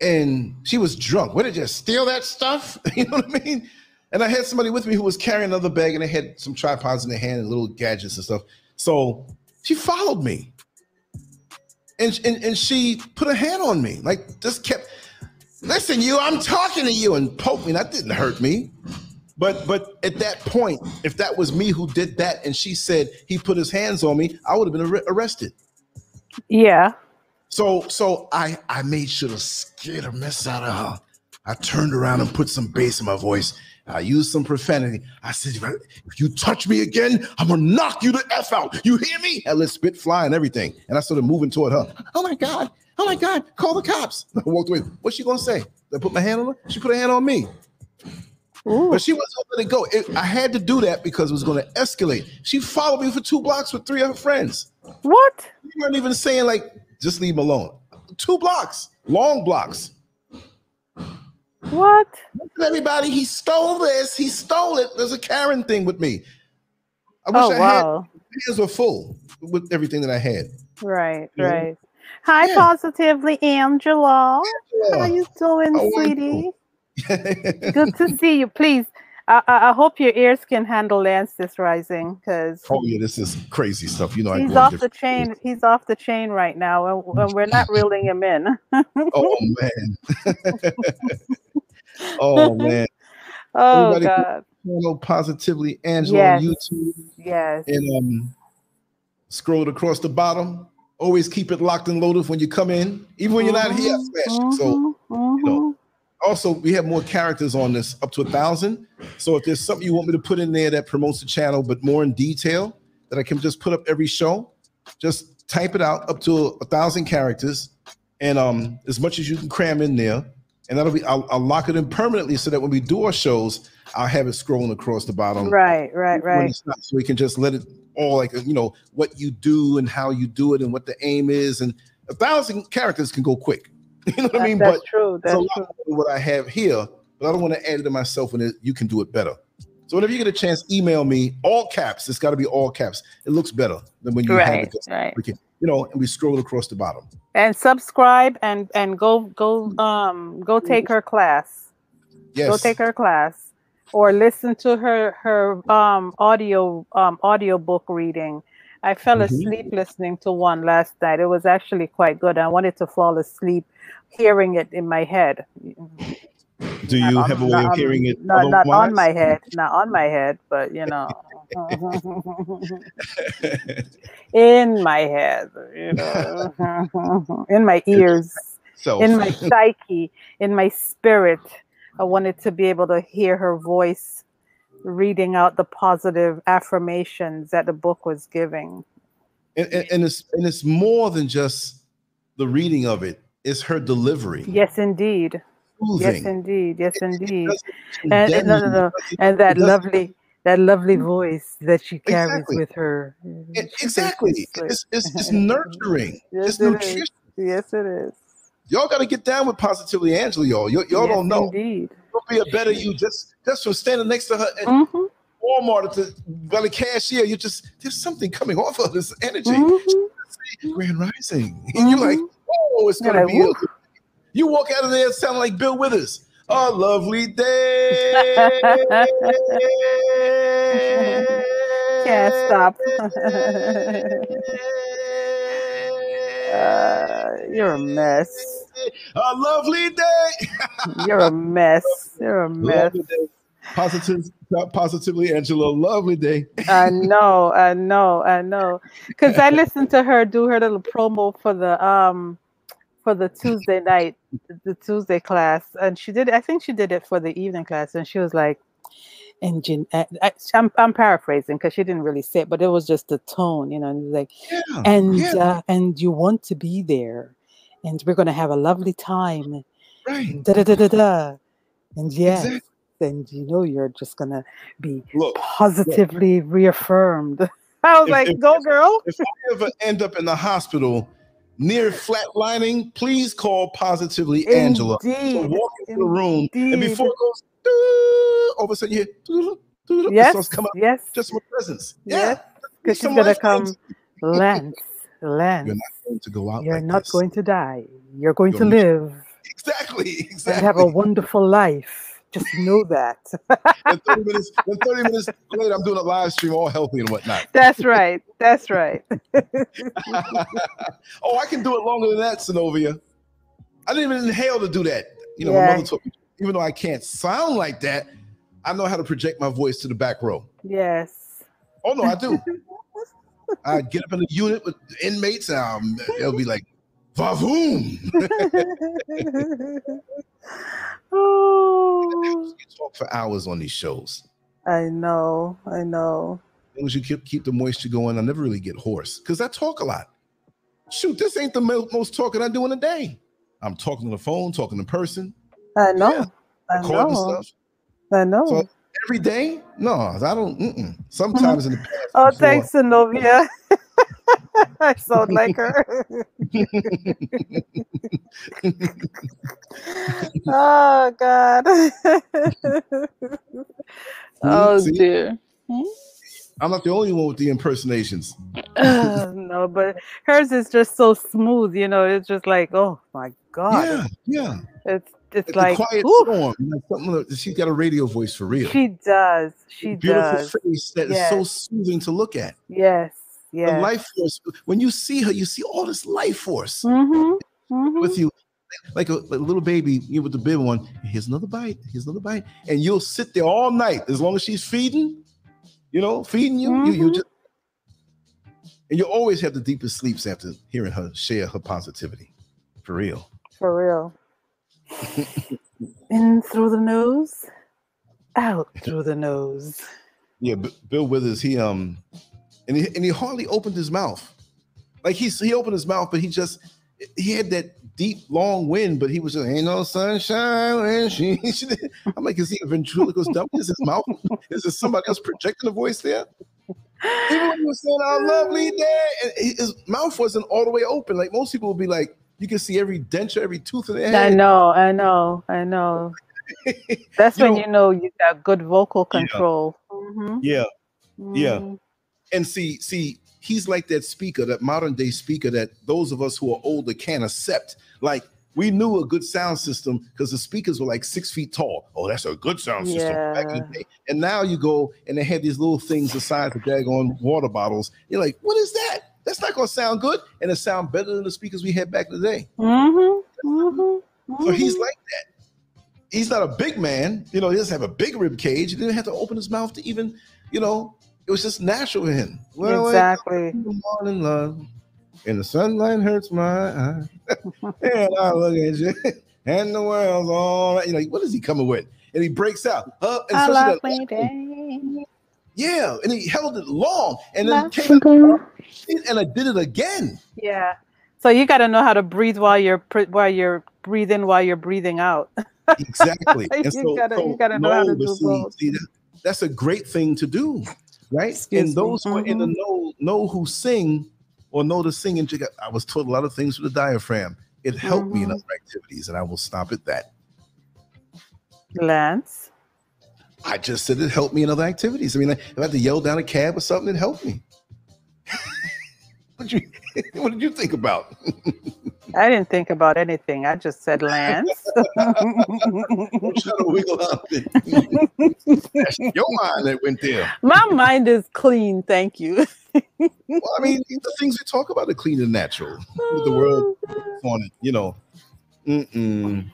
And she was drunk. What did you steal that stuff? You know what I mean? And I had somebody with me who was carrying another bag and they had some tripods in their hand and little gadgets and stuff. So she followed me. And, and, and she put a hand on me, like just kept, listen, you, I'm talking to you, and poked me. That didn't hurt me. But but at that point, if that was me who did that, and she said he put his hands on me, I would have been ar- arrested. Yeah. So so I I made sure to scare the mess out of her. I turned around and put some bass in my voice. I used some profanity. I said, if, you touch me again, I'm gonna knock you the f out. You hear me? I let spit fly and everything. And I started moving toward her. Oh my god! Oh my god! Call the cops! I walked away. What's she gonna say? I put my hand on her. She put her hand on me. Ooh. But she wasn't let it go. It, I had to do that because it was going to escalate. She followed me for two blocks with three of her friends. What? You weren't even saying like, just leave him alone. Two blocks, long blocks. What? Everybody, he stole this. He stole it. There's a Karen thing with me. I wish Oh I wow. had hands were full with everything that I had. Right, Yeah. right. Hi, Yeah. positively, Angela. How Yeah. you doing, How you? sweetie? Good to see you. Please, I, I hope your ears can handle Lance this rising because oh yeah, this is crazy stuff. You know, he's off the chain. He's off the chain right now, and, and we're not reeling him in. Oh man. oh man. Oh Everybody- God, Channel positively Angela Yes. on YouTube. yes. and um, scroll across the bottom. Always keep it locked and loaded when you come in, even when you're not here. It. So Mhm, know, mhm. Also we have more characters on this, up to a thousand. So if there's something you want me to put in there that promotes the channel, but more in detail, that I can just put up every show, just type it out up to a thousand characters, and um, as much as you can cram in there, and that'll be I'll, I'll lock it in permanently so that when we do our shows, I'll have it scrolling across the bottom right, right, right. not, so we can just let it all like you know what you do and how you do it and what the aim is and a thousand characters can go quick you know what i mean that's but true. That's lot true. what i have here but i don't want to add it to myself when it, you can do it better so whenever you get a chance email me all caps it's got to be all caps it looks better than when you have it right. can you know and we scroll across the bottom And subscribe and and go go um go take her class. yes Go take her class or listen to her her um audio um audio book reading. I fell Mhm. asleep listening to one last night. It was actually quite good. I wanted to fall asleep hearing it in my head. do you Not have a on- way not of on- hearing it Not, not on my head, not on my head, but you know, in my head, you know, in my ears, so in my psyche, in my spirit. I wanted to be able to hear her voice reading out the positive affirmations that the book was giving. and, and, and it's and it's more than just the reading of it it's her delivery Yes, indeed. Yes, indeed. Yes, indeed. And, and no, no, no. And that lovely, that lovely voice that she carries Exactly. with her. it- exactly. It's, it's, it's nurturing. Yes, it's it is. nutrition. Yes, it is. Y'all got to get down with positively Angela, y'all. Y'all, y'all Yes, don't know. Indeed. You'll be a better you just just from standing next to her at hmm Walmart to by the cashier. You just there's something coming off of this energy. hmm Grand Rising. And you're like, oh, it's gonna like, be. a- you walk out of there sounding like Bill Withers. A lovely day. Can't stop. Uh, you're a mess. A lovely day. You're a mess. You're a mess. Positive, positively, Angela. Lovely day. I know, I know, I know. Because I listened to her do her little promo for the um for the Tuesday night, the Tuesday class, and she did. I think she did it for the evening class, and she was like, "And Jan- I, I'm I'm paraphrasing because she didn't really say it, but it was just the tone, you know. And like, Yeah. and yeah. uh, and you want to be there, and we're gonna have a lovely time. right. Da da da da da. And yes, Exactly. And you know you're just gonna be Look, positively reaffirmed. I was If- like, if- "Go, girl!" if I ever end up in the hospital near flatlining, please call positively Angela. So walk into the room, and before it goes, doo, all of a sudden you hear, doo, doo, doo, it Yes, starts coming up yes, just with presence. yes. Yeah, Because she's gonna come. Lance, Lance. You're not going to go out. You're like not this. going to die. You're going to You're- live exactly, Exactly. and exactly. have a wonderful life. Just know that. Then 30 minutes, then 30 minutes later, I'm doing a live stream, all healthy and whatnot. That's right. That's right. oh, I can do it longer than that, Synovia. I didn't even inhale to do that. You know, Yeah. my mother told me, even though I can't sound like that, I know how to project my voice to the back row. Yes. Oh no, I do. I get up in the unit with inmates, and um, they'll be like, "Vavoom!" oh, you talk for hours on these shows. I know. I know. As long as you keep, keep the moisture going, I never really get hoarse because I talk a lot. Shoot, this ain't the most talking I do in a day. I'm talking on the phone, talking in person, I know. Yeah. I know. stuff. I know. So every day, no, I don't. Mm-mm. Sometimes mm-hmm. in the past, oh, before- thanks, Zenobia. I sound like her. oh God. oh See? dear. I'm not the only one with the impersonations. Uh, no, but hers is just so smooth. You know, it's just like, oh my God. Yeah, yeah. It's it's It's like quiet storm. Like something that- she's got a radio voice for real. she does. She Beautiful does. face that is so soothing to look at. Yes. The life force. When you see her, you see all this life force Mm-hmm. with you, like a, like a little baby. You with the big one. Here's another bite. Here's another bite, and you'll sit there all night as long as she's feeding. You know, feeding you. You, you Mhm. just, and you always have the deepest sleeps after hearing her share her positivity. For real. For real. In through the nose, out through the nose. Yeah, B- Bill Withers, he um, and he and he hardly opened his mouth. Like he's he opened his mouth, but he just he had that deep long wind, but he was just ain't no sunshine when she. I'm like, is he a ventriloquist dummy? Is his mouth? Is there somebody else projecting a voice there? Even when he was saying "our lovely day," and his mouth wasn't all the way open. Like most people would be like, you can see every denture, every tooth in their I know, I know, I know. That's You when know- you know you got good vocal Yeah. control. Mhm, Yeah, Yeah. And see, see, he's like that speaker, that modern day speaker that those of us who are older can't accept. Like we knew a good sound system because the speakers were like six feet tall. Oh, that's a good sound system back in the day. And now you go and they have these little things the size of daggone water bottles. You're like, what is that? That's not gonna sound good, and it sound better than the speakers we had back in the day. Mhm, mhm, So he's mhm. like that. He's not a big man, you know. He doesn't have a big rib cage. He didn't have to open his mouth to even, you know. It was just natural for him. Well, exactly. in the morning, love, and the sunlight hurts my eye. and I look at you, and the world's all right. You're like, what is he coming with? And he breaks out. And I love that- day. yeah, and he held it long, and then came and I did it again. Yeah. So you got to know how to breathe while you're while you're breathing while you're breathing out. Exactly. You and so, gotta- so you gotta know how to do see, both. see, that- that's a great thing to do, right? Excuse and me. those who are in the Mhm. know know who sing or know to sing and jig- I was taught a lot of things with the diaphragm. It helped me in Mhm. other activities, and I will stop at that. Lance. I just said it helped me in other activities. I mean, if I had to yell down a cab or something, it helped me. what, did you, what did you think about? I didn't think about anything. I just said Lance. Don't try to wiggle out. That's your mind that went there. My mind is clean, thank you. Well, I mean, the things we talk about are clean and natural. With the world on it, you know. Mm-mm.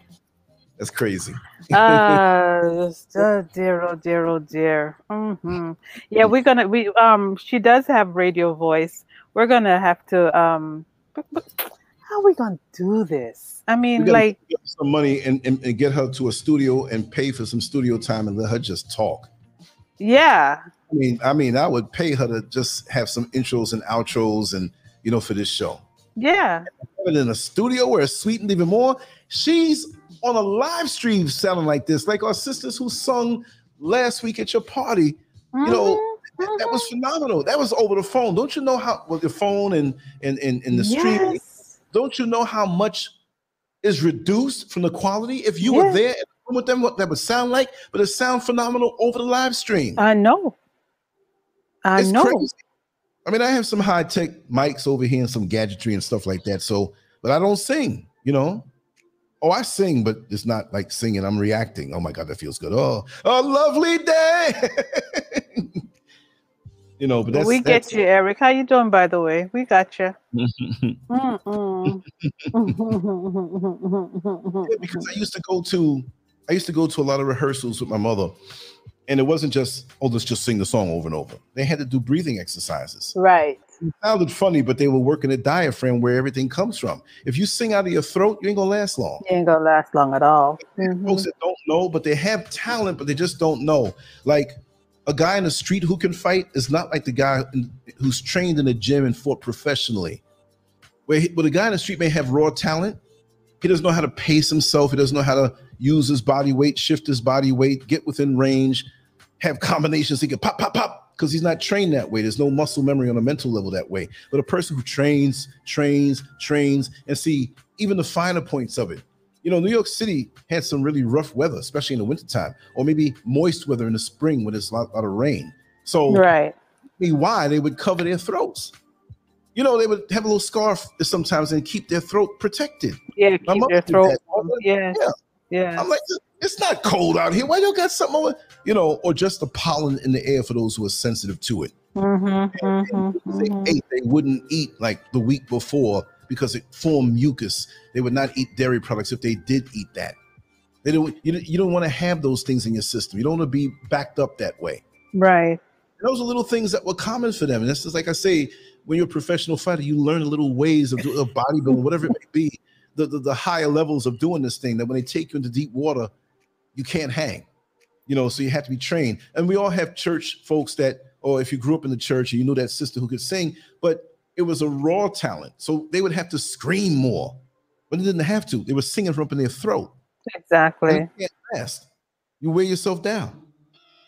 That's crazy. Ah, just- oh dear, oh dear, oh dear. hmm Yeah, we're gonna. We um, she does have radio voice. We're gonna have to um. How are we gonna do this? I mean, like, some money and, and, and get her to a studio and pay for some studio time and let her just talk. yeah, I mean, I mean, I would pay her to just have some intros and outros and you know for this show. yeah, in a studio where it's sweetened even more, she's on a live stream sounding like this, like our sisters who sung last week at your party. You know, Mhm, that was phenomenal. That was over the phone. Don't you know how with the phone and and and, and the streaming? Don't you know how much is reduced from the quality? If you were there in the room with them, what that would sound like, but it sounds phenomenal over the live stream. I know. I It's know. crazy. I mean, I have some high tech mics over here and some gadgetry and stuff like that. So, but I don't sing, you know. Oh, I sing, but it's not like singing. I'm reacting. Oh my god, that feels good. Oh, a lovely day. you know, but that's we that's, get you, Eric. How you doing, by the way? We got you. Yeah, because I used to go to I used to go to a lot of rehearsals with my mother, and it wasn't just oh let's just sing the song over and over. They had to do breathing exercises. right. It sounded funny, but they were working the diaphragm where everything comes from. If you sing out of your throat, you ain't gonna last long. You ain't gonna last long at all. Mhm. Folks that don't know, but they have talent, but they just don't know. Like a guy in the street who can fight is not like the guy who's trained in a gym and fought professionally. Where, he, where the guy in the street may have raw talent, he doesn't know how to pace himself. He doesn't know how to use his body weight, shift his body weight, get within range, have combinations. He can pop, pop, pop because he's not trained that way. There's no muscle memory on a mental level that way. But a person who trains, trains, trains, and see even the finer points of it. You know, New York City had some really rough weather, especially in the wintertime, or maybe moist weather in the spring when there's a lot, lot of rain. So, Right. I mean, why they would cover their throats. You know, they would have a little scarf sometimes and keep their throat protected. Yeah, My keep did throat. Yeah. Yeah. Yeah. I'm like, it's not cold out here. Why you got something over? You know, or just the pollen in the air for those who are sensitive to it. Mm-hmm, mm-hmm, They mhm. ate, they wouldn't eat like the week before because it formed mucus. They would not eat dairy products if they did eat that. They don't. You, don't- you don't want to have those things in your system. You don't want to be backed up that way. Right. those are little things that were common for them. And this is like I say, when you're a professional fighter, you learn little ways of, of bodybuilding, whatever it may be, the, the the higher levels of doing this thing. That when they take you into deep water, you can't hang. You know, so you have to be trained. And we all have church folks that, or if you grew up in the church and you knew that sister who could sing, but it was a raw talent. So they would have to scream more, but they didn't have to. They were singing from up in their throat. Exactly. you can't last. You wear yourself down.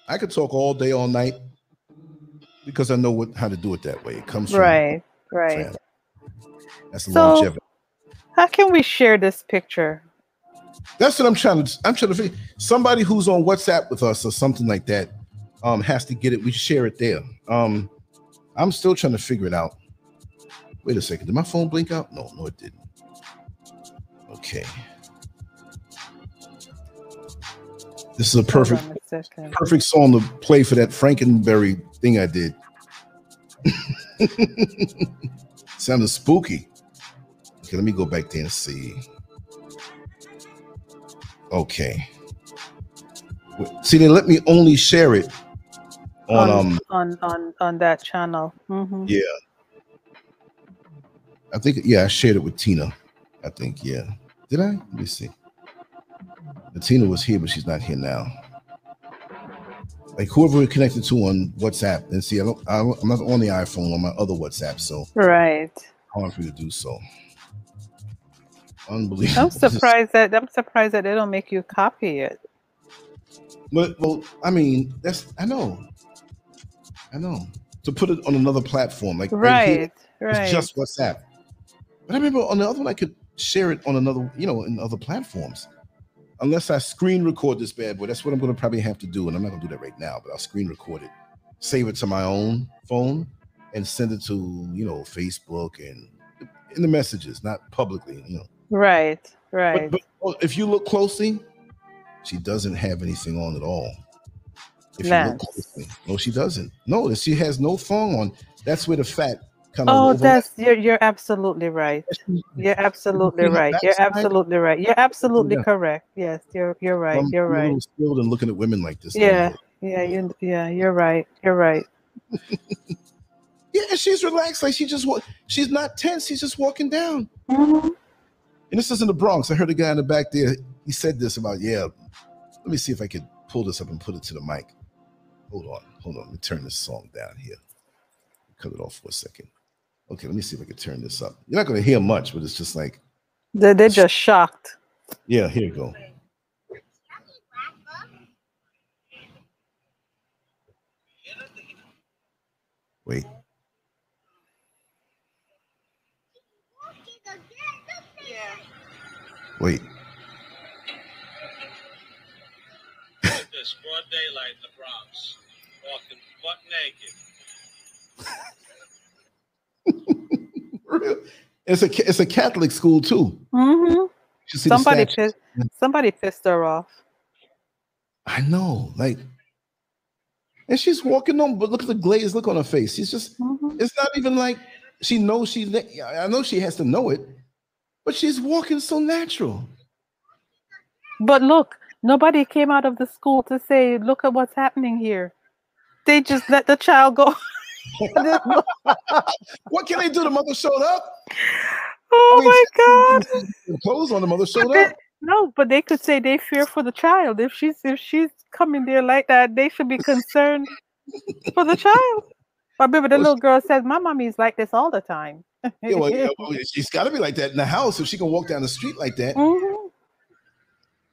I could talk all day, all night, because I know what how to do it that way. It comes from Right. Right. That's So- longevity. How can we share this picture? That's what I'm trying to. I'm trying to figure. Somebody who's on WhatsApp with us or something like that um, has to get it. We share it there. Um, I'm still trying to figure it out. Wait a second. Did my phone blink out? No, no, it didn't. Okay. This is a perfect a perfect song to play for that Frankenberry thing I did. Sounded spooky. Okay, let me go back there and see. Okay. See, they let me only share it on um on on on that channel. Mhm. yeah. I think yeah, I shared it with Tina. I think, yeah. Did I? Let me see. Tina was here, but she's not here now. Like whoever we're connected to on WhatsApp, and see, I don't, I, I'm not on the iPhone on my other WhatsApp, so Right. hard for you to do so. Unbelievable. I'm surprised that I'm surprised that they don't make you copy it. But well, I mean, that's I know, I know. To put it on another platform, like right, here, Right. Right. it's just WhatsApp. But I remember on the other one, I could share it on another, you know, in other platforms. Unless I screen record this bad boy, that's what I'm going to probably have to do, and I'm not going to do that right now. But I'll screen record it, save it to my own phone, and send it to you know Facebook and in the messages, not publicly, you know. right. Right. But, but oh, if you look closely, she doesn't have anything on at all. If you look closely, no, she doesn't. No, she has no thong on. That's where the fat kind of. oh, that's you're you're absolutely right. You're absolutely right. You're absolutely right. You're absolutely Yeah. correct. Yes, you're you're right. I'm You're right. skilled in looking at women like this. Yeah. Yeah, you yeah, you're right. You're right. yeah. She's relaxed, like she just. She's not tense. She's just walking down. Mhm. And this is in the Bronx. I heard a guy in the back there. He said this about yeah. Let me see if I could pull this up and put it to the mic. Hold on, hold on. Let me turn this song down here. Cut it off for a second. Okay, let me see if I can turn this up. You're not going to hear much, but it's just like They they're just shocked. Yeah, here you go. Wait. Wait. this broad daylight in the Bronx, walking butt naked. It's a it's a Catholic school too. hmm the Somebody pissed. Somebody pissed her off. I know, like, and she's walking on, but look at the glazed look on her face. She's just, Mhm. it's not even like she knows she. I know she has to know it, but she's walking so natural. But look, nobody came out of the school to say, "Look at what's happening here." They just let the child go. What can they do? The mother showed up. oh my god! The clothes on the mother showed they- up. no, but they could say they fear for the child. If she's if she's coming there like that, they should be concerned for the child. I remember the Well, little girl says, "My mommy's like this all the time." Yeah, well, yeah, well, she's got to be like that in the house if she can walk down the street like that. Mhm.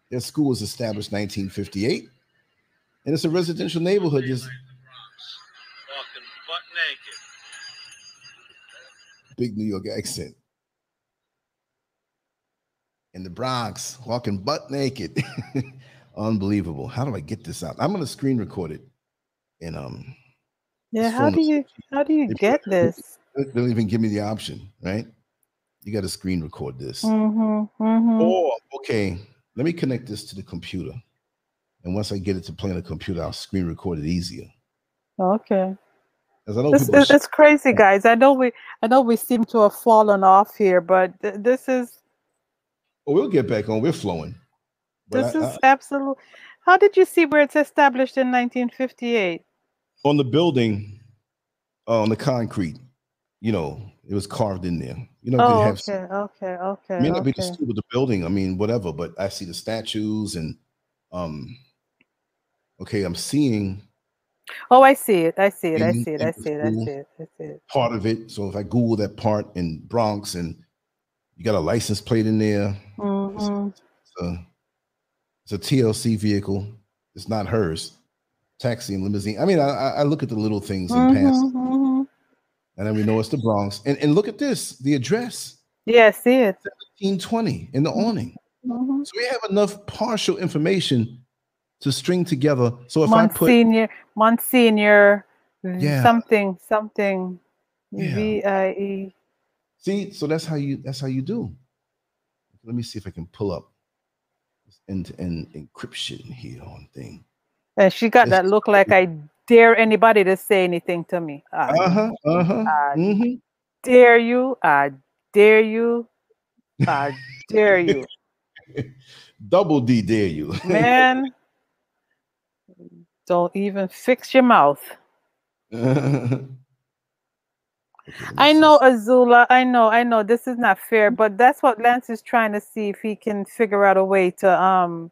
Their school was established 1958, and it's a residential neighborhood. Just big New York accent. In the Bronx, walking butt naked. Unbelievable. How do I get this out? I'm gonna screen record it. And um, Yeah, how do you how do you they get put- this? they don't even give me the option, right? You got to screen record this. Mm-hmm, mm-hmm. Or okay, let me connect this to the computer. And once I get it to play on the computer, I'll screen record it easier. Okay. I know It's, people it's, crazy, guys. I know we I know we seem to have fallen off here, but th- this is Oh, we'll get back on. We're flowing. But this I- is absolute. How did you see where it's established in 1958? On the building, uh, on the concrete, you know, it was carved in there. You know, Oh, have okay, okay, okay, may not be the school, but the building. I mean, whatever. But I see the statues and um. Okay, I'm seeing Oh, I see it. I see it. I see it. I see it. I see it. I see it. part of it. So if I Google that part in Bronx and you got a license plate in there, hmm it's a, it's a TLC vehicle. It's not hers. Taxi and limousine. I mean, I, I look at the little things and pass, hmm and then we know it's the Bronx. And and look at this, the address, Yeah, I see it. 1820 in the awning. Mhm. So we have enough partial information to string together. So if I put Monsignor, Monsignor, Yeah. something, something, Yeah. V I E. see, so that's how you that's how you do. Let me see if I can pull up this end-to-end encryption here on thing. And she got that look like I dare anybody to say anything to me. I Uh-huh. Uh-huh. I hmm dare you. I dare you. I dare you. Double D dare you. Man, don't even fix your mouth. Okay, let me I know Azula. I know. I know. This is not fair, but that's what Lance is trying to see if he can figure out a way to um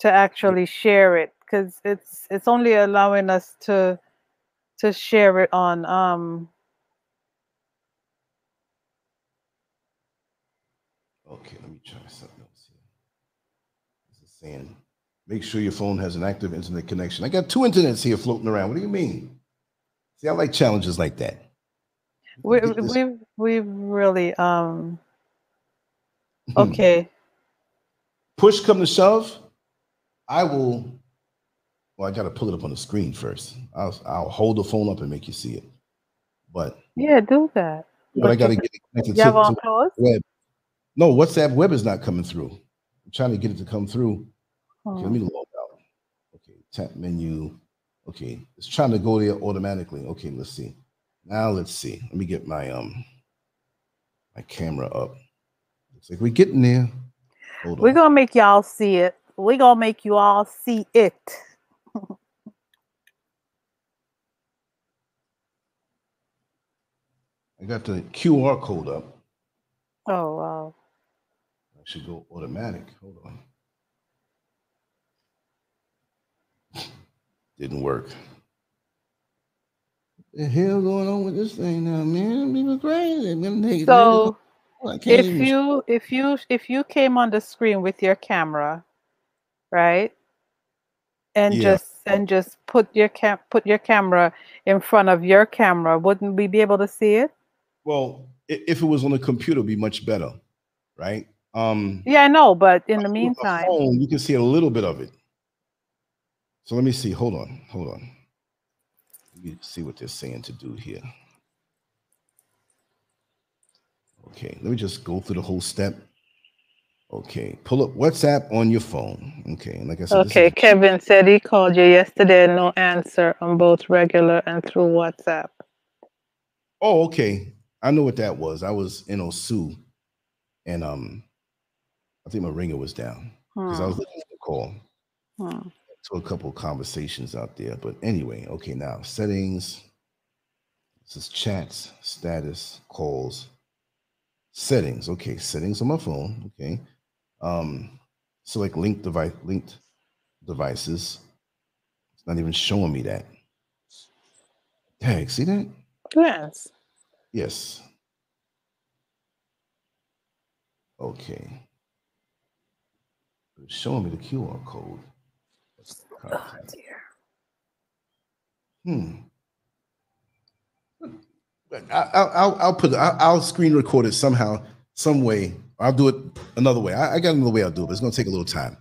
to actually share it because it's it's only allowing us to to share it on um Okay, let me try something else here. This is saying, make sure your phone has an active internet connection. I got two internets here floating around. What do you mean? See, I like challenges like that. we we we really um Hmm. okay Push come to shove, I will. Well, I got to pull it up on the screen first. I'll, I'll hold the phone up and make you see it. But yeah do that but I got to get it connected to, to web. No, WhatsApp web is not coming through. I'm trying to get it to come through. Okay, let me log out. Okay, tap menu. Okay, it's trying to go there automatically. Okay, let's see. Now let's see. Let me get my um my camera up. Looks like we're getting there. Hold we're on. gonna make y'all see it we're gonna make you all see it I got the QR code up. oh wow I should go automatic. Hold on. Didn't work. The hell going on with this thing now, man? People crazy. I'm gonna take so If even- you if you if you came on the screen with your camera, right? And Yeah. just and just put your cam put your camera in front of your camera, wouldn't we be able to see it? well, if it was on a computer, it'd be much better, right? Um, Yeah, I know, but in the meantime, phone, you can see a little bit of it. So let me see. Hold on. Hold on. Let me see what they're saying to do here. Okay, let me just go through the whole step. Okay, pull up WhatsApp on your phone. Okay, and like I said, okay. Kevin said he called you yesterday, no answer on both regular and through WhatsApp. oh, okay. I know what that was. I was in Osu, and um, I think my ringer was down because I Hmm, was looking for the call. hmm. To a couple conversations out there. But anyway, okay, now settings. This is chats, status, calls, settings. Okay, settings on my phone. Okay. Um, select linked device linked devices. It's not even showing me that. Tag, see that? Yes. Yes. Okay. It's showing me the QR code. Oh dear. Hmm. I, I'll, I'll, I'll put, I'll, I'll screen record it somehow, some way. I'll do it another way. I, I got another way I'll do it, but it's going to take a little time.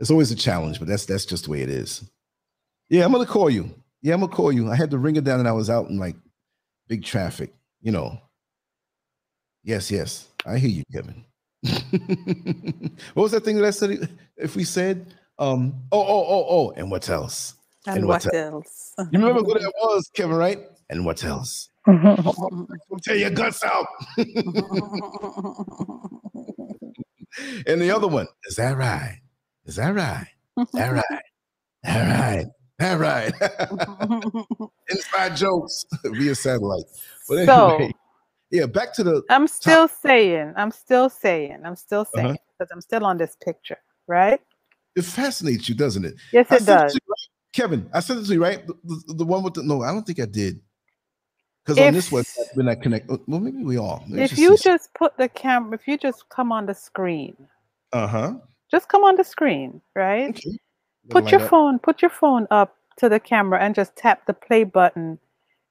It's always a challenge, but that's, that's just the way it is. Yeah, I'm going to call you. Yeah, I'm going to call you. I had to ring it down and I was out in like big traffic, you know. Yes, yes. I hear you, Kevin. what was that thing that I said? If we said, um, oh, oh, oh, oh, and what else? And, And what what else? You remember what that was, Kevin, right? And what else? Tear your guts out. and the other one, is that right? Is that right? That right? That right? That right? Inside jokes via satellite. But So- yeah, back to the I'm still saying, I'm still saying, I'm still Uh-huh. saying, because I'm still on this picture, right? It fascinates you, doesn't it? Yes, it does. you, right? Kevin, I sent it to you, right? The, the, the one with the no, I don't think I did. Because on this one, website, we're not connected. Well, maybe we are. If you just put the camera, if you just come on the screen, uh huh. just come on the screen, right? Okay. Put your Line up. phone, put your phone up to the camera and just tap the play button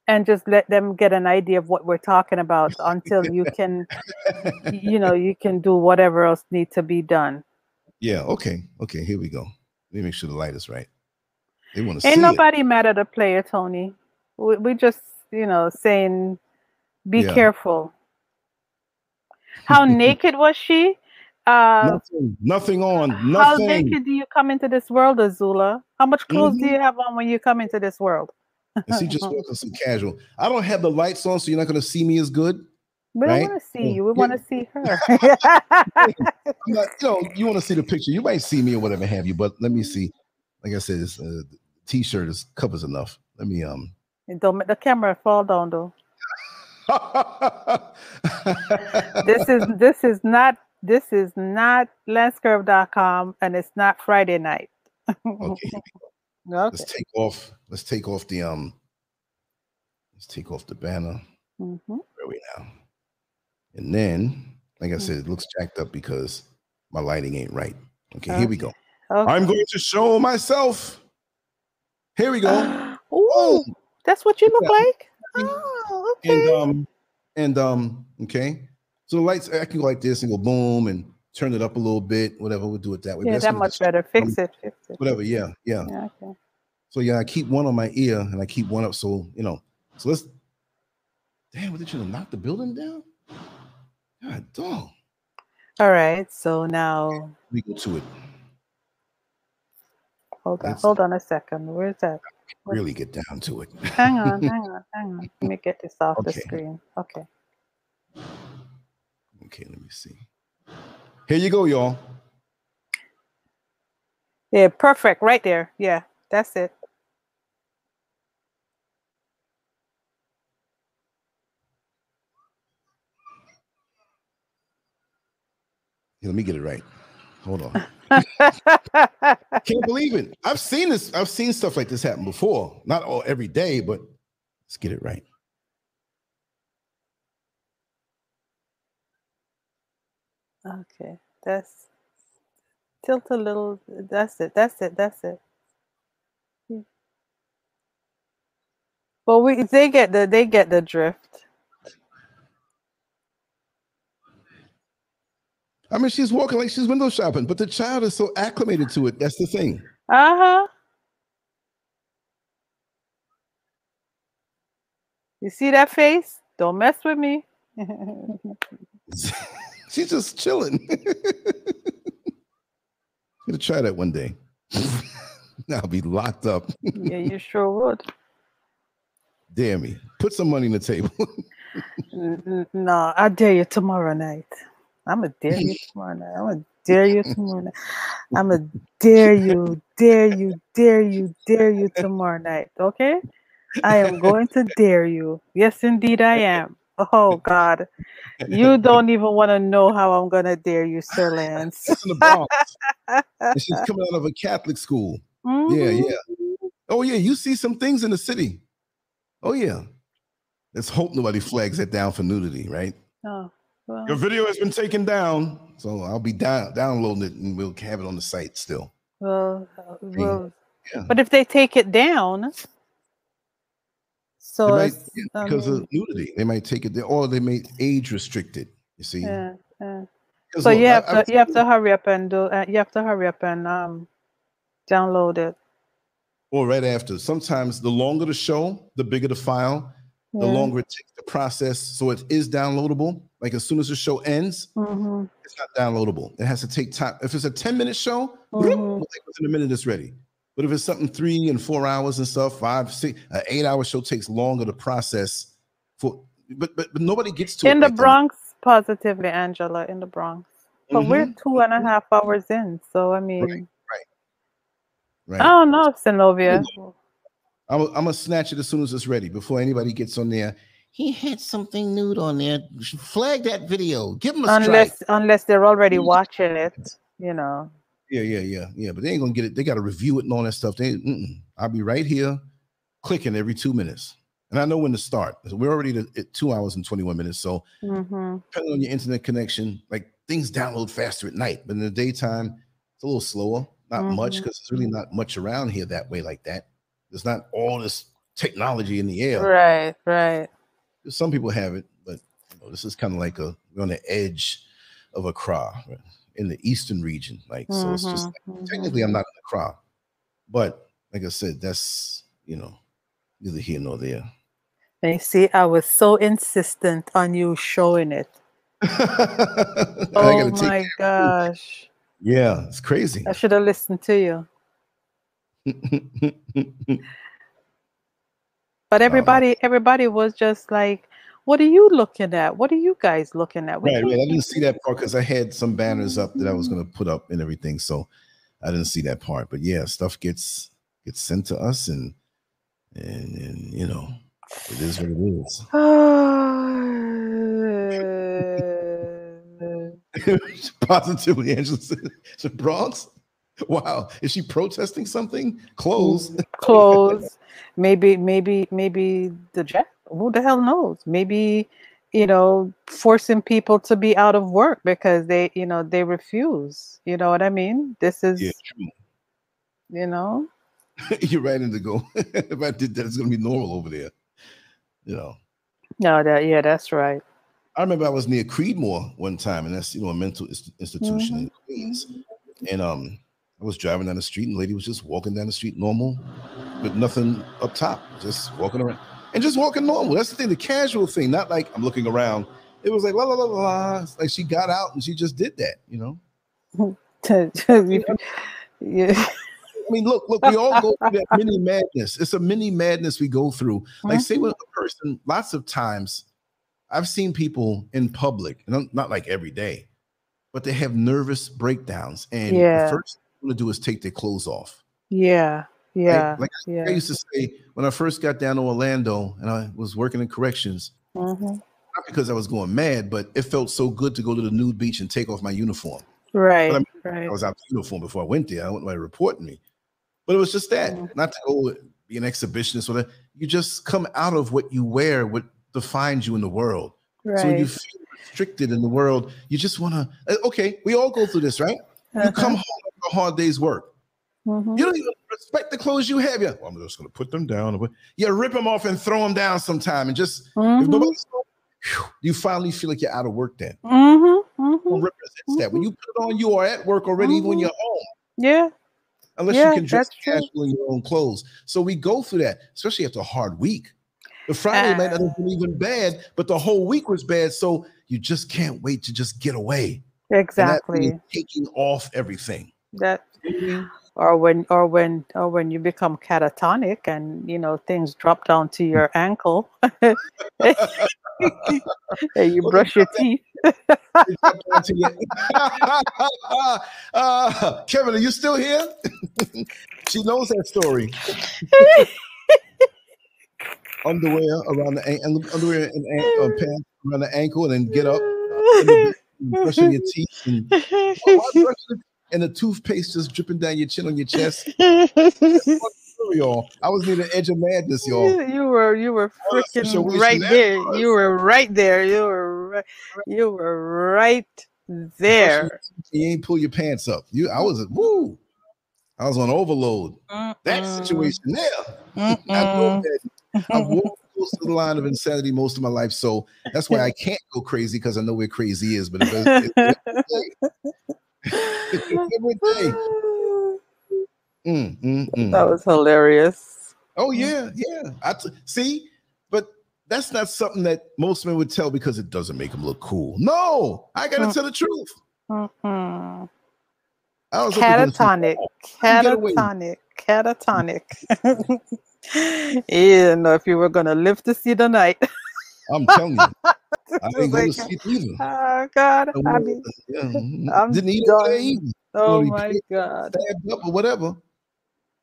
and just let them get an idea of what we're talking about until you can, you know, you can do whatever else need to be done. Yeah. Okay. Okay. Here we go. Let me make sure the light is right. They want to see Ain't it. nobody mad at a player, Tony. We, we just, you know, saying, be Yeah. careful. How naked was she? Uh, Nothing. Nothing on. how Nothing. naked do you come into this world, Azula? How much clothes do Mhm. you have on when you come into this world? And she just walking some casual. I don't have the lights on, so you're not going to see me as good. We Right? don't want to see you. We Yeah. want to see her. Not, you know, you want to see the picture. You might see me or whatever have you, but let me see. Like I said, this uh, t-shirt is covers enough. Let me um. don't make the camera fall down, though. This is this is not this is not lancescurv.com and it's not Friday night. okay. Okay. Let's take off. Let's take off the um. Let's take off the banner. Mhm. Where are we now? And then, like I Mm. said, it looks jacked up because my lighting ain't right. Okay, here we go. Okay. I'm going to show myself. Here we go. Ooh, that's what you look Yeah. like. And- Oh, And um, and um, okay. So the lights, I can go like this and go boom and turn it up a little bit, whatever. We'll do it that way. yeah, that much better. Fix it. Fix it. Whatever. Yeah, yeah. Yeah, okay. So yeah, I keep one on my ear and I keep one up. So you know. So let's. Damn! What did you knock the building down? All right. So now, We go to it. hold on. Hold on a second. Where's that? Really get down to it. Hang on. hang on. Hang on. Let me get this off the screen. Okay. Okay, let me see. Here you go, y'all. Yeah, perfect. Right there. Yeah, that's it. Here, let me get it right. Hold on. Can't believe it. I've seen this. I've seen stuff like this happen before. Not all every day, but let's get it right. Okay, that's tilt a little. That's it. That's it. That's it. Well, we they get the they get the drift. I mean, she's walking like she's window shopping, but the child is so acclimated to it. That's the thing. Uh huh. You see that face? Don't mess with me. she's just chilling. gonna try that one day. I'll be locked up. yeah, you sure would. Dare me. Put some money on the table. No, I dare you tomorrow night. I'm gonna dare you tomorrow night. I'm gonna dare you tomorrow night. I'm gonna dare you, dare you, dare you, dare you tomorrow night. Okay? I am going to dare you. Yes, indeed, I am. Oh God, you don't even want to know how I'm gonna dare you, Sir Lance. That's in the Bronx. she's coming out of a Catholic school. Yeah, Mhm. yeah. Oh, yeah. You see some things in the city. Oh, yeah. Let's hope nobody flags that down for nudity, right? Oh, well, Your video has been taken down. So I'll be down, downloading it and we'll have it on the site still. well, well, Yeah. but if they take it down, so might, it's, yeah, I because mean, of nudity, they might take it there, or they may age restrict it. You see, yeah, yeah. So look, you have I to you have to hurry up and do uh, you have to hurry up and um download it. or right after. Sometimes the longer the show, the bigger the file, the longer it takes to process. So it is downloadable. Like as soon as the show ends, Mhm, it's not downloadable. It has to take time. If it's a 10 minute show, Mhm. like within a minute it's ready. But if it's something three and four hours and stuff, five, six, an eight hour show takes longer to process. For but but, but nobody gets to it In the right then. Bronx, positively, Angela, in the Bronx. But we're Mhm. two and a half hours in, so I mean, Right. I don't know, Zenobia. I'm I'm gonna snatch it as soon as it's ready before anybody gets on there. He had something nude on there. Flag that video. Give him a strike. Unless unless they're already watching it, you know. Yeah, yeah, yeah, yeah. But they ain't gonna get it. They got to review it and all that stuff. They, mm-mm. I'll be right here, clicking every two minutes, and I know when to start. We're already at two hours and twenty one minutes. So hmm depending on your internet connection, like things download faster at night, but in the daytime it's a little slower. Not much Mhm. because there's really not much around here that way like that. There's not all this technology in the air. Right, right. Some people have it, but you know, this is kind of like a we're on the edge of a cra in the eastern region. Like so, it's just Mhm, mhm. technically I'm not in the crowd, but like I said, that's you know neither here nor there. And you see, I was so insistent on you showing it. Oh my gosh. yeah, it's crazy. I should have listened to you. But Uh-huh. everybody, everybody was just like, "What are you looking at? What are you guys looking at?" We right, right. I didn't see that part because I had some banners up that I was gonna put up and everything, so I didn't see that part. But yeah, stuff gets gets sent to us, and and, and you know it is what it is. Positively, Angela said, "The Bronx." Wow, is she protesting something? Clothes. clothes maybe maybe maybe the jet who the hell knows maybe you know forcing people to be out of work because they you know they refuse you know what i mean this is Yeah, true. you know You're right in the go. if I did that, it's gonna be normal over there. You know. no that yeah that's right I remember I was near Creedmoor one time, and that's you know a mental ins- institution in Queens. And um, I was driving down the street, and the lady was just walking down the street normal, with nothing up top, just walking around and just walking normal. That's the thing, the casual thing, not like I'm looking around. It was like la la la la. It's Like she got out and she just did that, you know. yeah I mean, look, look, we all go through that mini madness. It's a mini madness we go through. Like, say with a person, lots of times, I've seen people in public, and not like every day, but they have nervous breakdowns. And Yeah. the first want to do is take their clothes off. yeah yeah Like I yeah used to say when I first got down to Orlando and I was working in corrections, Mhm. not because I was going mad, but it felt so good to go to the nude beach and take off my uniform. right I mean, right I was out of uniform before I went there. I went by reporting me. But it was just that, Mhm. not to go be an exhibitionist or that. You just come out of what you wear, what defines you in the world. Right. So when you feel restricted in the world. You just want to. Okay, we all go through this, right? You come home after a hard day's work. Mhm. You don't even respect the clothes you have. Yeah, well, I'm just going to put them down. Yeah, rip them off and throw them down sometime, and just if Mhm. nobody's home, phew, you finally feel like you're out of work. Then Mhm. what Mhm. represents that? When you put it on, you are at work already, even when Mhm. you're home. Yeah. Unless Yeah, you can dress that's true. casual in your own clothes. So we go through that, especially after a hard week. The Friday night Uh. been even bad, but the whole week was bad. So you just can't wait to just get away. Exactly. taking off everything. That or when or when or when you become catatonic and you know things drop down to your ankle and you Well, brush your teeth. It got down to your- Uh, Kevin, are you still here? she knows that story. underwear around the an- underwear and an- uh, pants around the ankle, and then get up, in the bed and brushing your teeth, and, oh, why brush it? And the toothpaste just dripping down your chin on your chest. Y'all. I was near the edge of madness, y'all. you, you were you were freaking right there. was. You were right there. You were right, you were right there. You ain't pull your pants up. You, I was woo. I was on overload. That Mm-mm. situation there. I know that. I've walked close to the line of insanity most of my life, so that's why I can't go crazy because I know where crazy is. But if it's, it's every day, mm, mm, mm. that was hilarious. oh yeah, yeah. I t- see, but that's not something that most men would tell because it doesn't make them look cool. No, I gotta Mm. tell the truth. Mhm. I was up against the Catatonic, wall. Couldn't get away. catatonic, catatonic. yeah, no, if you were gonna live to see the night. I'm telling you, I It's didn't go to sleep either. Oh God, I I mean, yeah, mhm. I'm didn't eat all day oh my. God. Stabbed up or whatever.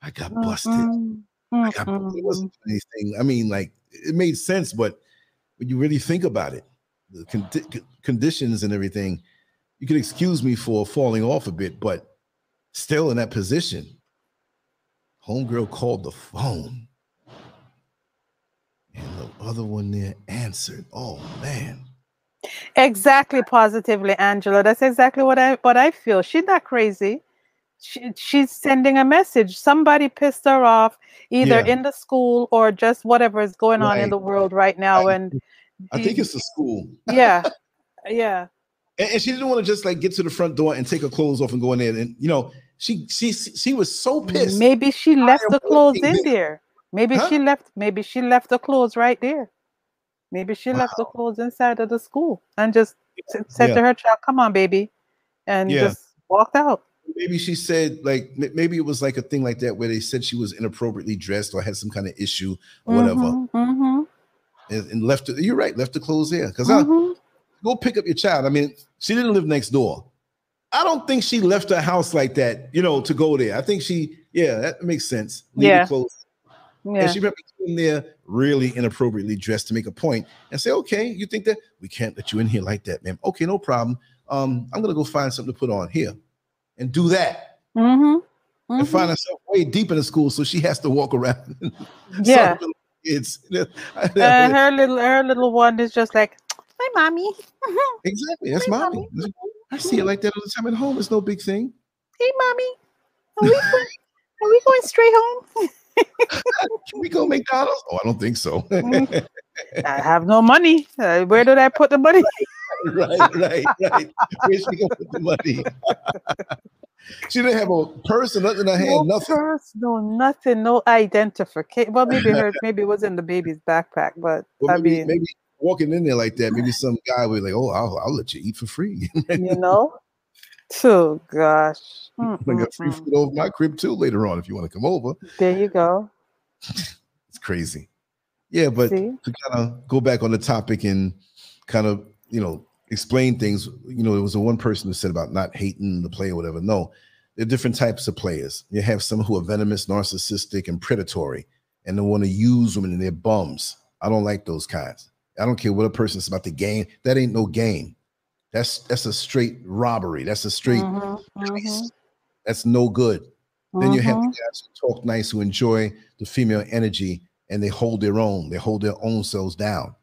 I got busted. Mm-mm, I got, it wasn't anything. I mean, like it made sense, but when you really think about it, the condi- conditions and everything, you could excuse me for falling off a bit, but still in that position. Homegirl called the phone, and the other one there answered. Oh man, Exactly, positively, Angela. That's exactly what I what I feel. She's not crazy. She, she's sending a message. Somebody pissed her off, either Yeah. in the school or just whatever is going on in the world right now. I- And I think it's the school. yeah, yeah. and, and she didn't want to just like get to the front door and take her clothes off and go in there. And you know, she she she was so pissed. Maybe she left the clothes in here. there. Maybe Huh? she left. Maybe she left the clothes right there. Maybe she left the clothes inside of the school and just said Yeah. to her child, "Come on, baby," and Yeah. just walked out. Maybe she said like maybe it was like a thing like that where they said she was inappropriately dressed or had some kind of issue or whatever, Mhm, mhm, and, and left. The, you're right, left the clothes there because mhm. go pick up your child. I mean, she didn't live next door. I don't think she left her house like that, you know, to go there. I think she, yeah, that makes sense. Leave Yeah. the clothes Yeah. And she probably came there really inappropriately dressed to make a point and say, okay, you think that we can't let you in here like that, ma'am. Okay, no problem. Um, I'm gonna go find something to put on here and do that Mhm, and mhm. find herself way deep in the school, so she has to walk around. Yeah. It's Uh, her little her little one is just like, "Hi, mommy. exactly that's Hey, mommy. I see it like that all the time at home. It's no big thing. Hey, mommy. Are we going, are we going straight home? Can we go McDonald's? Oh, I don't think so. Mm. I have no money. Uh, where did I put the money? right, right, right. Where's she gonna put the money? she didn't have a purse or nothing in her hand, no nothing. purse, no nothing, no identification. Well, maybe her, maybe it was in the baby's backpack, but Well, I maybe, mean, maybe walking in there like that, maybe some guy would like, oh, I'll, I'll let you eat for free. you know. Oh gosh. I got free food over my crib too later on if you want to come over. There you go. It's crazy. Yeah, but See? to kind of go back on the topic and kind of, you know, explain things, you know, there was a one person who said about not hating the player or whatever. No, there are different types of players. You have some who are venomous, narcissistic, and predatory, and they want to use women and they're bums. I don't like those kinds. I don't care what a person's about the game. That ain't no game. That's that's a straight robbery. That's a straight Mhm, mhm, that's no good. Then you have the mhm. guys who talk nice, who enjoy the female energy, and they hold their own. They hold their own selves down.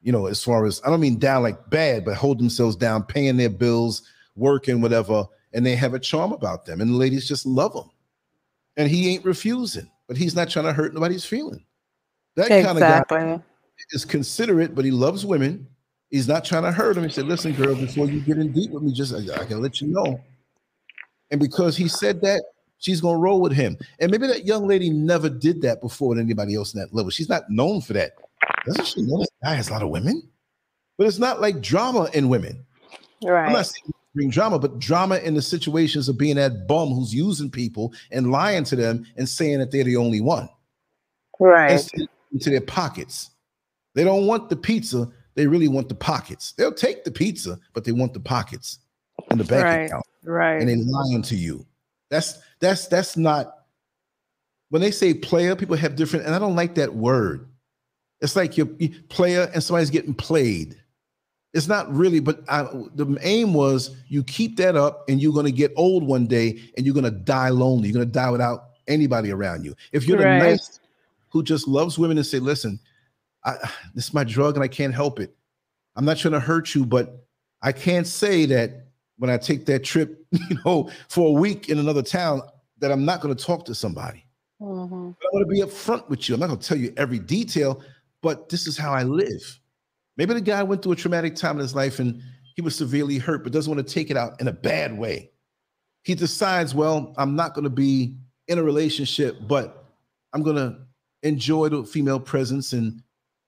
You know, as far as I don't mean down like bad, but hold themselves down, paying their bills, working, whatever, and they have a charm about them, and the ladies just love them. And he ain't refusing, but he's not trying to hurt nobody's feeling. That kind of guy is considerate, but he loves women. He's not trying to hurt him. He said, "Listen, girl, before you get in deep with me, just I, I can let you know." And because he said that, she's gonna roll with him. And maybe that young lady never did that before with anybody else in that level. She's not known for that. Doesn't she know that guy has a lot of women? But it's not like drama in women. Right. I'm not saying bring drama, but drama in the situations of being that bum who's using people and lying to them and saying that they're the only one Right. and send it into their pockets. They don't want the pizza, they really want the pockets. They'll take the pizza, but they want the pockets and the bank Right. account. Right. And they lying to you. That's that's that's not when they say player, people have different, and I don't like that word. It's like you're player and somebody's getting played. It's not really, but I, the aim was you keep that up and you're going to get old one day and you're going to die lonely. You're going to die without anybody around you. If you're Right. the nice who just loves women and say, listen, I, this is my drug and I can't help it. I'm not trying to hurt you, but I can't say that when I take that trip, you know, for a week in another town, that I'm not going to talk to somebody. Mhm. I want to be upfront with you. I'm not going to tell you every detail, but this is how I live. Maybe the guy went through a traumatic time in his life and he was severely hurt, but doesn't want to take it out in a bad way. He decides, well, I'm not going to be in a relationship, but I'm going to enjoy the female presence and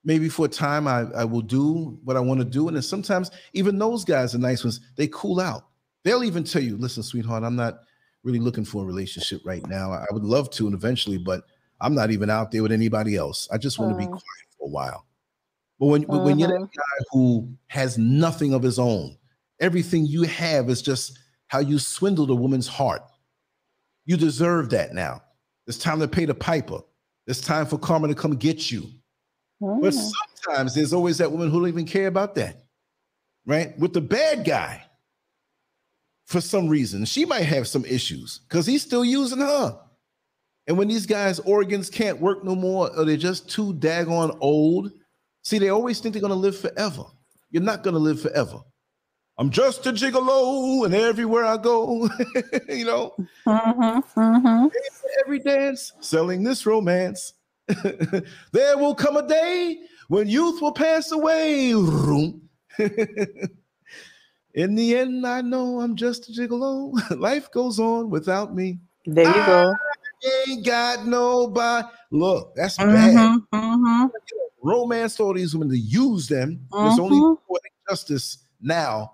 maybe for a time I, I will do what I want to do. And then sometimes even those guys are nice ones, they cool out. They'll even tell you, listen, sweetheart, I'm not really looking for a relationship right now. I would love to and eventually, but I'm not even out there with anybody else. I just want to be Mm. quiet for a while. But when, but when you're that guy who has nothing of his own, everything you have is just how you swindled a woman's heart. You deserve that now. It's time to pay the piper. It's time for karma to come get you. But Mm. sometimes there's always that woman who don't even care about that, right? With the bad guy, for some reason, she might have some issues because he's still using her. And when these guys' organs can't work no more, or they're just too daggone old, see, they always think they're gonna live forever. You're not gonna live forever. I'm just a gigolo, and everywhere I go, you know, Mhm. Mhm. every dance, selling this romance. there will come a day when youth will pass away. In the end, I know I'm just a gigolo. Life goes on without me. There you go. Ain't got nobody. Look, that's bad. Mhm. Mhm. Romance all these women to use them. There's only justice now.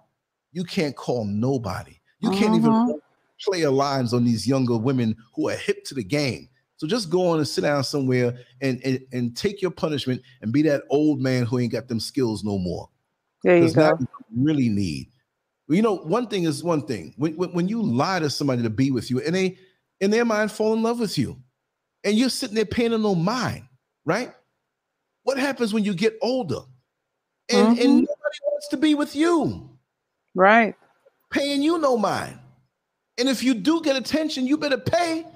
You can't call nobody. You can't even Mhm. play a lines on these younger women who are hip to the game. So just go on and sit down somewhere and, and, and take your punishment and be that old man who ain't got them skills no more. There you go. really need. Well, you know, one thing is one thing. When, when when you lie to somebody to be with you, and they in their mind fall in love with you, and you're sitting there paying them no mind, right? What happens when you get older, and and Mhm. nobody wants to be with you, Right. paying you no mind, and if you do get attention, you better pay.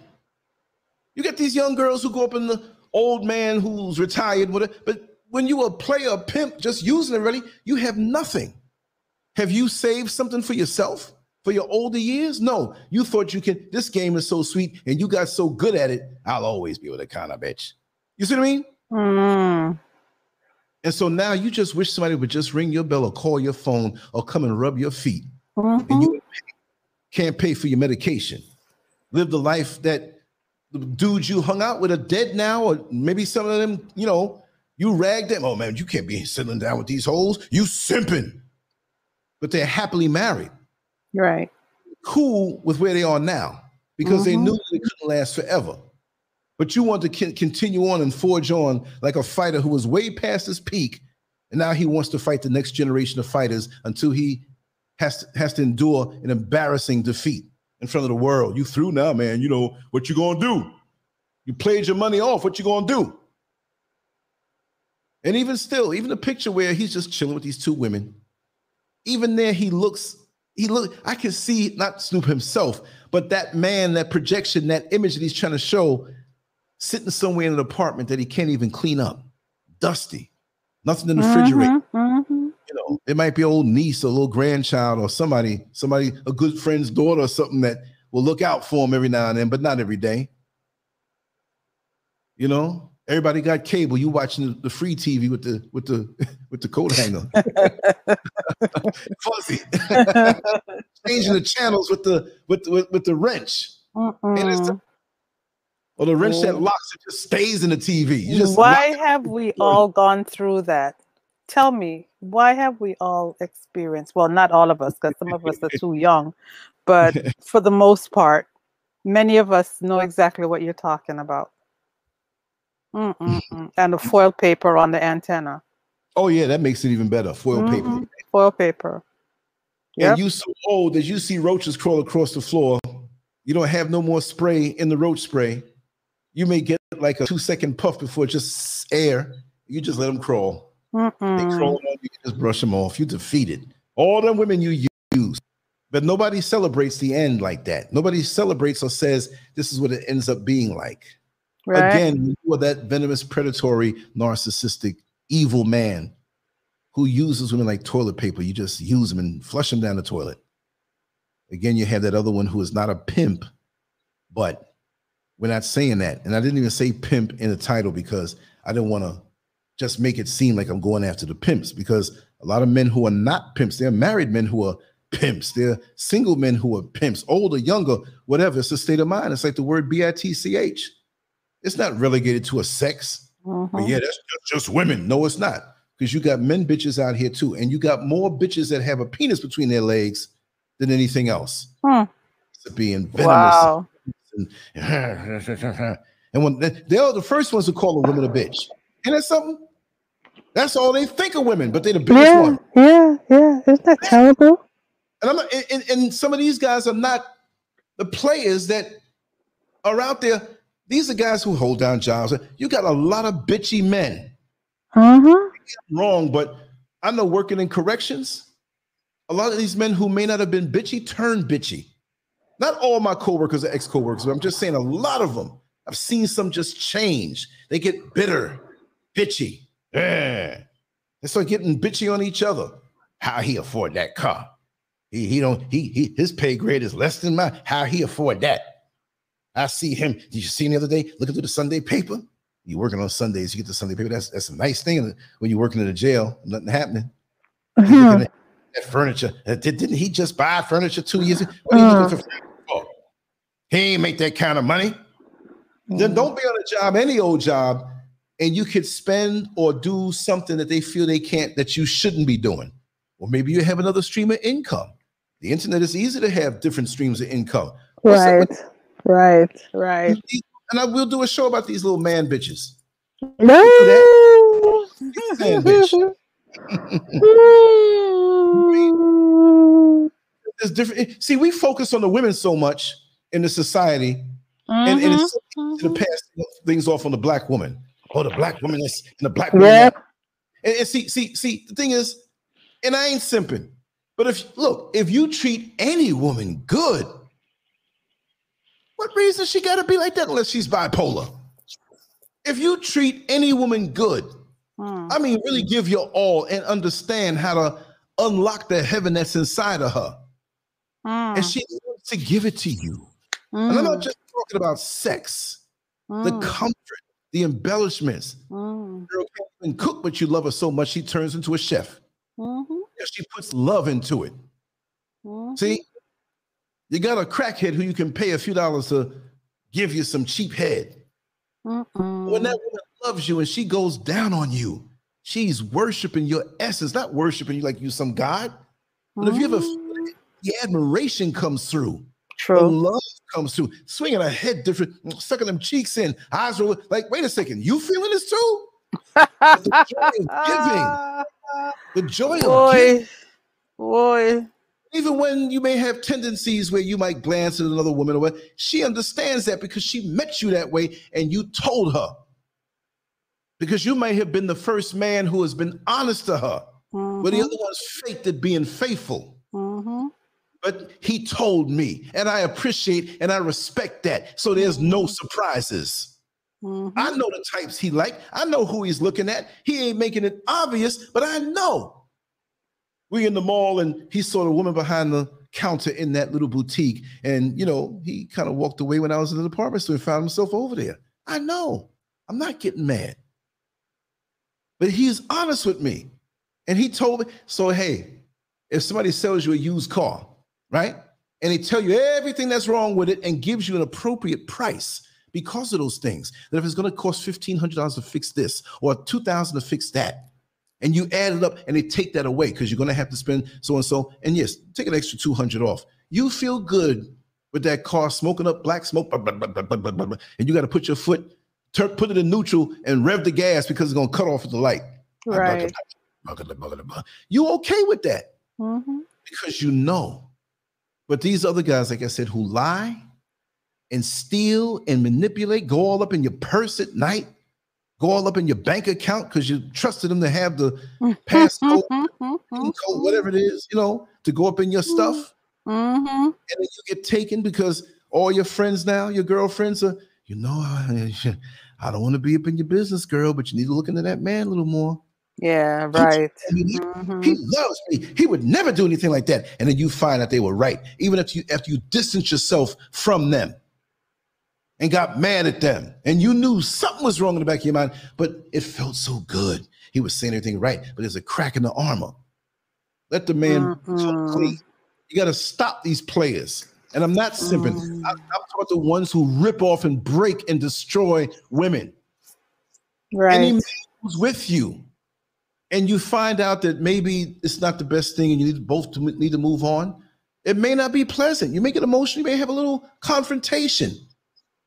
You get these young girls who go up in the old man who's retired, whatever, but when you a player, a pimp, just using it really, you have nothing. Have you saved something for yourself for your older years? No. You thought you can, this game is so sweet and you got so good at it, I'll always be with a kind of bitch. You see what I mean? Mm. And so now you just wish somebody would just ring your bell or call your phone or come and rub your feet. And Mhm. you can't pay for your medication. Live the life that dudes you hung out with are dead now, or maybe some of them, you know, you ragged them. Oh man, you can't be sitting down with these holes. You simping. But they're happily married, Right. cool with where they are now because they Mhm. knew they couldn't last forever. But you want to con- continue on and forge on like a fighter who was way past his peak, and now he wants to fight the next generation of fighters until he has to, has to endure an embarrassing defeat in front of the world. You through now, man. You know what you gonna do? You played your money off. What you gonna do? And even still, even the picture where he's just chilling with these two women, even there he looks. He look. I can see not Snoop himself, but that man, that projection, that image that he's trying to show, sitting somewhere in an apartment that he can't even clean up, dusty. nothing in the refrigerator. Mhm, mhm. You know, it might be old niece or a little grandchild or somebody, somebody, a good friend's daughter or something that will look out for him every now and then, but not every day. You know, everybody got cable. You watching the, the free TV with the with the with the coat hanger, fuzzy, changing the channels with the with the, with, with the wrench, And it's Mm-mm. or the wrench that locks it just stays in the TV. You just Why have we all gone through that? Tell me, why have we all experienced? Well, not all of us, because some of us are too young, but for the most part, many of us know exactly what you're talking about. Mm-mm-mm. and the foil paper on the antenna. oh yeah, that makes it even better. Foil paper. Mhm. Foil paper. Yep. and you so old that you see roaches crawl across the floor, you don't have no more spray in the roach spray. You may get like a two second puff before just air. You just let them crawl. They crawl on, you just brush them off. You defeated all the women you use. But nobody celebrates the end like that. Nobody celebrates or says this is what it ends up being like. Right? Again, you are that venomous, predatory, narcissistic, evil man who uses women like toilet paper. You just use them and flush them down the toilet. Again, you have that other one who is not a pimp, but we're not saying that. And I didn't even say pimp in the title because I didn't want to just make it seem like I'm going after the pimps because a lot of men who are not pimps, they're married men who are pimps. They're single men who are pimps, older, younger, whatever. It's a state of mind. It's like the word B I T C H. It's not relegated to a sex. But Mhm. yeah, that's just, just women. No, it's not. Because you got men bitches out here too. And you got more bitches that have a penis between their legs than anything else. Hmm. To being venomous. Wow. And, and when they, they're the first ones to call a woman a bitch. And that's something. That's all they think of women, but they're the biggest Yeah, one. yeah, yeah. Isn't that terrible? And I'm not, and, and- some of these guys are not the players that are out there. These are guys who hold down jobs. You got a lot of bitchy men. Mm-hmm. Wrong, but I know working in corrections, a lot of these men who may not have been bitchy turn bitchy. Not all my coworkers are ex-coworkers, but I'm just saying a lot of them. I've seen some just change. They get bitter, bitchy. Yeah. They start getting bitchy on each other. How he afford that car? He he don't he he his pay grade is less than mine. How he afford that? I see him. Did you see him the other day looking through the Sunday paper? You working on Sundays, you get the Sunday paper. That's that's a nice thing when you're working in a jail, nothing happening. Mm-hmm. At that furniture. Uh, did, didn't he just buy furniture two years ago? What are you looking mm. for furniture for? He ain't make that kind of money. Then mm. don't be on a job, any old job, and you could spend or do something that they feel they can't, that you shouldn't be doing. Or maybe you have another stream of income. The internet is easy to have different streams of income. Right, right, right. And I will do a show about these little man bitches. No. Man bitch. There's different. Eh, see, we focus on the women so much in the society, and, and it's mm-hmm. to pass things off on the black woman. Oh, the black woman is and the black woman. Yeah. And, and see, see, see, the thing is, and I ain't simping, but if look, if you treat any woman good, what reason she got to be like that unless she's bipolar? If you treat any woman good, Hmm. I mean, really give your all and understand how to unlock the heaven that's inside of her, Hmm. and she wants to give it to you. And I'm not just talking about sex, the comfort, the embellishments. Hmm. Girl can't even cook, but you love her so much she turns into a chef. Mm-hmm. Yeah, She puts love into it. See, you got a crackhead who you can pay a few dollars to give you some cheap head. When that woman loves you and she goes down on you, she's worshiping your essence, not worshiping you like you some god. But if you ever feel it, the admiration comes through, the True. love comes through, swinging her head different, sucking them cheeks in, eyes roll like, wait a second, you feeling this too? the joy of giving, the joy of giving. Boy, boy. even when you may have tendencies where you might glance at another woman or what, she understands that because she met you that way and you told her. Because you may have been the first man who has been honest to her, but the other one's faked at being faithful. Mm-hmm. But he told me, and I appreciate and I respect that. So there's no surprises. Mhm. I know the types he like. I know who he's looking at. He ain't making it obvious, but I know. We in the mall and he saw the woman behind the counter in that little boutique. And you know, he kind of walked away when I was in the department store and found himself over there. I know. I'm not getting mad. But he's honest with me. And he told me, so hey, if somebody sells you a used car, right? And they tell you everything that's wrong with it and gives you an appropriate price because of those things. That if it's going to cost $1,500 to fix this or 2000 to fix that, and you add it up and they take that away because you're going to have to spend so and so. And yes, take an extra 200 off. You feel good with that car smoking up black smoke, blah, blah, blah, and you got to put your foot, ter- put it in neutral and rev the gas because it's going to cut off the light. Right. You okay with that mm-hmm. because you know but these other guys, like I said, who lie and steal and manipulate, go all up in your purse at night, go all up in your bank account because you trusted them to have the passcode. Code, whatever it is, you know, to go up in your stuff. Mhm. And then you get taken because all your friends now, your girlfriends are, you know, I don't want to be up in your business, girl, but you need to look into that man a little more. Yeah, right. I mean, he- Mhm. He loves me. He would never do anything like that. And then you find that they were right, even if you after you distance yourself from them and got mad at them, and you knew something was wrong in the back of your mind, but it felt so good. He was saying everything right, but there's a crack in the armor. Let the man Mhm. clean. You got to stop these players. And I'm not simping. Mm. I, I'm talking about the ones who rip off and break and destroy women Right. any man who's with you and you find out that maybe it's not the best thing and you need both to need to move on it may not be pleasant. You may get emotional you may have a little confrontation.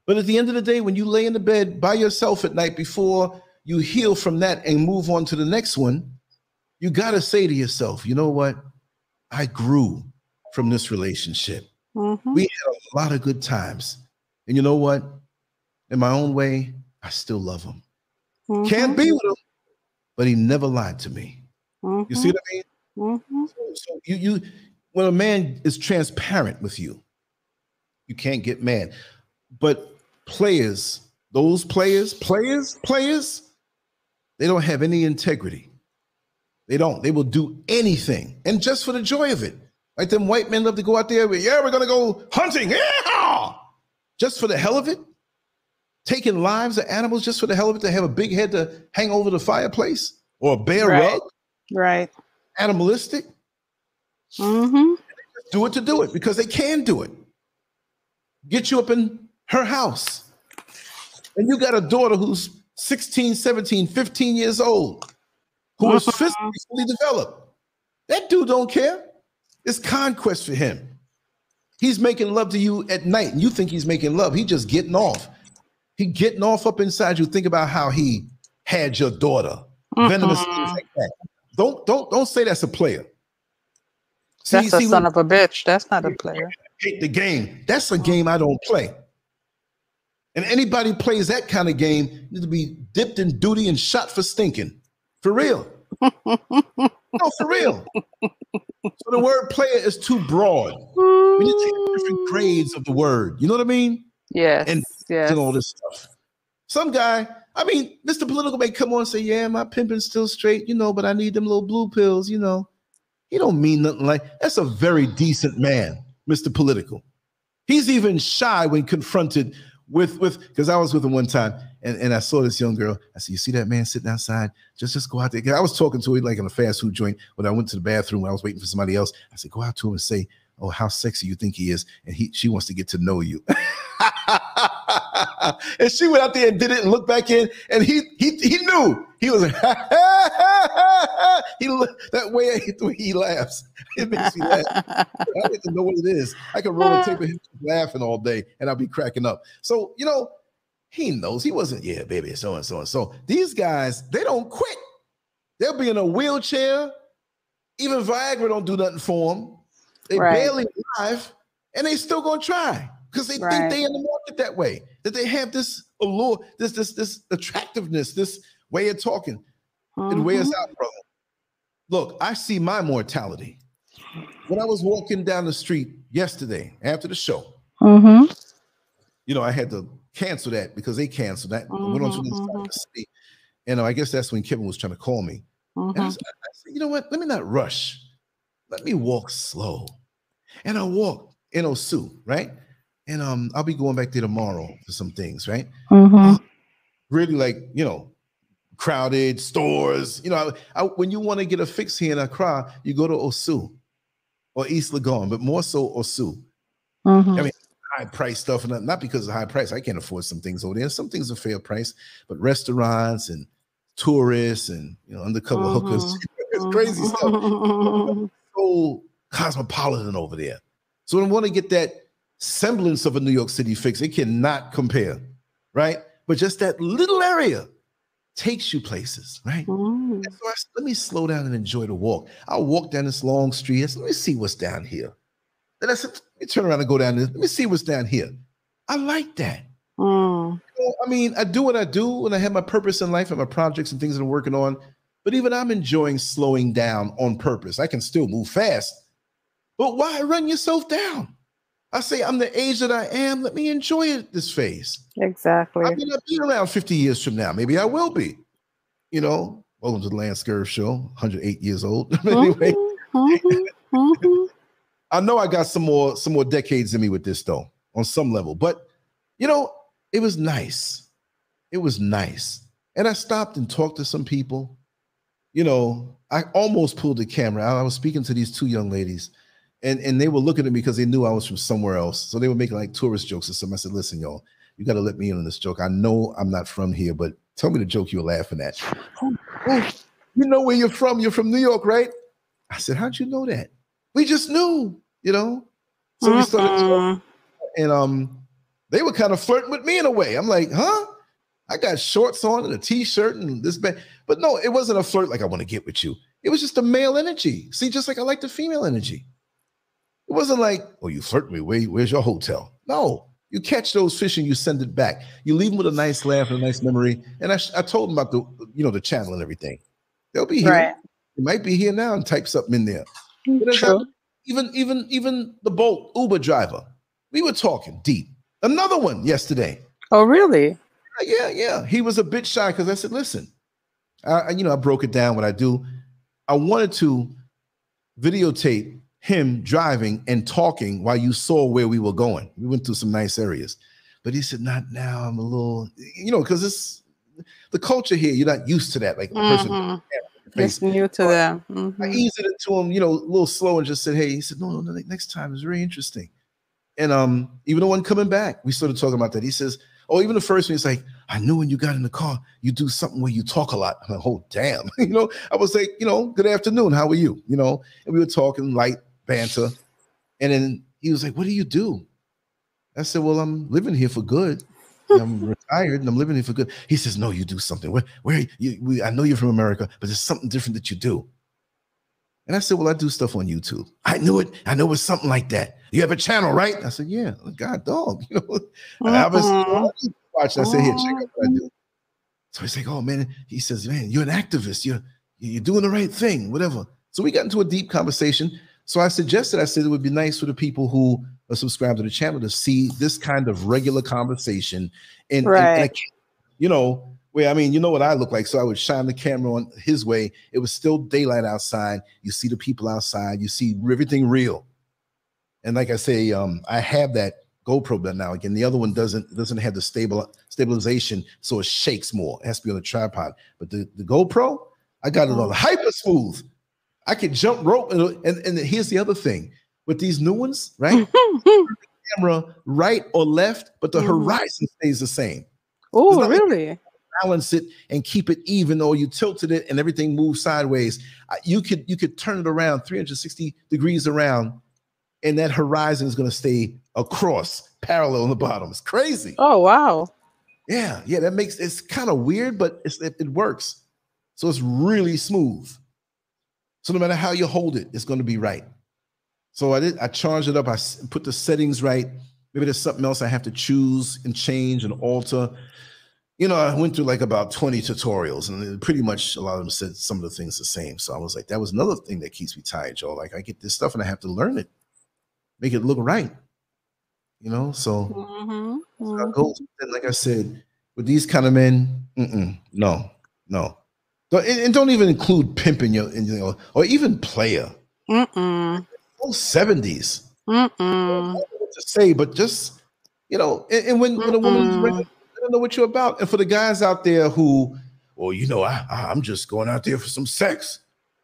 But at the end of the day when you lay in the bed by yourself at night before you heal from that and move on to the next one you got to say to yourself you know what? I grew from this relationship. Mhm. we had a lot of good times. And you know what? In my own way i still love him can't Mhm. be with him, but he never lied to me. You see what I mean? Mhm. So, so you you when a man is transparent with you, you can't get mad. But players, those players, players, players, they don't have any integrity. They don't. They will do anything, and just for the joy of it. Like them white men love to go out there. with, Yeah, we're gonna go hunting. Yeah, just for the hell of it. Taking lives of animals just for the hell of it to have a big head to hang over the fireplace or a bear Right. rug. Right. Animalistic. Mhm. do it to do it because they can do it. Get you up in her house. And you got a daughter who's 16, 17, 15 years old, who is physically developed. That dude don't care. It's conquest for him. He's making love to you at night, and you think he's making love. He's just getting off. He getting off up inside you. Think about how he had your daughter. Mm-hmm. Venomous things like that. Don't don't don't say that's a player. See- That's a son of a bitch. That's not a player. hate the game. That's a game I don't play. And anybody plays that kind of game need to be dipped in duty and shot for stinking. For real. no, for real. So the word player is too broad. We need to take different grades of the word. You know what I mean? Yes. And- yes. And all this stuff. Some guy, I mean, Mr. Political may come on and say, Yeah, my pimping's still straight, you know, but I need them little blue pills, you know. He don't mean nothing like that's a very decent man, Mr. Political. He's even shy when confronted with with because I was with him one time and, and I saw this young girl. I said, You see that man sitting outside? Just just go out there. I was talking to him like in a fast food joint when I went to the bathroom when I was waiting for somebody else. I said, Go out to him and say, Oh, how sexy you think he is. And he she wants to get to know you. and she went out there and did it and looked back in, and he he he knew he was he that way he laughs. It makes me laugh. I don't even know what it is. I can roll a tape of him laughing all day, and I'll be cracking up. So you know, he knows he wasn't. Yeah, baby, so and so and so. These guys, they don't quit. They'll be in a wheelchair. Even Viagra don't do nothing for them. They Right. barely alive, and they still gonna try because they Right. think they in the market that way. That they have this allure, this this this attractiveness, this way of talking. It wears Mhm. out, brother. Look, I see my mortality. When I was walking down the street yesterday after the show, Mhm. you know, I had to cancel that because they canceled that. I went on to the side city. And I guess that's when Kevin was trying to call me. And I, Mhm. said, I said, you know what? Let me not rush. Let me walk slow. And I walk in Osu, right? And um, I'll be going back there tomorrow for some things, right? Mhm. Really like, you know, crowded stores. You know, I, I, when you want to get a fix here in Accra, you go to Osu or East Legon, but more so Osu. Mhm. I mean, high price stuff, and not- because of high price. I can't afford some things over there. Some things are fair price, but restaurants and tourists and you know undercover hookers, Mhm. it's crazy stuff. So cosmopolitan over there. So when I want to get that semblance of a New York City fix. It cannot compare, right? But just that little area takes you places, right? And so I let me slow down and enjoy the walk. I'll walk down this long street. I said, let me see what's down here. Then I said, let me turn around and go down this. Let me see what's down here. I like that. Mm. You know, I mean, I do what I do and I have my purpose in life and my projects and things that I'm working on. But even I'm enjoying slowing down on purpose. I can still move fast. But why run yourself down? I say, I'm the age that I am. Let me enjoy it this phase. Exactly. I may not be around 50 years from now. Maybe I will be. You know, welcome to the Lance Scurv Show, 108 years old. anyway, Mhm. Mhm. Mhm. I know I got some more some more decades in me with this though, on some level. But you know, it was nice. It was nice. And I stopped and talked to some people. You know, I almost pulled the camera. I was speaking to these two young ladies, and, and they were looking at me because they knew I was from somewhere else. So they were making like tourist jokes or something. I said, listen, y'all, you got to let me in on this joke. I know I'm not from here, but tell me the joke you were laughing at. "Oh, oh, you know where you're from. You're from New York, right? I said, how'd you know that? We just knew, you know. So we started talking, Mhm. and um, they were kind of flirting with me in a way. I'm like, huh? I got shorts on and a t-shirt and this bag. But no, it wasn't a flirt like I want to get with you. It was just a male energy. See, just like I like the female energy. It wasn't like, oh, you flirt me. Where, where's your hotel? No, you catch those fish and you send it back. You leave them with a nice laugh and a nice memory. And I, I told them about the, you know, the channel and everything. They'll be here. Right. It might be here now and type something in there. Mm, As True. even even even the Bolt Uber driver, we were talking deep. Another one yesterday. Oh, really? Yeah, yeah. He was a bit shy because I said, listen, I, I- you know, I broke it down what I do. I wanted to videotape him driving and talking while you saw where we were going. We went through some nice areas. But he said, not now. I'm a little, you know, because it's the culture here, you're not used to that. Like a person face. It's new to them. I Mhm. eased it to him, you know, a little slow and just said, Hey, he said, No, no, no, next time is very interesting. And um, even the one coming back, we started talking about that. He says, Oh, even the first one, he's like, I knew when you got in the car, you do something where you talk a lot. I'm like, oh damn. you know, I was like, you know, good afternoon. How are you? You know, and we were talking light banter. And then he was like, What do you do? I said, Well, I'm living here for good. I'm retired and I'm living here for good. He says, No, you do something. Where, where you, we, I know you're from America, but there's something different that you do. And I said, Well, I do stuff on YouTube. I knew it. I know it's something like that. You have a channel, right? I said, Yeah, God dog. You know, I was Mhm. watching. I said, Here, check out what I do. So he's like, Oh man, he says, Man, you're an activist. You're you're doing the right thing, whatever. So we got into a deep conversation. So I suggested, I said it would be nice for the people who are subscribed to the channel to see this kind of regular conversation. And, and- and I you know, where I mean, you know what I look like. So I would shine the camera on his way. It was still daylight outside. You see the people outside, you see everything real. And like I say, um, I have that GoPro but now. Again, the other one doesn't doesn't have the stable stabilization, so it shakes more. It has to be on a tripod. But the, the GoPro, I got it on hyper smooth. I can jump rope, and, and and here's the other thing with these new ones, right? Camera right or left, but the Mhm. horizon stays the same. Oh, not like- really? Balance it and keep it even, or you tilted it and everything moves sideways. You could you could turn it around 360 degrees around, and that horizon is going to stay across, parallel on the bottom. It's crazy. Oh, wow. Yeah, yeah, that makes it's kind of weird, but it's, it, it works. So it's really smooth. So no matter how you hold it, it's going to be right. So I did. I charged it up. I put the settings right. Maybe there's something else I have to choose and change and alter. You know, I went through like about 20 tutorials, and pretty much a lot of them said some of the things the same. So I was like, that was another thing that keeps me tired, Joe. Like I get this stuff and I have to learn it, make it look right. You know, so Mhm, mhm. go- like I said, with these kind of men, mm-mm, no, no. Don't, and, don't even include pimping your, in your or even player. Mm-mm. Those seventies. Mm-mm. to say, but just you know, and, and when, when a woman is ready, don't know what you're about. And for the guys out there who, well, you know, I, I I'm just going out there for some sex.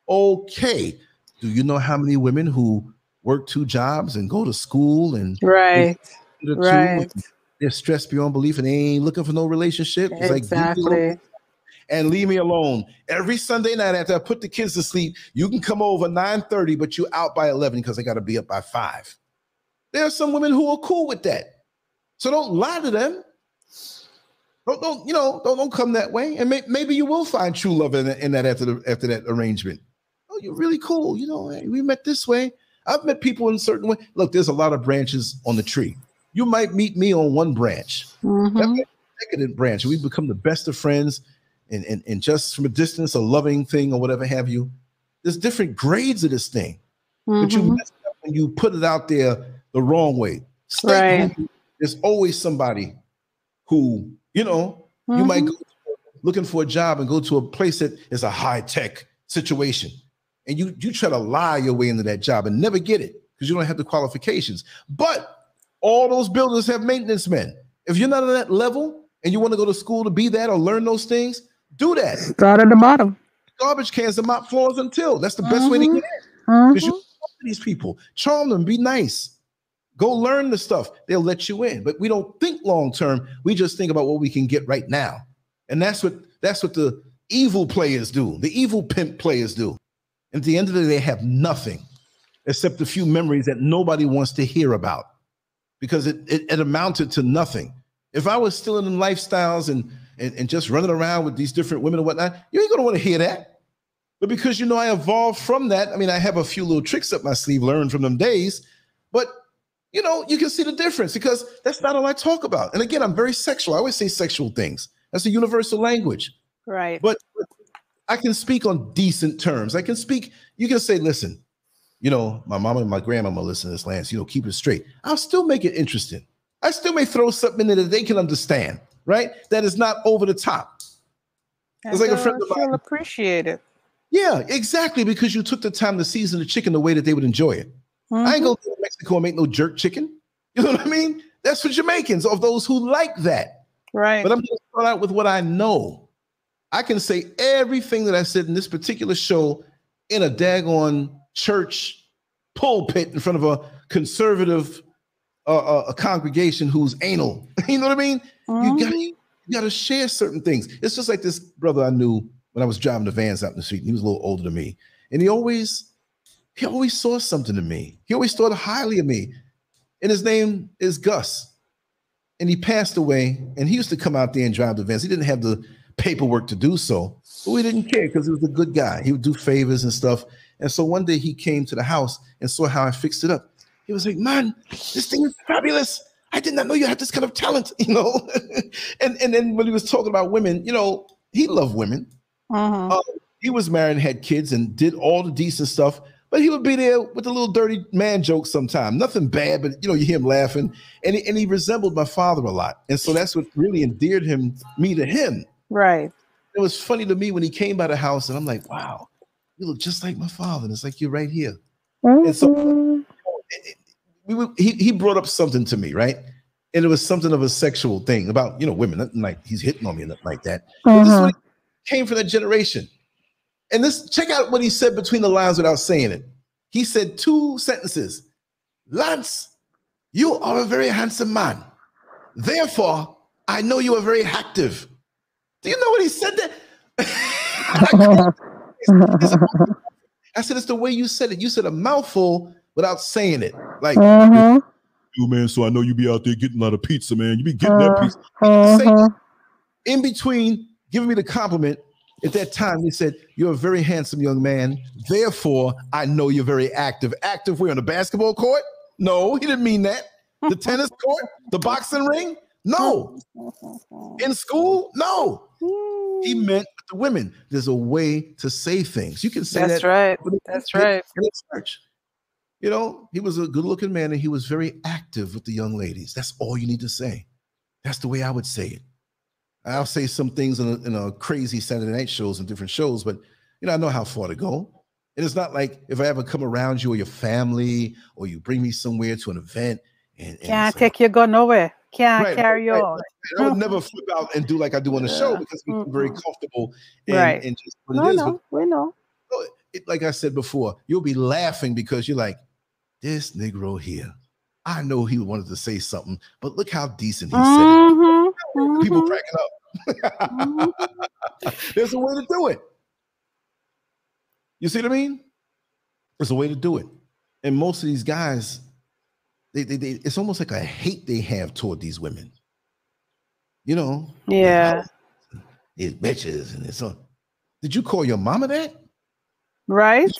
Okay, do you know how many women who work two jobs and go to school and Right. the two, Right. they're stressed beyond belief and they ain't looking for no relationship? It's like, leave Exactly. and leave me alone. Every Sunday night after I put the kids to sleep, you can come over 9:30, but you out by 11 because I got to be up by five. There are some women who are cool with that. So don't lie to them. Don't, don't you know, don't, don't come that way. And may, maybe you will find true love in, in that after the, after that arrangement. Oh, you're really cool. You know, hey, we met this way. I've met people in a certain way. Look, there's a lot of branches on the tree. You might meet me on one branch Mhm. decadent branch. We become the best of friends, and, and and just from a distance, a loving thing or whatever have you. There's different grades of this thing, but you Mhm. mess up when you put it out there the wrong way. Stay Right. There's always somebody who you know you might Mhm. go looking for a job and go to a place that is a high tech situation, and you you try to lie your way into that job and never get it because you don't have the qualifications. But all those buildings have maintenance men. If you're not at that level and you want to go to school to be that or learn those things, do that. Start at the bottom. Garbage cans and mop floors until that's the best way to Mhm. get in. Because you Mhm. talk to these people, charm them, be nice. Go learn the stuff. They'll let you in. But we don't think long term. We just think about what we can get right now. And that's what that's what the evil players do. The evil pimp players do. At the end of the day, they have nothing except a few memories that nobody wants to hear about because it, it, it amounted to nothing. If I was still in them lifestyles and, and, and just running around with these different women and whatnot, you ain't gonna want to hear that. But because you know I evolved from that, I mean, I have a few little tricks up my sleeve learned from them days, but you know, you can see the difference because that's not all I talk about. And again, I'm very sexual. I always say sexual things. That's a universal language. Right. But I can speak on decent terms. I can speak, you can say, listen, you know, my mama and my grandmama listen to this, Lance, you know, keep it straight. I'll still make it interesting. I still may throw something in there that they can understand, right? That is not over the top. And like a friend of mine- appreciate it. Yeah, exactly. Because you took the time to season the chicken the way that they would enjoy it. I ain't Mhm. going to Mexico and make no jerk chicken. You know what I mean? That's for Jamaicans, of those who like that. Right. But I'm going to start out with what I know. I can say everything that I said in this particular show in a daggone church pulpit in front of a conservative uh, uh, a congregation who's anal. you know what I mean? Mhm. You got you got to share certain things. It's just like this brother I knew when I was driving the vans out in the street. And he was a little older than me, and he always he always saw something in me. He always thought highly of me, and his name is Gus. And he passed away, and he used to come out there and drive the vans. He didn't have the paperwork to do so, but we didn't care because he was a good guy. He would do favors and stuff. And so one day he came to the house and saw how I fixed it up. He was like, "Man, this thing is fabulous. I did not know you had this kind of talent, you know." and and then when he was talking about women, you know, he loved women. Mhm. Uh, he was married and had kids and did all the decent stuff, but he would be there with a little dirty man joke sometime. Nothing bad, but you know, you hear him laughing. And he, and he resembled my father a lot. And so that's what really endeared him me to him. Right. It was funny to me when he came by the house, and I'm like, wow, you look just like my father. And it's like you're right here. And so- Mhm. we, he, he brought up something to me, right? And it was something of a sexual thing about you know women, nothing like he's hitting on me, nothing like that. This is what came from that generation. And this check out what he said between the lines without saying it. He said two sentences. Lance, you are a very handsome man. Therefore, I know you are very active. Do you know what he said there? I said, it's the way you said it. You said a mouthful without saying it. Like, Mhm. you man, so I know you be out there getting a lot of pizza, man. You be getting that Uh, pizza. Say- Mhm. in between giving me the compliment, at that time he said, You're a very handsome young man. Therefore, I know you're very active. Active where on the basketball court? No, he didn't mean that. The tennis court, the boxing ring? No. In school? No. He meant with the women. There's a way to say things. You can say That's that right. with a- That's right. in a church. You know, he was a good looking man and he was very active with the young ladies. That's all you need to say. That's the way I would say it. I'll say some things in a, in a crazy Saturday night shows and different shows, but you know, I know how far to go. And it's not like if I ever come around you or your family or you bring me somewhere to an event and, and Can't take your gun away. Can't Right, carry right, on. I would never flip out and do like I do on the show because we're very Mm-mm. comfortable and, Right. and just what No, it is. But no, we know. no, it, like I said before, you'll be laughing because you're like, this Negro here. I know he wanted to say something, but look how decent he said it. Mm-hmm. Mhm, People cracking up. mhm. There's a way to do it. You see what I mean? There's a way to do it. And most of these guys, they, they, they it's almost like a hate they have toward these women. You know, Yeah. these bitches and it's on. Did you call your mama that? Right?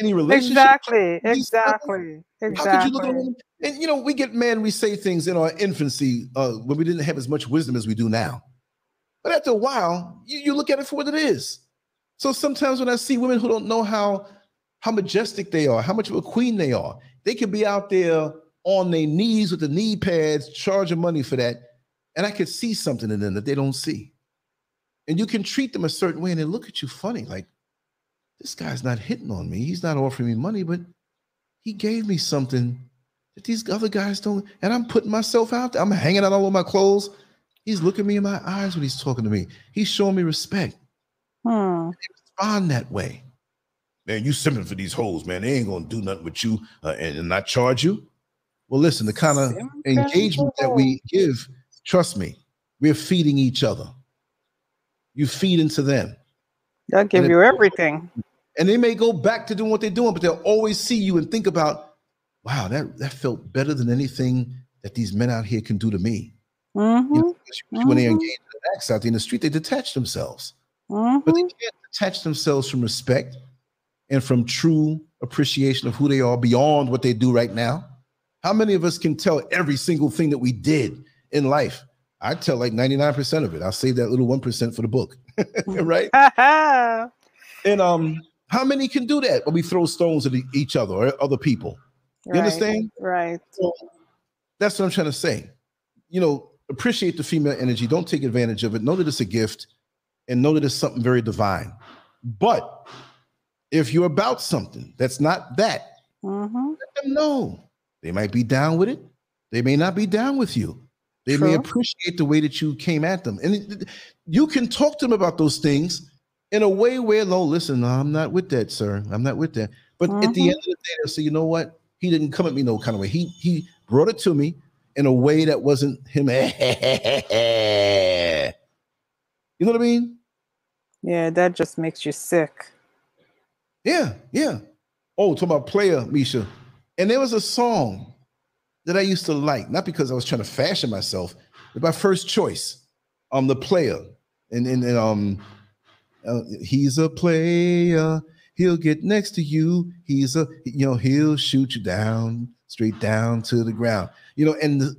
Any relationship? Exactly. These Exactly. How could you look at a Exactly. woman? And you know, we get mad, we say things in our infancy uh, when we didn't have as much wisdom as we do now. But after a while, you, you look at it for what it is. So sometimes when I see women who don't know how how majestic they are, how much of a queen they are, they can be out there on their knees with the knee pads, charging money for that. And I could see something in them that they don't see. And you can treat them a certain way and they look at you funny, like, this guy's not hitting on me. He's not offering me money, but he gave me something that these other guys don't. And I'm putting myself out there. I'm hanging out all over my clothes. He's looking me in my eyes when he's talking to me. He's showing me respect. Hmm. Respond that way. Man, you simping for these hoes, man. They ain't gonna do nothing with you uh, and, and not charge you. Well, listen, the kind of engagement that we give, trust me, we're feeding each other. You feed into them. They'll give it- you everything. And they may go back to doing what they're doing, but they'll always see you and think about, wow, that that felt better than anything that these men out here can do to me. Mm-hmm. know, when they Mhm. engage in acts out there in the street, they detach themselves, but Mm-hmm. they can't detach themselves from respect and from true appreciation of who they are beyond what they do right now. How many of us can tell every single thing that we did in life? I tell like 99% of it. I'll save that little 1% for the book. right? Mm-hmm. And um, how many can do that when we throw stones at each other or other people? You Right, understand? Right. So that's what I'm trying to say. You know, appreciate the female energy. Don't take advantage of it. Know that it's a gift and know that it's something very divine. But if you're about something that's not that, Mm-hmm. let them know. They might be down with it. They may not be down with you. They may appreciate the way that you came at them. And you can talk to them about those things in a way where, no, listen, I'm not with that, sir. I'm not with that. But at the Mhm. end of the day, they'll say, you know what? He didn't come at me no kind of way. He he brought it to me in a way that wasn't him. you know what I mean? Yeah, that just makes you sick. Yeah, yeah. Oh, talking about player, Misha. And there was a song that I used to like, not because I was trying to fashion myself, but my First Choice. Um, the player. And and, and um uh, he's a player, he'll get next to you, he's a you know, he'll shoot you down, straight down to the ground. You know, and the,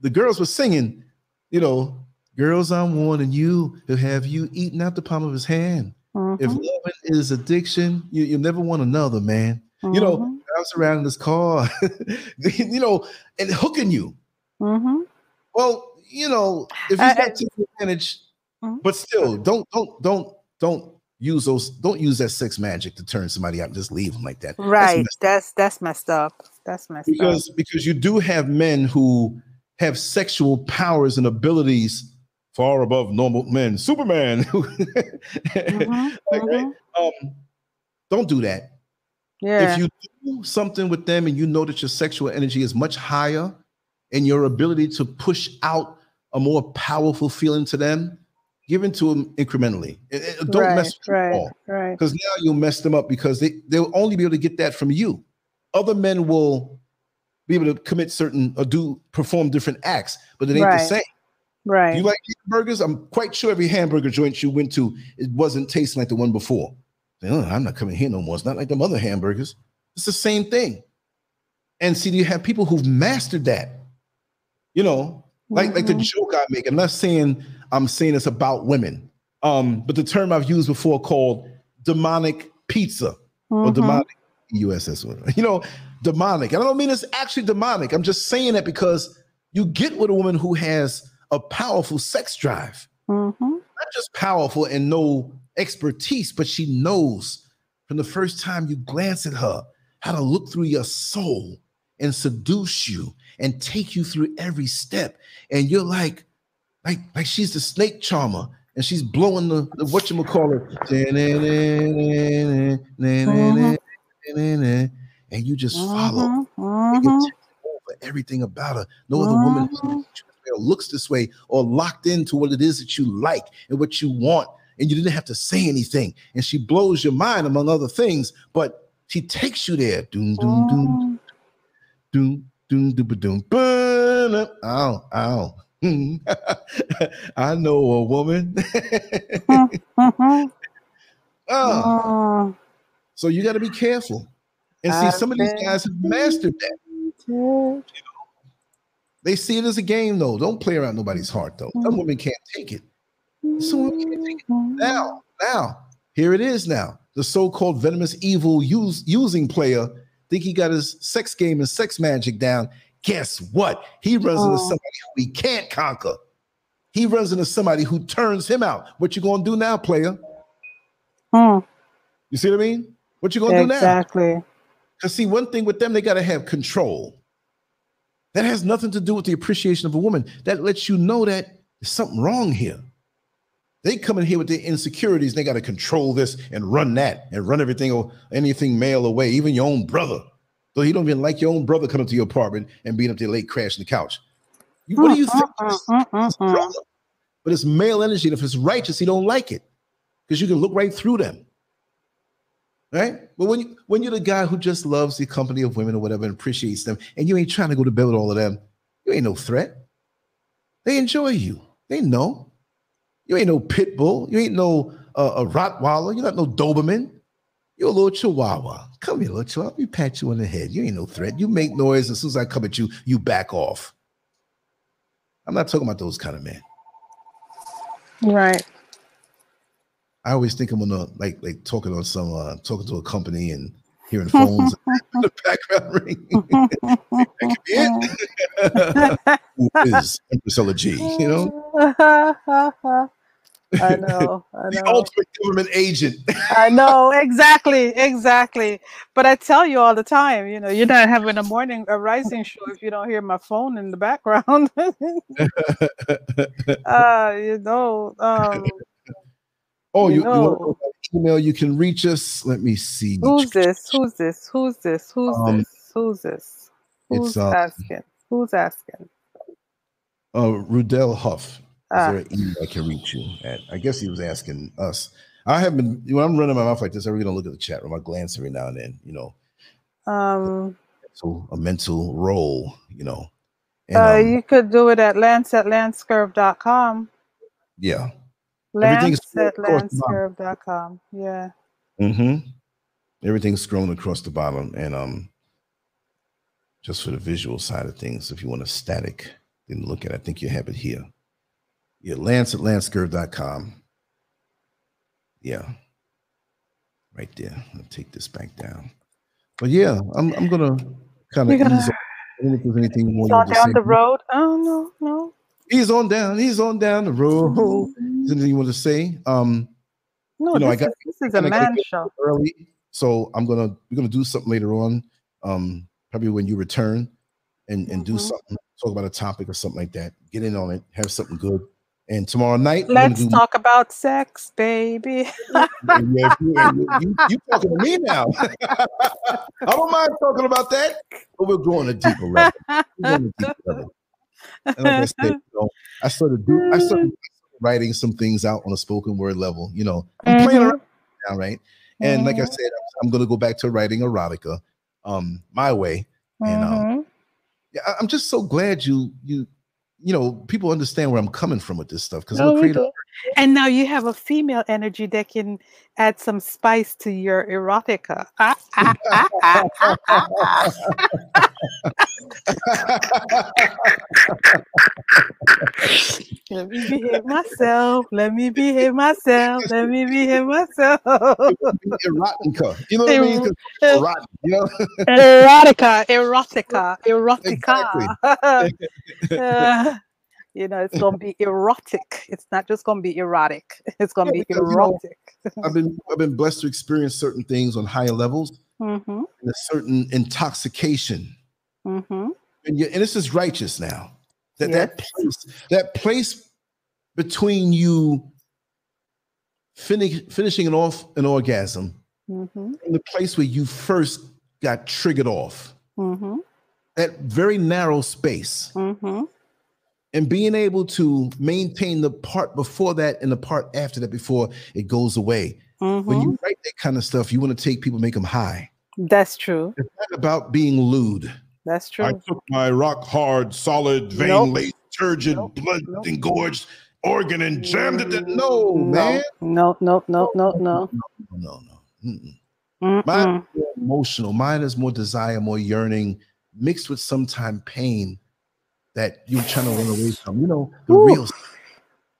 the girls were singing, you know, girls, I'm warning you, he'll have you eating out the palm of his hand. If Mhm, loving is addiction, you, you'll never want another, man. You know, I was around in this car, you know, and hooking you. mhm. Well, you know, if he's I- not taking advantage, Mhm. but still, don't, don't, don't, don't use those, don't use that sex magic to turn somebody out and just leave them like that. That's Right. messed That's that's messed up. That's messed because up. because you do have men who have sexual powers and abilities far above normal men. Superman. Mhm, like, right? mhm. um, don't do that. Yeah. If you do something with them and you know that your sexual energy is much higher and your ability to push out a more powerful feeling to them, give it to them incrementally. Don't right, mess with them right, all right. because now you'll mess them up because they, they'll only be able to get that from you. Other men will be able to commit certain or do perform different acts, but it ain't the same. Right. You like hamburgers? I'm quite sure every hamburger joint you went to, it wasn't tasting like the one before. "Oh, I'm not coming here no more. It's not like them other hamburgers. It's the same thing. And see, do you have people who've mastered that. You know, like like the Mhm. joke I make. I'm not saying I'm saying it's about women. Um, but the term I've used before called demonic pizza or Mhm, demonic USS. You know, demonic. And I don't mean it's actually demonic. I'm just saying that because you get with a woman who has a powerful sex drive. Mhm. Not just powerful and no expertise, but she knows from the first time you glance at her how to look through your soul and seduce you and take you through every step. And you're like, like, like she's the snake charmer and she's blowing the, the what you call it, and you just follow. You Mhm. over everything about her. No other woman Mhm. looks this way or locked into what it is that you like and what you want. And you didn't have to say anything. And she blows your mind, among other things, but she takes you there. Doom, doom, doom, doom, doom, doom, doom, doom. Ow, ow. I know a woman. Ah, Mhm. so you got to be careful. And see, some of these guys have mastered that. They see it as a game, though. Don't play around nobody's heart, though. Some women can't take it. Some women can't take it. Now, now, here it is now. The so-called venomous evil use, using player think he got his sex game and sex magic down. Guess what? He runs into Oh. somebody who he can't conquer. He runs into somebody who turns him out. What you gonna do now, player? Mm, You see what I mean? What you gonna do now? Exactly. Because see, one thing with them, they gotta have control. That has nothing to do with the appreciation of a woman. That lets you know that there's something wrong here. They come in here with their insecurities. They got to control this and run that and run everything or anything male away, even your own brother. So you don't even like your own brother coming to your apartment and being up there late crashing the couch. What do you think? Mm, mm, mm. But it's male energy. And if it's righteous, he don't like it because you can look right through them. Right? But when you when you're the guy who just loves the company of women or whatever and appreciates them, and you ain't trying to go to bed with all of them, you ain't no threat. They enjoy you. They know. You ain't no pit bull. You ain't no uh, a Rottweiler. You're not no Doberman. You're a little Chihuahua. Come here, little Chihuahua. Let me pat you on the head. You ain't no threat. You make noise. As soon as I come at you, you back off. I'm not talking about those kind of men. Right. I always think I'm gonna like like talking on some uh talking to a company and hearing phones in the background ring. that could be it. Who is Empress Ella G? You know, I know. I the know. ultimate government agent. I know exactly, exactly. But I tell you all the time, you know, you're not having a morning a rising show if you don't hear my phone in the background. uh, you know, um, oh, you, you No. want to know my email? You can reach us. Let me see. who's this? Who's this? Who's this? Who's Um, this? Who's this? it's, Who's um, asking? Who's asking? Uh, Rudell Huff. Is Ah. there an email I can reach you at? I guess he was asking us. I have been when I'm running my mouth like this. I'm gonna look at the chat room. I glance every now and then. You know, Um, so a mental role. You know, and uh, um, you could do it at lance at lancescurv.com. yeah. Lance at across the bottom. lancescurv.com. Yeah. Mm-hmm. Everything's scrolling across the bottom, and um, just for the visual side of things, if you want a static thing to look at, I think you have it here. Yeah, Lance at lancescurv.com. Yeah, right there. I'll take this back down. But yeah, I'm I'm gonna kind of gonna- ease on. I don't know if there's anything more down say. the road. Oh no, no. He's on down. He's on down the road. Is anything you want to say? Um, No, You know, I got- is, this is a man show. early. So I'm gonna we're gonna do something later on. Um, probably when you return and and do Mhm. something, talk about a topic or something like that. Get in on it, have something good. And tomorrow night, Let's do- talk about sex, baby. Yeah, if you, you, you talking to me now. I don't mind talking about that, but we're going a deeper level. We're going deeper level. I said, you know, I started do I started writing some things out on a spoken word level. You know, I'm playing Mhm. around now, right? And like I Mhm. said, I'm going to go back to writing erotica, um, my way. And um, Mhm. yeah, I'm just so glad you you you know people understand where I'm coming from with this stuff because No, I'm a we creator. do. And now you have a female energy that can add some spice to your erotica. Let me behave myself. Let me behave myself. Let me behave myself. erotica. You know what I mean? 'Cause Er- erotic, you know? erotica, erotica, erotica. Uh, you know, it's gonna be erotic. It's not just gonna be erotic. It's gonna Yeah, be because, you know, erotic. I've been I've been blessed to experience certain things on higher levels Mm-hmm. and a certain intoxication. Mm-hmm. And, you, and this is righteous now. That that place, that place between you finish, finishing an off an orgasm Mm-hmm. and the place where you first got triggered off. Mm-hmm. That very narrow space. Mm-hmm. and being able to maintain the part before that and the part after that before it goes away. When Mm-hmm. you write that kind of stuff, you want to take people, make them high. That's true. It's not about being lewd. That's true. I took my rock hard, solid, vein Nope. laced, turgid, Nope. blood Nope. engorged organ and jammed it. in- No, no, man. no, no, no, no, no. No, no, no. Mm-mm. Mm-mm. Mine is more emotional. Mine is more desire, more yearning, mixed with sometimes pain that you're trying to run away from. You know, the Ooh. real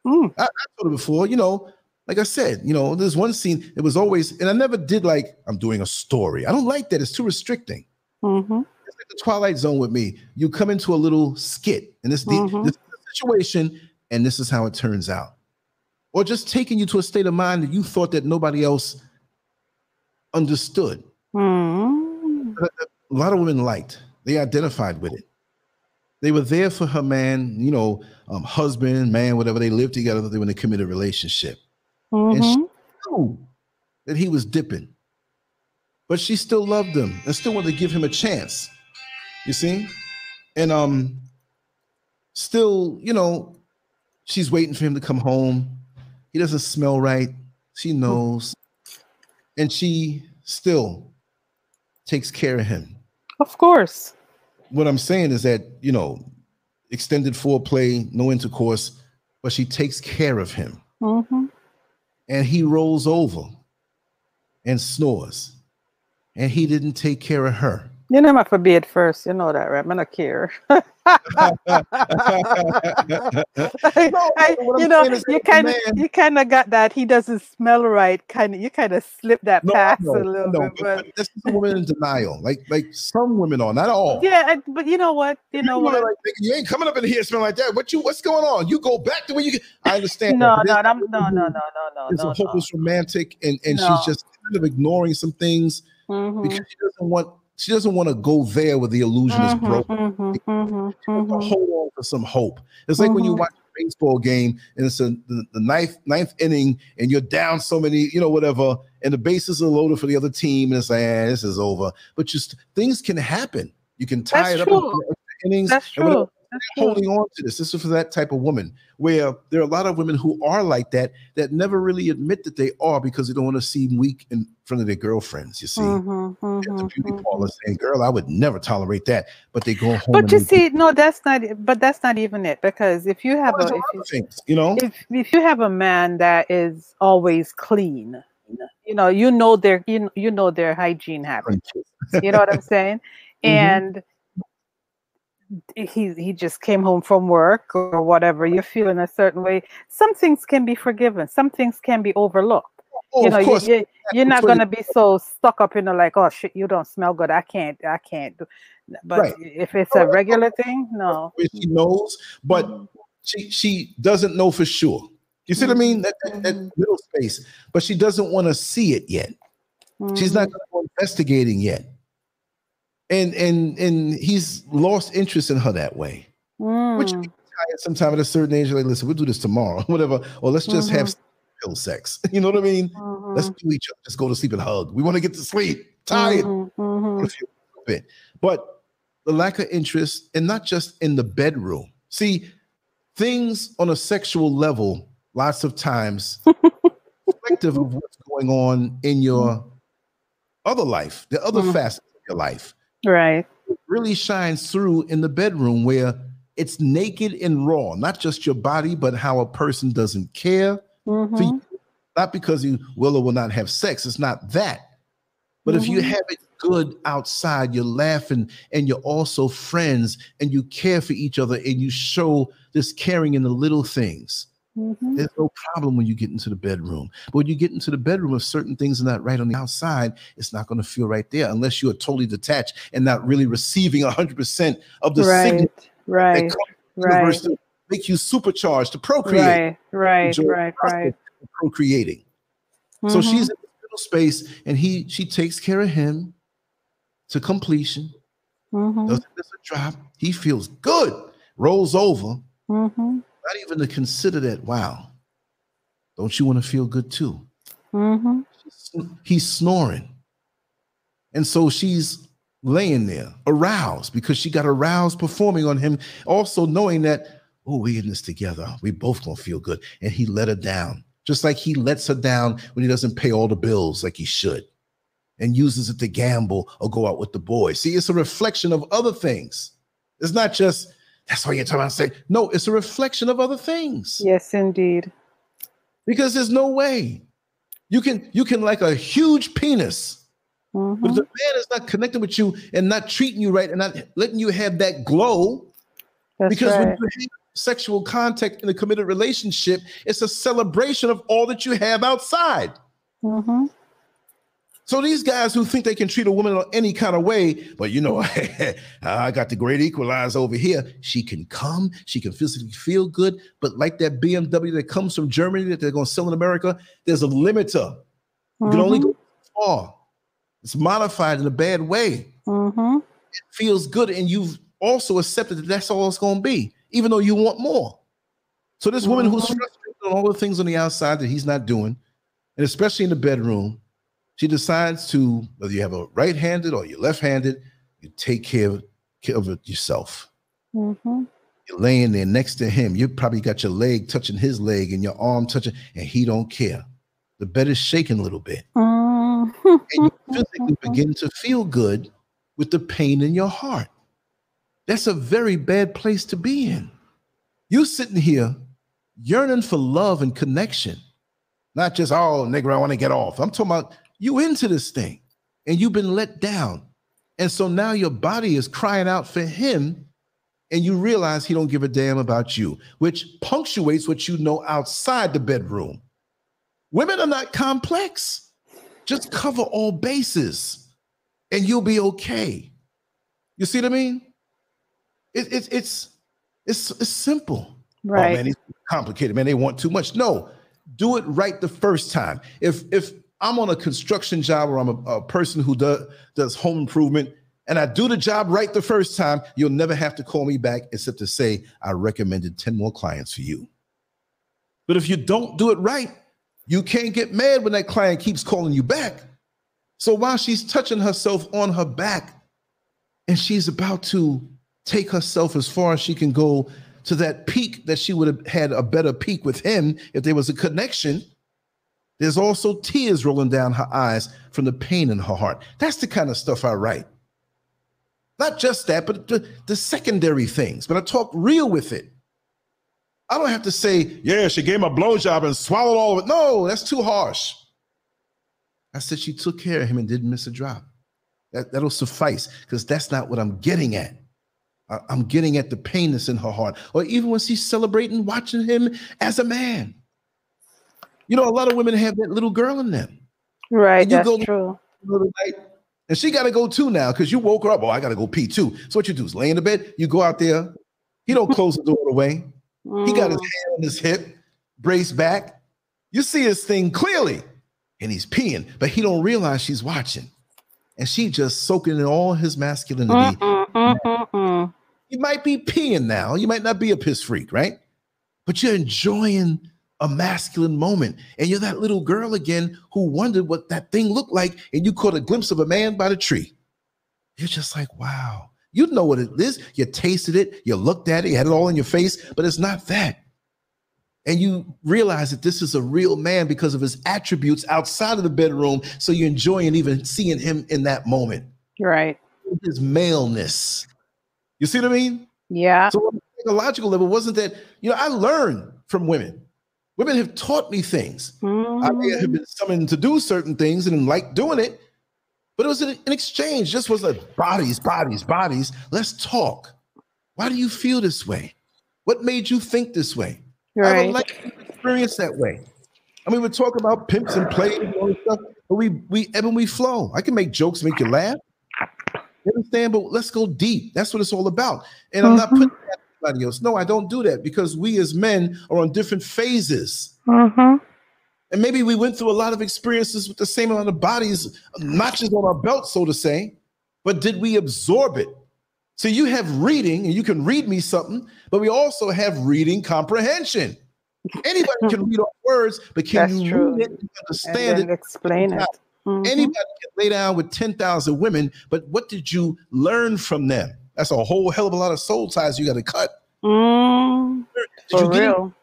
Mm. I, I told it before, you know, like I said, you know, there's one scene, it was always, and I never did like, I'm doing a story. I don't like that. It's too restricting. Mm-hmm. It's like the Twilight Zone with me. You come into a little skit, and this, the, Mhm. this is the situation, and this is how it turns out. Or just taking you to a state of mind that you thought that nobody else understood. Mm-hmm. A lot of women liked, they identified with it. They were there for her man, you know, um, husband, man, whatever. They lived together when they committed a relationship. And she Mm-hmm. knew that he was dipping, but she still loved him and still wanted to give him a chance. You see, and um, still, you know, she's waiting for him to come home. He doesn't smell right. She knows, and she still takes care of him. Of course. What I'm saying is that you know, extended foreplay, no intercourse, but she takes care of him. Mm-hmm. and he rolls over and snores and he didn't take care of her You know my forbid first. You know that, right? I'm not care. I- what I'm you know, you kind of you kind of got that. He doesn't smell right. Kind of, you kind of slip that no, past no, a little no, bit, but, but this is a woman in denial like like some women are not all yeah. I- But you know what? You know what? like, you ain't coming up in here smelling like that what you what's going on you go back to where you get i understand No, no, I'm, no, no, no, no, no, It's no, a hopeless romantic and and No. she's just kind of ignoring some things no. because she doesn't want she doesn't want to go there where the illusion is Mhm, broken mhm, mhm, to mhm. hold on for some hope. It's like when you Mhm. watch a baseball game and it's a, the, the ninth ninth inning and you're down so many, you know, whatever, and the bases are loaded for the other team, and it's like, eh, this is over. But just things can happen. You can tie That's it up true. innings. That's true. Holding on to this. This is for that type of woman where there are a lot of women who are like that that never really admit that they are because they don't want to seem weak in front of their girlfriends. You see, Mhm, it's a mhm, beauty mhm. parlor saying, "Girl, I would never tolerate that," but they go home. But you see, no, that's not. But that's not even it. Because if you have There's a, if things, you know. if if you have a man that is always clean, you know, you know their you, you know their hygiene habits. You know what I'm saying? Mhm. And he he just came home from work or whatever. You're feeling a certain way. Some things can be forgiven. Some things can be overlooked. Oh, you know, you, you, you're not gonna be so stuck up in the like, oh shit, you don't smell good. I can't, I can't do. But Right. if it's a regular thing, no. she knows, but she she doesn't know for sure. You see what I mean? That, that, that Mhm. middle space, but she doesn't want to see it yet. She's not Mhm. go investigating yet, and and and he's lost interest in her that way. Which Mm. tired sometime at a certain age, you're like, listen, we'll do this tomorrow, whatever, or let's just have pill sex. You know what I mean? Let's Mhm. do each other, just go to sleep and hug. We want to get to sleep. Tired. Mhm, mhm. you bit. But the lack of interest, and not just in the bedroom. See, things on a sexual level, lots of times, reflective of what's going on in your other life, the other Mhm. facets of your life, Right. really shines through in the bedroom where it's naked and raw, not just your body, but how a person doesn't care for Mhm. you. Not because you will or will not have sex. It's not that. But if you Mhm. have it good outside, you're laughing and you're also friends and you care for each other and you show this caring in the little things. Mhm. There's no problem when you get into the bedroom. But when you get into the bedroom, if certain things are not right on the outside, it's not going to feel right there unless you are totally detached and not really receiving 100% of the signal Right, that right, comes from the universe right, to make you supercharged to procreate. right, right, right, right. Procreating. So Mhm. she's in the middle space and he she takes care of him to completion. Mhm. Doesn't miss a drop. He feels good. Rolls over. Mhm. Not even to consider that. Wow. Don't you want to feel good too? Mhm. He's snoring. And so she's laying there, aroused, because she got aroused performing on him, also knowing that, oh, we in this together. We both gonna feel good. And he let her down, just like he lets her down when he doesn't pay all the bills like he should, and uses it to gamble or go out with the boys. See, it's a reflection of other things. It's not just that's why you're talking about say, no, it's a reflection of other things Yes, indeed. because there's no way you can you can like a huge penis but Mhm. if the man is not connecting with you and not treating you right and not letting you have that glow That's because right. when you have sexual contact in a committed relationship it's a celebration of all that you have outside Mhm. So these guys who think they can treat a woman in any kind of way but you know i got the great equalizer over here. She can come she can physically feel good but like that bmw that comes from germany that they're going to sell in america there's a limiter. You can only go far. It's modified in a bad way. Mhm. feels good and you've also accepted that that's all it's going to be even though you want more. So this woman who's Mhm. frustrated on all the things on the outside that he's not doing and especially in the bedroom she decides to whether you have a right-handed or you're left-handed you take care of, care of it yourself Mhm. you're laying there next to him you probably got your leg touching his leg and your arm touching and he don't care the bed is shaking a little bit and you physically begin to feel good with the pain in your heart. That's a very bad place to be in. You sitting here yearning for love and connection, not just, oh, nigga, I want to get off. I'm talking about you into this thing and you've been let down. And so now your body is crying out for him and you realize he don't give a damn about you, which punctuates what you know outside the bedroom. Women are not complex. Just cover all bases and you'll be okay. You see what I mean? It, it, it's it's it's simple. Oh Right. man, it's complicated. Man, they want too much. No, do it right the first time. If if I'm on a construction job or I'm a, a person who does does home improvement and I do the job right the first time, you'll never have to call me back except to say I recommended 10 more clients for you. But if you don't do it right, you can't get mad when that client keeps calling you back. So while she's touching herself on her back and she's about to take herself as far as she can go to that peak that she would have had a better peak with him if there was a connection, there's also tears rolling down her eyes from the pain in her heart. That's the kind of stuff I write. Not just that, but the, the secondary things. But I talk real with it. I don't have to say, yeah, she gave him a blowjob and swallowed all of it. No, that's too harsh. I said she took care of him and didn't miss a drop. That, that'll suffice because that's not what I'm getting at. I- I'm getting at the pain that's in her heart, or even when she's celebrating watching him as a man. You know, a lot of women have that little girl in them. Right. You That's go- true. And she got to go too now because you woke her up. Oh, I got to go pee too. So what you do is lay in the bed. You go out there. He don't close the door away. He got his Mm. hand on his hip, brace back. You see his thing clearly, and he's peeing, but he don't realize she's watching, and she just soaking in all his masculinity. Mm, mm, mm, mm. You might be peeing now. You might not be a piss freak, right? But you're enjoying a masculine moment, and you're that little girl again who wondered what that thing looked like, and you caught a glimpse of a man by the tree. You're just like, wow. You know what it is. You tasted it, you looked at it, you had it all in your face, but it's not that. And you realize that this is a real man because of his attributes outside of the bedroom. So you're enjoying even seeing him in that moment, Right. his maleness. You see what I mean? Yeah. So on a psychological level, wasn't that, you know, I learned from women. Women have taught me things. I may Mhm. have been summoned to do certain things and like doing it, but it was an, an exchange. Just was like bodies, bodies, bodies. Let's talk. Why do you feel this way? What made you think this way? I have a Right. life experience that way. I mean, we're talking about pimps and plays and all this stuff, but we we ebb and we flow. I can make jokes, make you laugh. You understand? But let's go deep. That's what it's all about. And I'm not Mhm. putting that else. No, I don't do that because we as men are on different phases. Mm-hmm. And maybe we went through a lot of experiences with the same amount of bodies, notches on our belt, so to say, but did we absorb it? So you have reading, and you can read me something, but we also have reading comprehension. Anybody can read our words, but can That's you true. read it and And understand then it? explain it. Mhm. Anybody can lay down with 10,000 women, but what did you learn from them? That's a whole hell of a lot of soul ties you got to cut. Mm, for you get it real.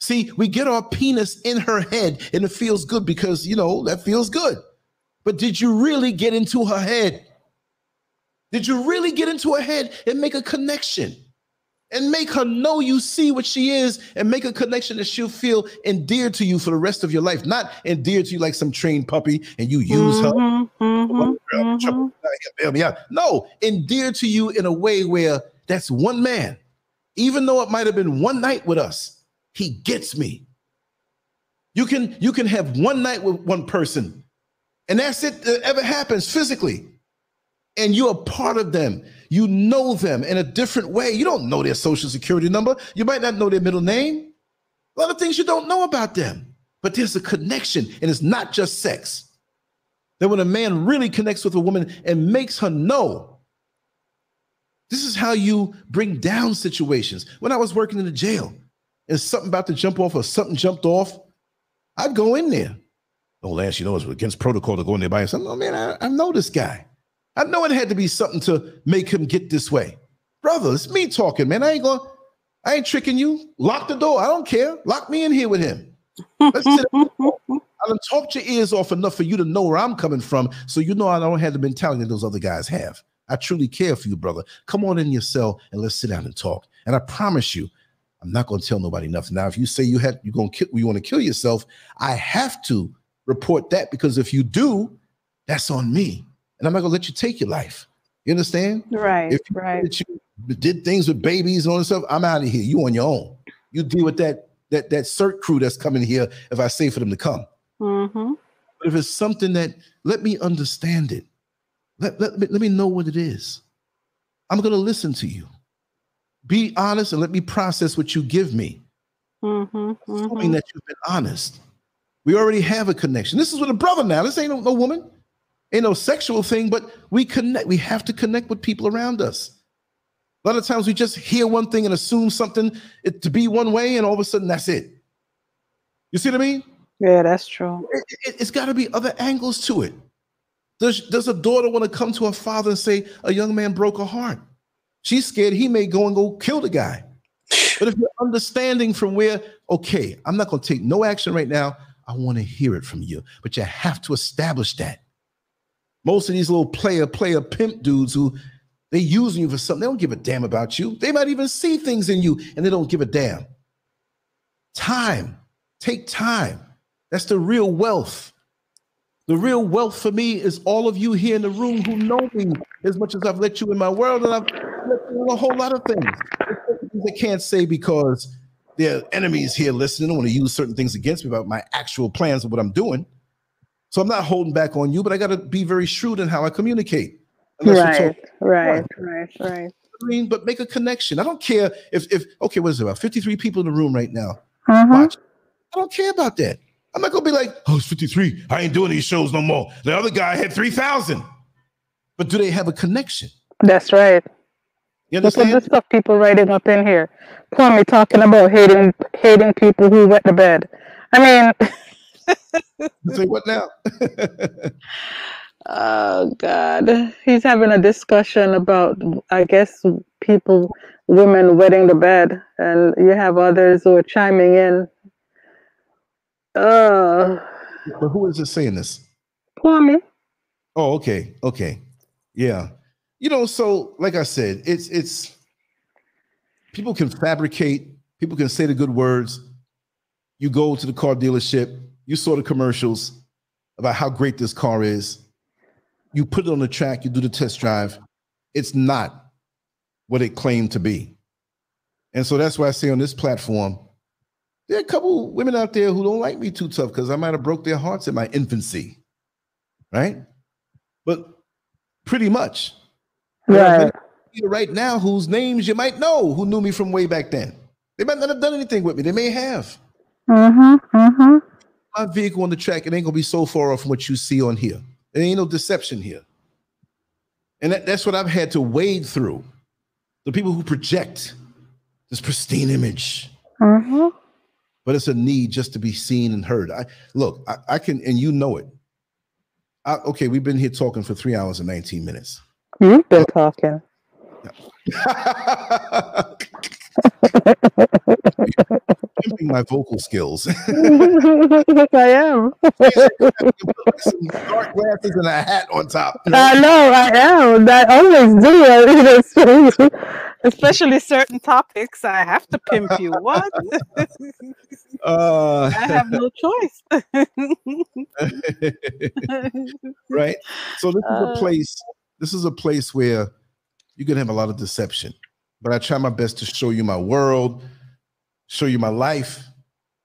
See, we get our penis in her head and it feels good because, you know, that feels good. But did you really get into her head? Did you really get into her head and make a connection? And make her know you see what she is and make a connection that she'll feel endeared to you for the rest of your life, not endeared to you like some trained puppy and you use her. Mhm, mhm, mhm. trouble, bail me out. No, endeared to you in a way where that's one man. Even though it might have been one night with us, he gets me. You can you can have one night with one person, and that's it that ever happens physically. And you're a part of them. You know them in a different way. You don't know their social security number. You might not know their middle name. A lot of things you don't know about them. But there's a connection, and it's not just sex that when a man really connects with a woman and makes her know, this is how you bring down situations. When I was working in the jail and something about to jump off or something jumped off, I'd go in there. Oh, Lance, you know, it's against protocol to go in there by yourself. No, man, I, I know this guy. I know it had to be something to make him get this way. Brother, it's me talking, man. I ain't going, I ain't tricking you. Lock the door. I don't care. Lock me in here with him. Let's sit I done talked your ears off enough for you to know where I'm coming from, so you know I don't have the mentality that those other guys have. I truly care for you, brother. Come on in your cell and let's sit down and talk. And I promise you, I'm not going to tell nobody nothing. Now, if you say you had you're going to kill, you want to kill yourself, I have to report that because if you do, that's on me, and I'm not to let you take your life. You understand? Right, If you, right. that you did things with babies and all this stuff, I'm out of here. You on your own. You deal with that that that CERT crew that's coming here if I say for them to come. Mm-hmm. But if it's something that let me understand it, let, let, me, let me know what it is. I'm to listen to you. Be honest and let me process what you give me, Mm-hmm. assuming mm-hmm. that you've been honest. We already have a connection. This is with a brother now. This ain't no, no woman, ain't no sexual thing, but we connect. We have to connect with people around us. A lot of times we just hear one thing and assume something it, to be one way, and all of a sudden that's it. You see what I mean? Yeah, that's true. it, it, has got to be other angles to it. Does, does a daughter want to come to her father and say, a young man broke her heart? She's scared he may go and go kill the guy. But if you're understanding from where, okay, I'm not going to take no action right now, I want to hear it from you. But you have to establish that. Most of these little player, player, pimp dudes who they using you for something, they don't give a damn about you. They might even see things in you and they don't give a damn. Time, take time. That's the real wealth. The real wealth for me is all of you here in the room who know me as much as I've let you in my world, and I've let you in a whole lot of things. They can't say because there are enemies here listening. I want to use certain things against me about my actual plans of what I'm doing. So I'm not holding back on you, but I got to be very shrewd in how I communicate. Right, right, right, right. I mean, but make a connection. I don't care if if okay, what is it about? 53 people in the room right now. Mm-hmm. Watch. I don't care about that. I'm not gonna be like, oh, it's 53. I ain't doing these shows no more. The other guy had 3,000. But do they have a connection? That's right. You Look at the stuff people writing up in here. Kwame talking about hating hating people who wet the bed. I mean, Say what now? oh God, he's having a discussion about, I guess, people, women wetting the bed, and you have others who are chiming in. Uh, but who is it saying this? Kwame. Oh, okay, okay, yeah. You know, so like I said, it's it's people can fabricate, people can say the good words. You go to the car dealership, you saw the commercials about how great this car is. You put it on the track, you do the test drive. It's not what it claimed to be. And so that's why I say on this platform, there are a couple women out there who don't like me too tough because I might have broke their hearts in my infancy. Right? But pretty much. Right. right now whose names you might know who knew me from way back then. They might not have done anything with me. They may have. Mm-hmm. Mm-hmm. My vehicle on the track, it ain't gonna be so far off from what you see on here. There ain't no deception here. And that, that's what I've had to wade through. The people who project this pristine image, Mm-hmm. but it's a need just to be seen and heard. I look, I, I can, and you know it. I, okay, we've been here talking for three hours and 19 minutes. You've been talking. Pimping my vocal skills. I am. Some dark glasses and a hat on top. I know, I am. I always do it. It's- Especially certain topics, I have to pimp you. What? Uh, I have no choice. right? So this is Uh, a place. This is a place where you can have a lot of deception, but I try my best to show you my world, show you my life.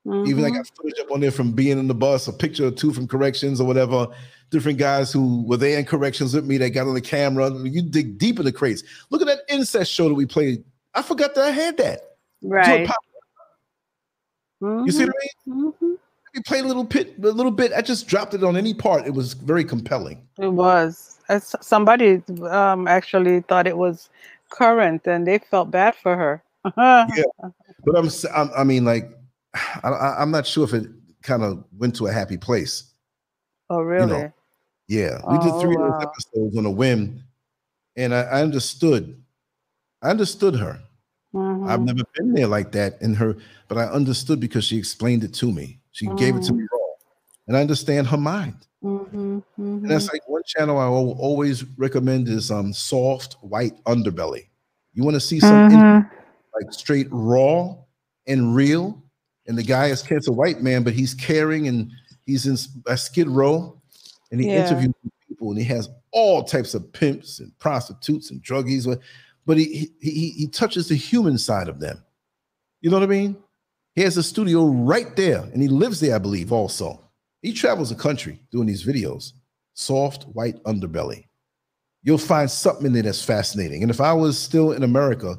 Even I Mhm. got footage up on there from being in the bus, a picture or two from corrections or whatever. Different guys who were there in corrections with me that got on the camera. You dig deep in the crates. Look at that incest show that we played. I forgot that I had that. Right. popped- You see what I mean? Mhm. We played a little bit, a little bit. I just dropped it on any part. It was very compelling. It was. As somebody um, actually thought it was current, and they felt bad for her. yeah. But I'm, I'm I mean, like, I, I'm not sure if it kind of went to a happy place. Oh, really? Yeah, we did Oh, three of those wow. episodes on a whim, and I, I understood. I understood her. I've Mhm. never been there like that in her, but I understood because she explained it to me. She gave it to me raw, and I understand her mind. Mhm, And mhm. that's like one channel I al- always recommend is um soft white underbelly. You want to see some Mhm. like straight raw and real. And the guy is it's a white man, but he's caring and he's in a skid row and he Yeah. interviews people and he has all types of pimps and prostitutes and druggies, but- he he, he touches the human side of them. You know what I mean? He has a studio right there and he lives there, I believe, also. He travels the country doing these videos. Soft white underbelly. You'll find something in there that's fascinating. And if I was still in America,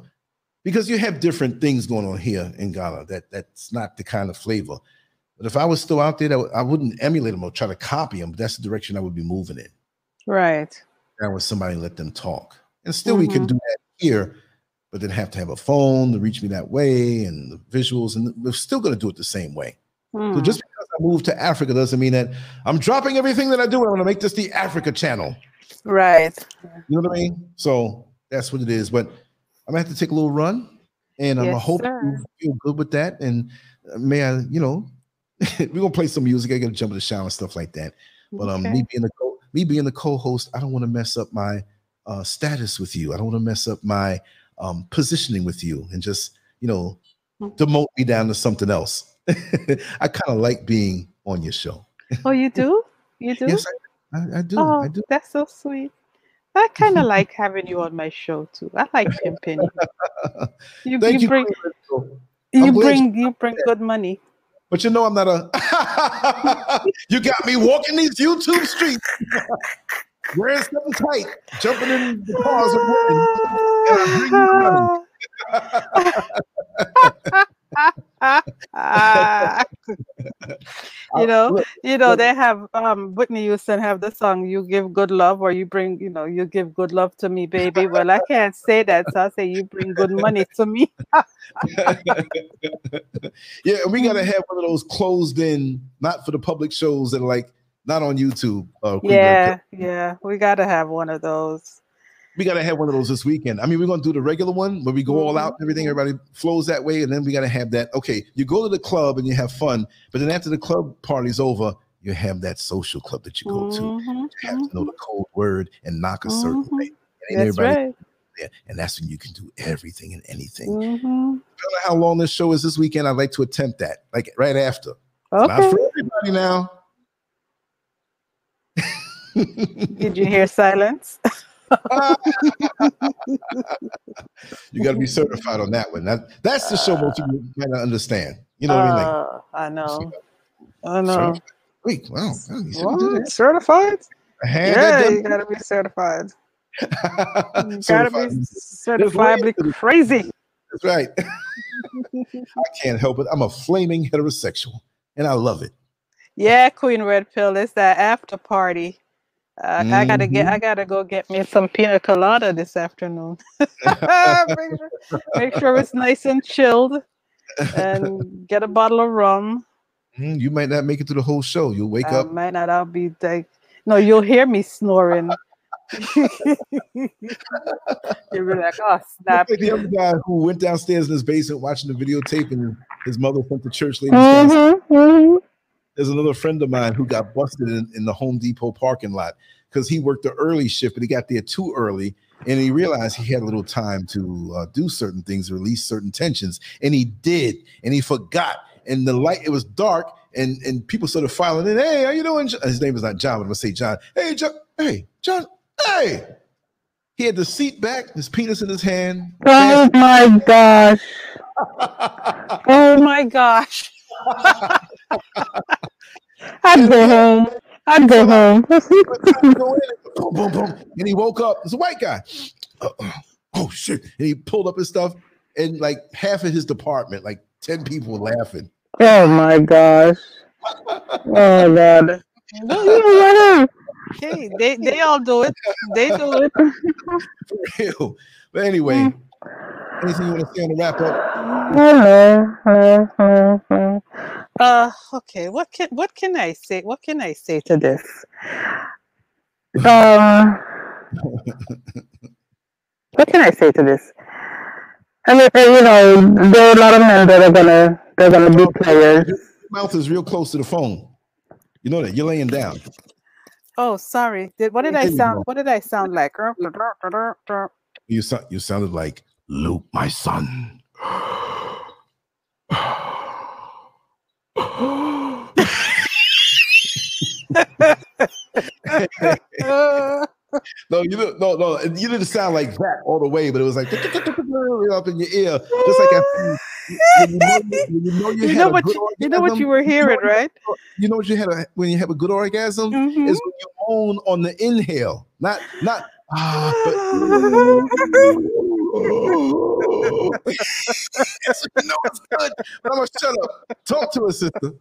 because you have different things going on here in Ghana that that's not the kind of flavor. But if I was still out there, that I wouldn't emulate them or try to copy them. That's the direction I would be moving in. Right. Down with somebody and let them talk. And still, we can do that here, but then have to have a phone to reach me that way and the visuals, and we're still going to do it the same way. So Mm. just moved to Africa doesn't mean that I'm dropping everything that I do and I'm going to make this the Africa channel. Right. You know what I mean? So that's what it is. But I'm gonna have to take a little run, and I'm Yes, hope sir. you feel good with that. And uh, may I, you know, we're gonna play some music. I gotta jump in the shower and stuff like that. But um, Okay. me being the co- me being the co-host, I don't want to mess up my uh, status with you. I don't want to mess up my um, positioning with you, and just you know, Mhm. demote me down to something else. I kind of like being on your show. Oh, you do? You do? Yes, I, I, I do. oh, I do. that's so sweet. I kind of like having you on my show too. I like pimping. you. You, Thank you you. bring Crystal. you bring you bring good money. But you know, I'm not a. you got me walking these YouTube streets, wearing something tight, jumping in the cars and running. And I bring you know, you know, they have um Whitney Houston have the song "You Give Good Love" or "You Bring," you know, "You Give Good Love to Me, Baby." Well, I can't say that, so I say "You Bring Good Money to Me." yeah, we gotta have one of those closed in, not for the public shows that are like not on YouTube. Uh, Yeah, yeah, we gotta have one of those. We gotta have one of those this weekend. I mean, we're gonna do the regular one where we go all out and everything, everybody flows that way, and then we gotta have that. Okay, you go to the club and you have fun, but then after the club party's over, you have that social club that you go to. Mhm, You have to know the code word and knock a certain Mhm. way. And That's right. there. And that's when you can do everything and anything. Mhm. I don't know how long this show is this weekend. I'd like to attempt that, like right after. Not for everybody now. Did you hear silence? you got to be certified on that one. That that's the show most people might not understand. You know what I mean? Like, Uh, I know. I know. wait, wow, wow, you shouldn't do Certified? Yeah, you gotta be certified. You gotta be Certified. certifiably crazy. That's right. I can't help it. I'm a flaming heterosexual, and I love it. Yeah, Queen Red Pill. It's that after party. Uh, I gotta get. I gotta go get me some pina colada this afternoon. make, sure, make sure it's nice and chilled, and get a bottle of rum. Mm, you might not make it through the whole show. You'll wake I up. might not. I'll be like, no, you'll hear me snoring. You'll be like, oh snap! Like the other guy who went downstairs in his basement watching the videotape, and his mother sent the church ladies. Mhm, mhm. There's another friend of mine who got busted in, in the Home Depot parking lot because he worked the early shift, but he got there too early, and he realized he had a little time to uh, do certain things, release certain tensions, and he did, and he forgot. And the light, it was dark, and and people started filing in. Hey, how you doing? His name is not John, but I'm gonna say John. Hey, John. Hey, John. Hey. He had the seat back, his penis in his hand. Oh my gosh! Oh my gosh! I'd go home. I'd go home. Boom, boom, boom. And he woke up. It's a white guy. Uh, oh shit! And he pulled up his stuff, and like half of his department, like ten people were laughing. oh my gosh! Oh my god! Hey, they they all do it. They do it. For real. But anyway, anything you want to say on the wrap up? Hello, hello, hello, hello. Uh, okay. What can what can I say? What can I say to this? Um, what can I say to this? I mean, uh, you know, there are a lot of men that are gonna they're gonna be players. Your mouth is real close to the phone. You know that you're laying down. Oh, sorry. Did what did I sound? What did I sound like? You sound you sounded like Luke, my son. No, you didn't. No, no, you didn't sound like that all the way, but it was like up in your ear, just like you know, you know you, you know what you, you know what you were hearing, know- right? You know what you had a, when you have a good orgasm Mhm. is when you moan on the inhale, not not ah, but Yes, you know it's good. But I'm gonna shut up. Talk to us, sister.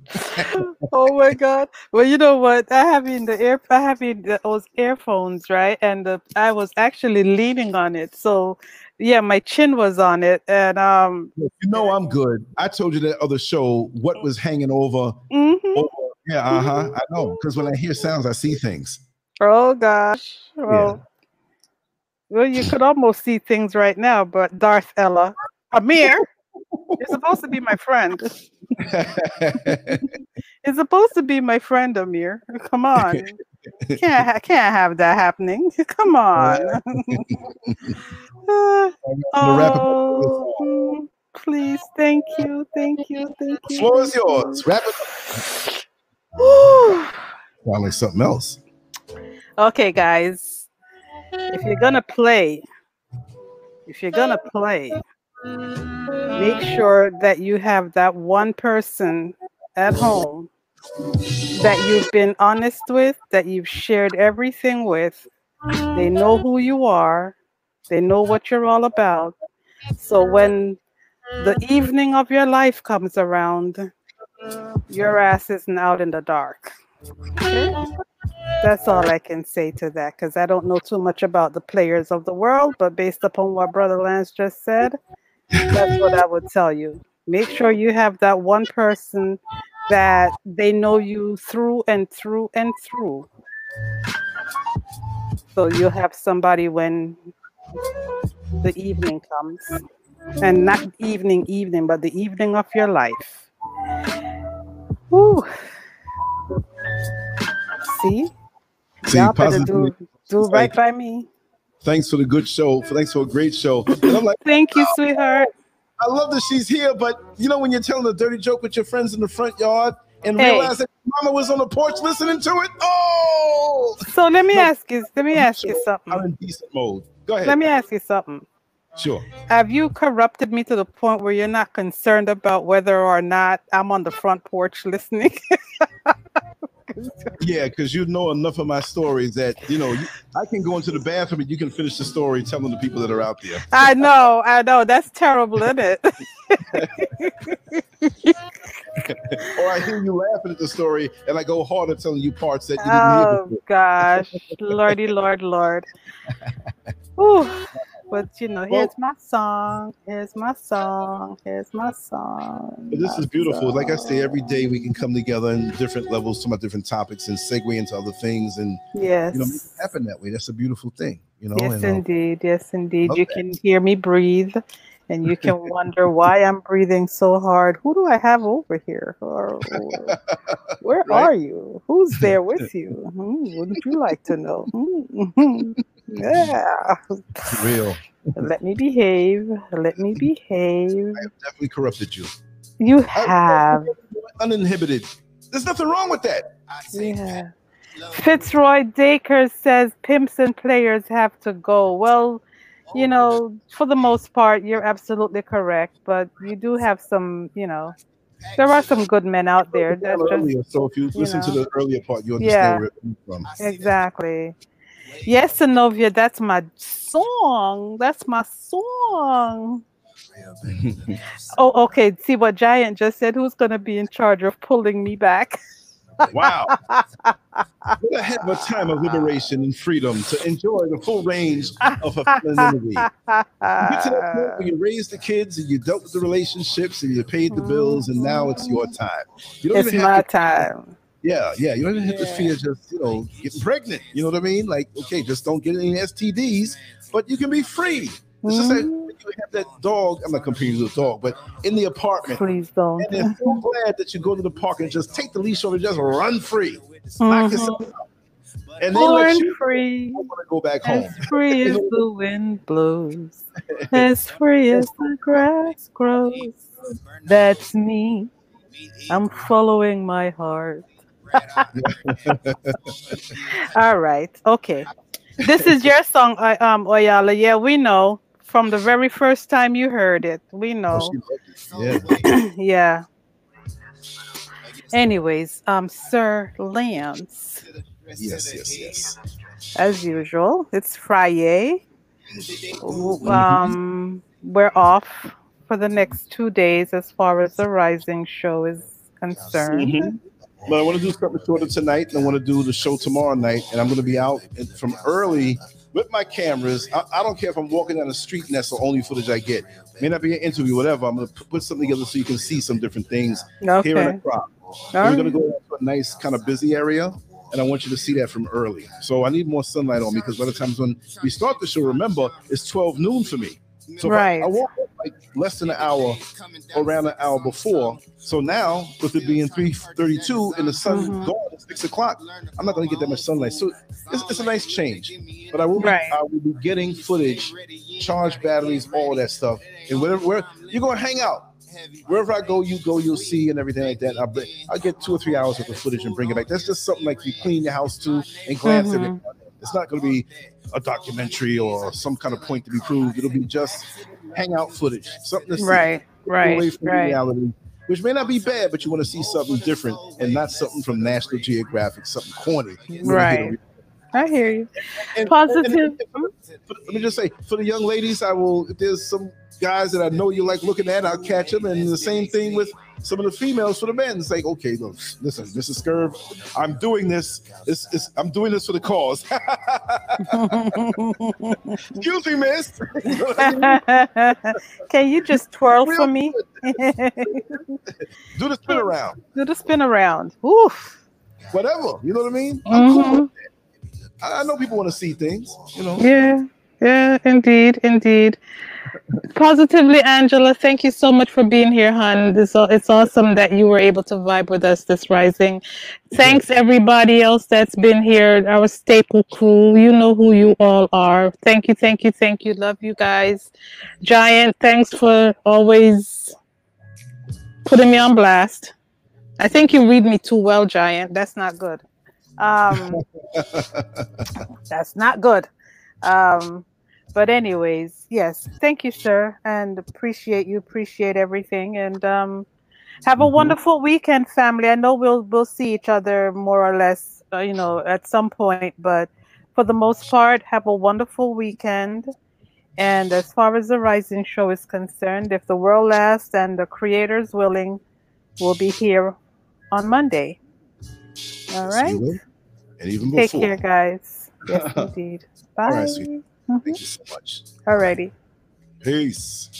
oh my god well you know what i have in the ear i have in the, those earphones right and the, i was actually leaning on it so yeah my chin was on it and um You know I'm good. I told you that other show what was hanging over. mhm. over yeah, uh huh. I know because when I hear sounds, I see things. oh gosh well well you could almost see things right now but darth ella amir you're supposed to be my friend. It's supposed to be my friend amir. Come on. Can't ha- can't have that happening. Come on. Uh, To wrap up, Oh, please, thank you, thank you, thank the you. floor is yours. Wrap it up. Sound like something else. okay, guys, if you're gonna play, if you're gonna play, make sure that you have that one person at home that you've been honest with, that you've shared everything with. They know who you are, they know what you're all about. So when the evening of your life comes around, your ass isn't out in the dark. Okay? That's all I can say to that because I don't know too much about the players of the world, but based upon what Brother Lance just said, that's what I would tell you. Make sure you have that one person that they know you through and through and through. So you'll have somebody when the evening comes. And not evening, evening, but the evening of your life. Whew. See? See, Y'all better do, do right like- by me. thanks for the good show. Thanks for a great show. I'm like, Thank you, sweetheart. I love that she's here, but you know when you're telling a dirty joke with your friends in the front yard and Hey. realized that Mama was on the porch listening to it. Oh, So let me No. ask you. Let me ask you something. I'm in decent mode. Go ahead. Let me ask you something. Sure. Have you corrupted me to the point where you're not concerned about whether or not I'm on the front porch listening? Yeah, because you know enough of my stories that you know you, I can go into the bathroom and you can finish the story telling the people that are out there. I know, I know. That's terrible, isn't it? or I hear you laughing at the story and I go harder telling you parts that you didn't hear. oh gosh, lordy, lord, lord. Whew. But you know, here's Well- my song. Here's my song. Here's my song. This my is beautiful. Like I say, every day we can come together in different levels, talk about different topics, and segue into other things, and Yes. you know, make it happen that way. That's a beautiful thing, you know. Yes, and, uh, indeed. Yes, indeed. You that. can hear me breathe, and you can wonder why I'm breathing so hard. Who do I have over here? Or, or where Right. are you? Who's there with you? Hmm, wouldn't you like to know? Hmm, Mm-hmm. yeah. real. Let me behave. Let me behave. I have definitely corrupted you. You oh, have. Uninhibited. There's nothing wrong with that. Yeah. Fitzroy Dacre says pimps and players have to go. Well, you oh, know, for the most part, you're absolutely correct. But you do have some, you know, there are some good men out there. That's just Earlier, so if you listen to know. the earlier part, you Yeah. understand where it comes from. exactly. Yes, Zenobia, that's my song. That's my song. Oh, okay. See what Giant just said. Who's going to be in charge of pulling me back? Wow. what a heck of a time of liberation and freedom to enjoy the full range of femininity. You get to that point where you raised the kids and you dealt with the relationships and you paid the mm-hmm. bills and now it's your time. You don't it's even my to, time. Yeah, yeah. You don't even have to Yeah. fear just you know getting pregnant. You know what I mean? Like, okay, just don't get any STDs, but you can be free. It's just when you have that dog. I'm not comparing you to a dog, but in the apartment. Please don't. And they're so glad that you go to the park and just take the leash off and just run free. Mhm. out. And they let you free, want to go back home. as free as the wind blows, as free as the grass grows. That's me. I'm following my heart. All right. Okay. This is your song, uh, um, Oyala. Yeah, we know from the very first time you heard it. We know. Oh, it. Yeah. yeah. Anyways, um, Sir Lance, Yes, yes, yes. as usual, it's Friday. Um, we're off for the next two days as far as the Rising show is concerned. Mhm. But I want to do something shorter tonight, and I want to do the show tomorrow night, and I'm going to be out from early with my cameras. I, I don't care if I'm walking down the street and that's the only footage I get. May not be an interview, whatever. I'm going to put something together so you can see some different things Okay. here in the crop. We're going to go to a nice kind of busy area, and I want you to see that from early. So I need more sunlight on me because by the times when we start the show, remember it's 12 noon for me. So I- Right. I, woke up like less than an hour, around an hour before. So now, with it being 3:32 and the sun Mhm. going at six o'clock, I'm not going to get that much sunlight. So it's, it's a nice change. But I will be, Right. I will be getting footage, charge batteries, all that stuff, and whatever where you're going to hang out. Wherever I go, you go, you'll see, and everything like that. I'll, bring, I'll get two or three hours worth of footage and bring it back. That's just something like you clean your house to and glance at it. It's not going to be a documentary or some kind of point to be proved. It'll be just hangout footage, something to see Right, away right, from right. reality, which may not be bad, but you want to see something different and not something from National Geographic, something corny. Right. I hear you. and- Positive. and- and- let me just say, for the young ladies, I will. If there's some guys that I know you like looking at, I'll catch them. And the same thing with some of the females for the men. It's like, okay, look, listen, Mrs. Scurv, I'm doing this. It's, it's, I'm doing this for the cause. Excuse me, miss. Can you just twirl for Real me? Do the spin around. Do the spin around. Oof. Whatever. You know what I mean? I'm cool mm-hmm. with that. I I know people want to see things, you know. Yeah, yeah, indeed, indeed. Positively, Angela, thank you so much for being here, hon. It's, it's awesome that you were able to vibe with us this rising. Thanks, everybody else that's been here, our staple crew. You know who you all are. Thank you, thank you, thank you. Love you guys. Giant, thanks for always putting me on blast. I think you read me too well, Giant. That's not good. Um, that's not good. Um, but anyways, yes, thank you, sir, and appreciate you, appreciate everything, and um, have a Mhm. wonderful weekend, family. I know we'll we'll see each other more or less, uh, you know, at some point, but for the most part, have a wonderful weekend. And as far as the Rising Show is concerned, if the world lasts and the creator's willing, we'll be here on Monday. All right. And even before. Take care, guys. Yes, indeed. Bye. Mm-hmm. Thank you so much. Alrighty. Peace.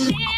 Yeah.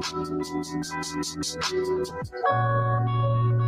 Thank you.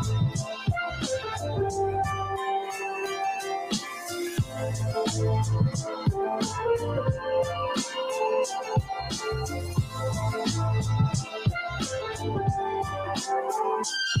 house.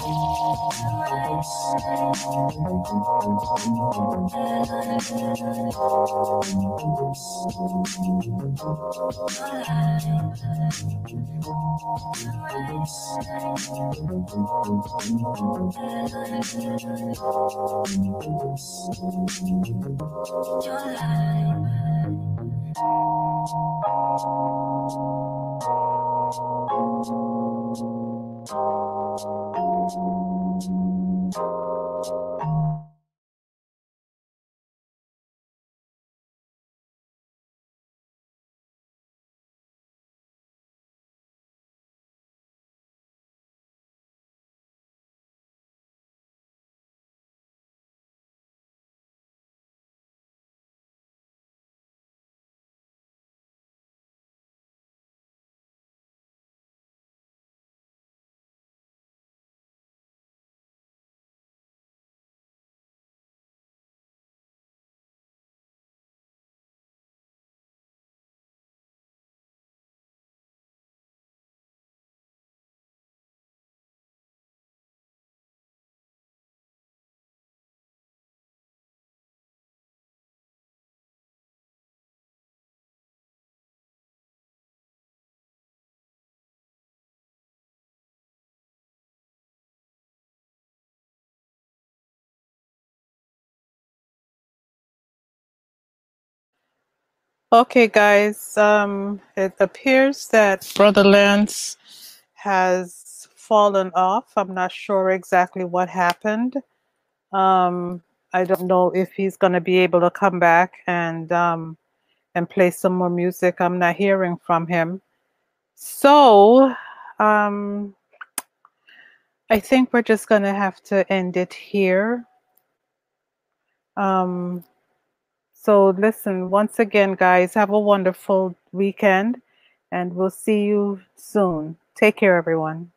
Your life. Thank you. Okay, guys. Um, it appears that Brother Lance has fallen off. I'm not sure exactly what happened. Um, I don't know if he's going to be able to come back and um, and play some more music. I'm not hearing from him. So, um, I think we're just going to have to end it here. Um, so listen, once again, guys, have a wonderful weekend and we'll see you soon. Take care, everyone.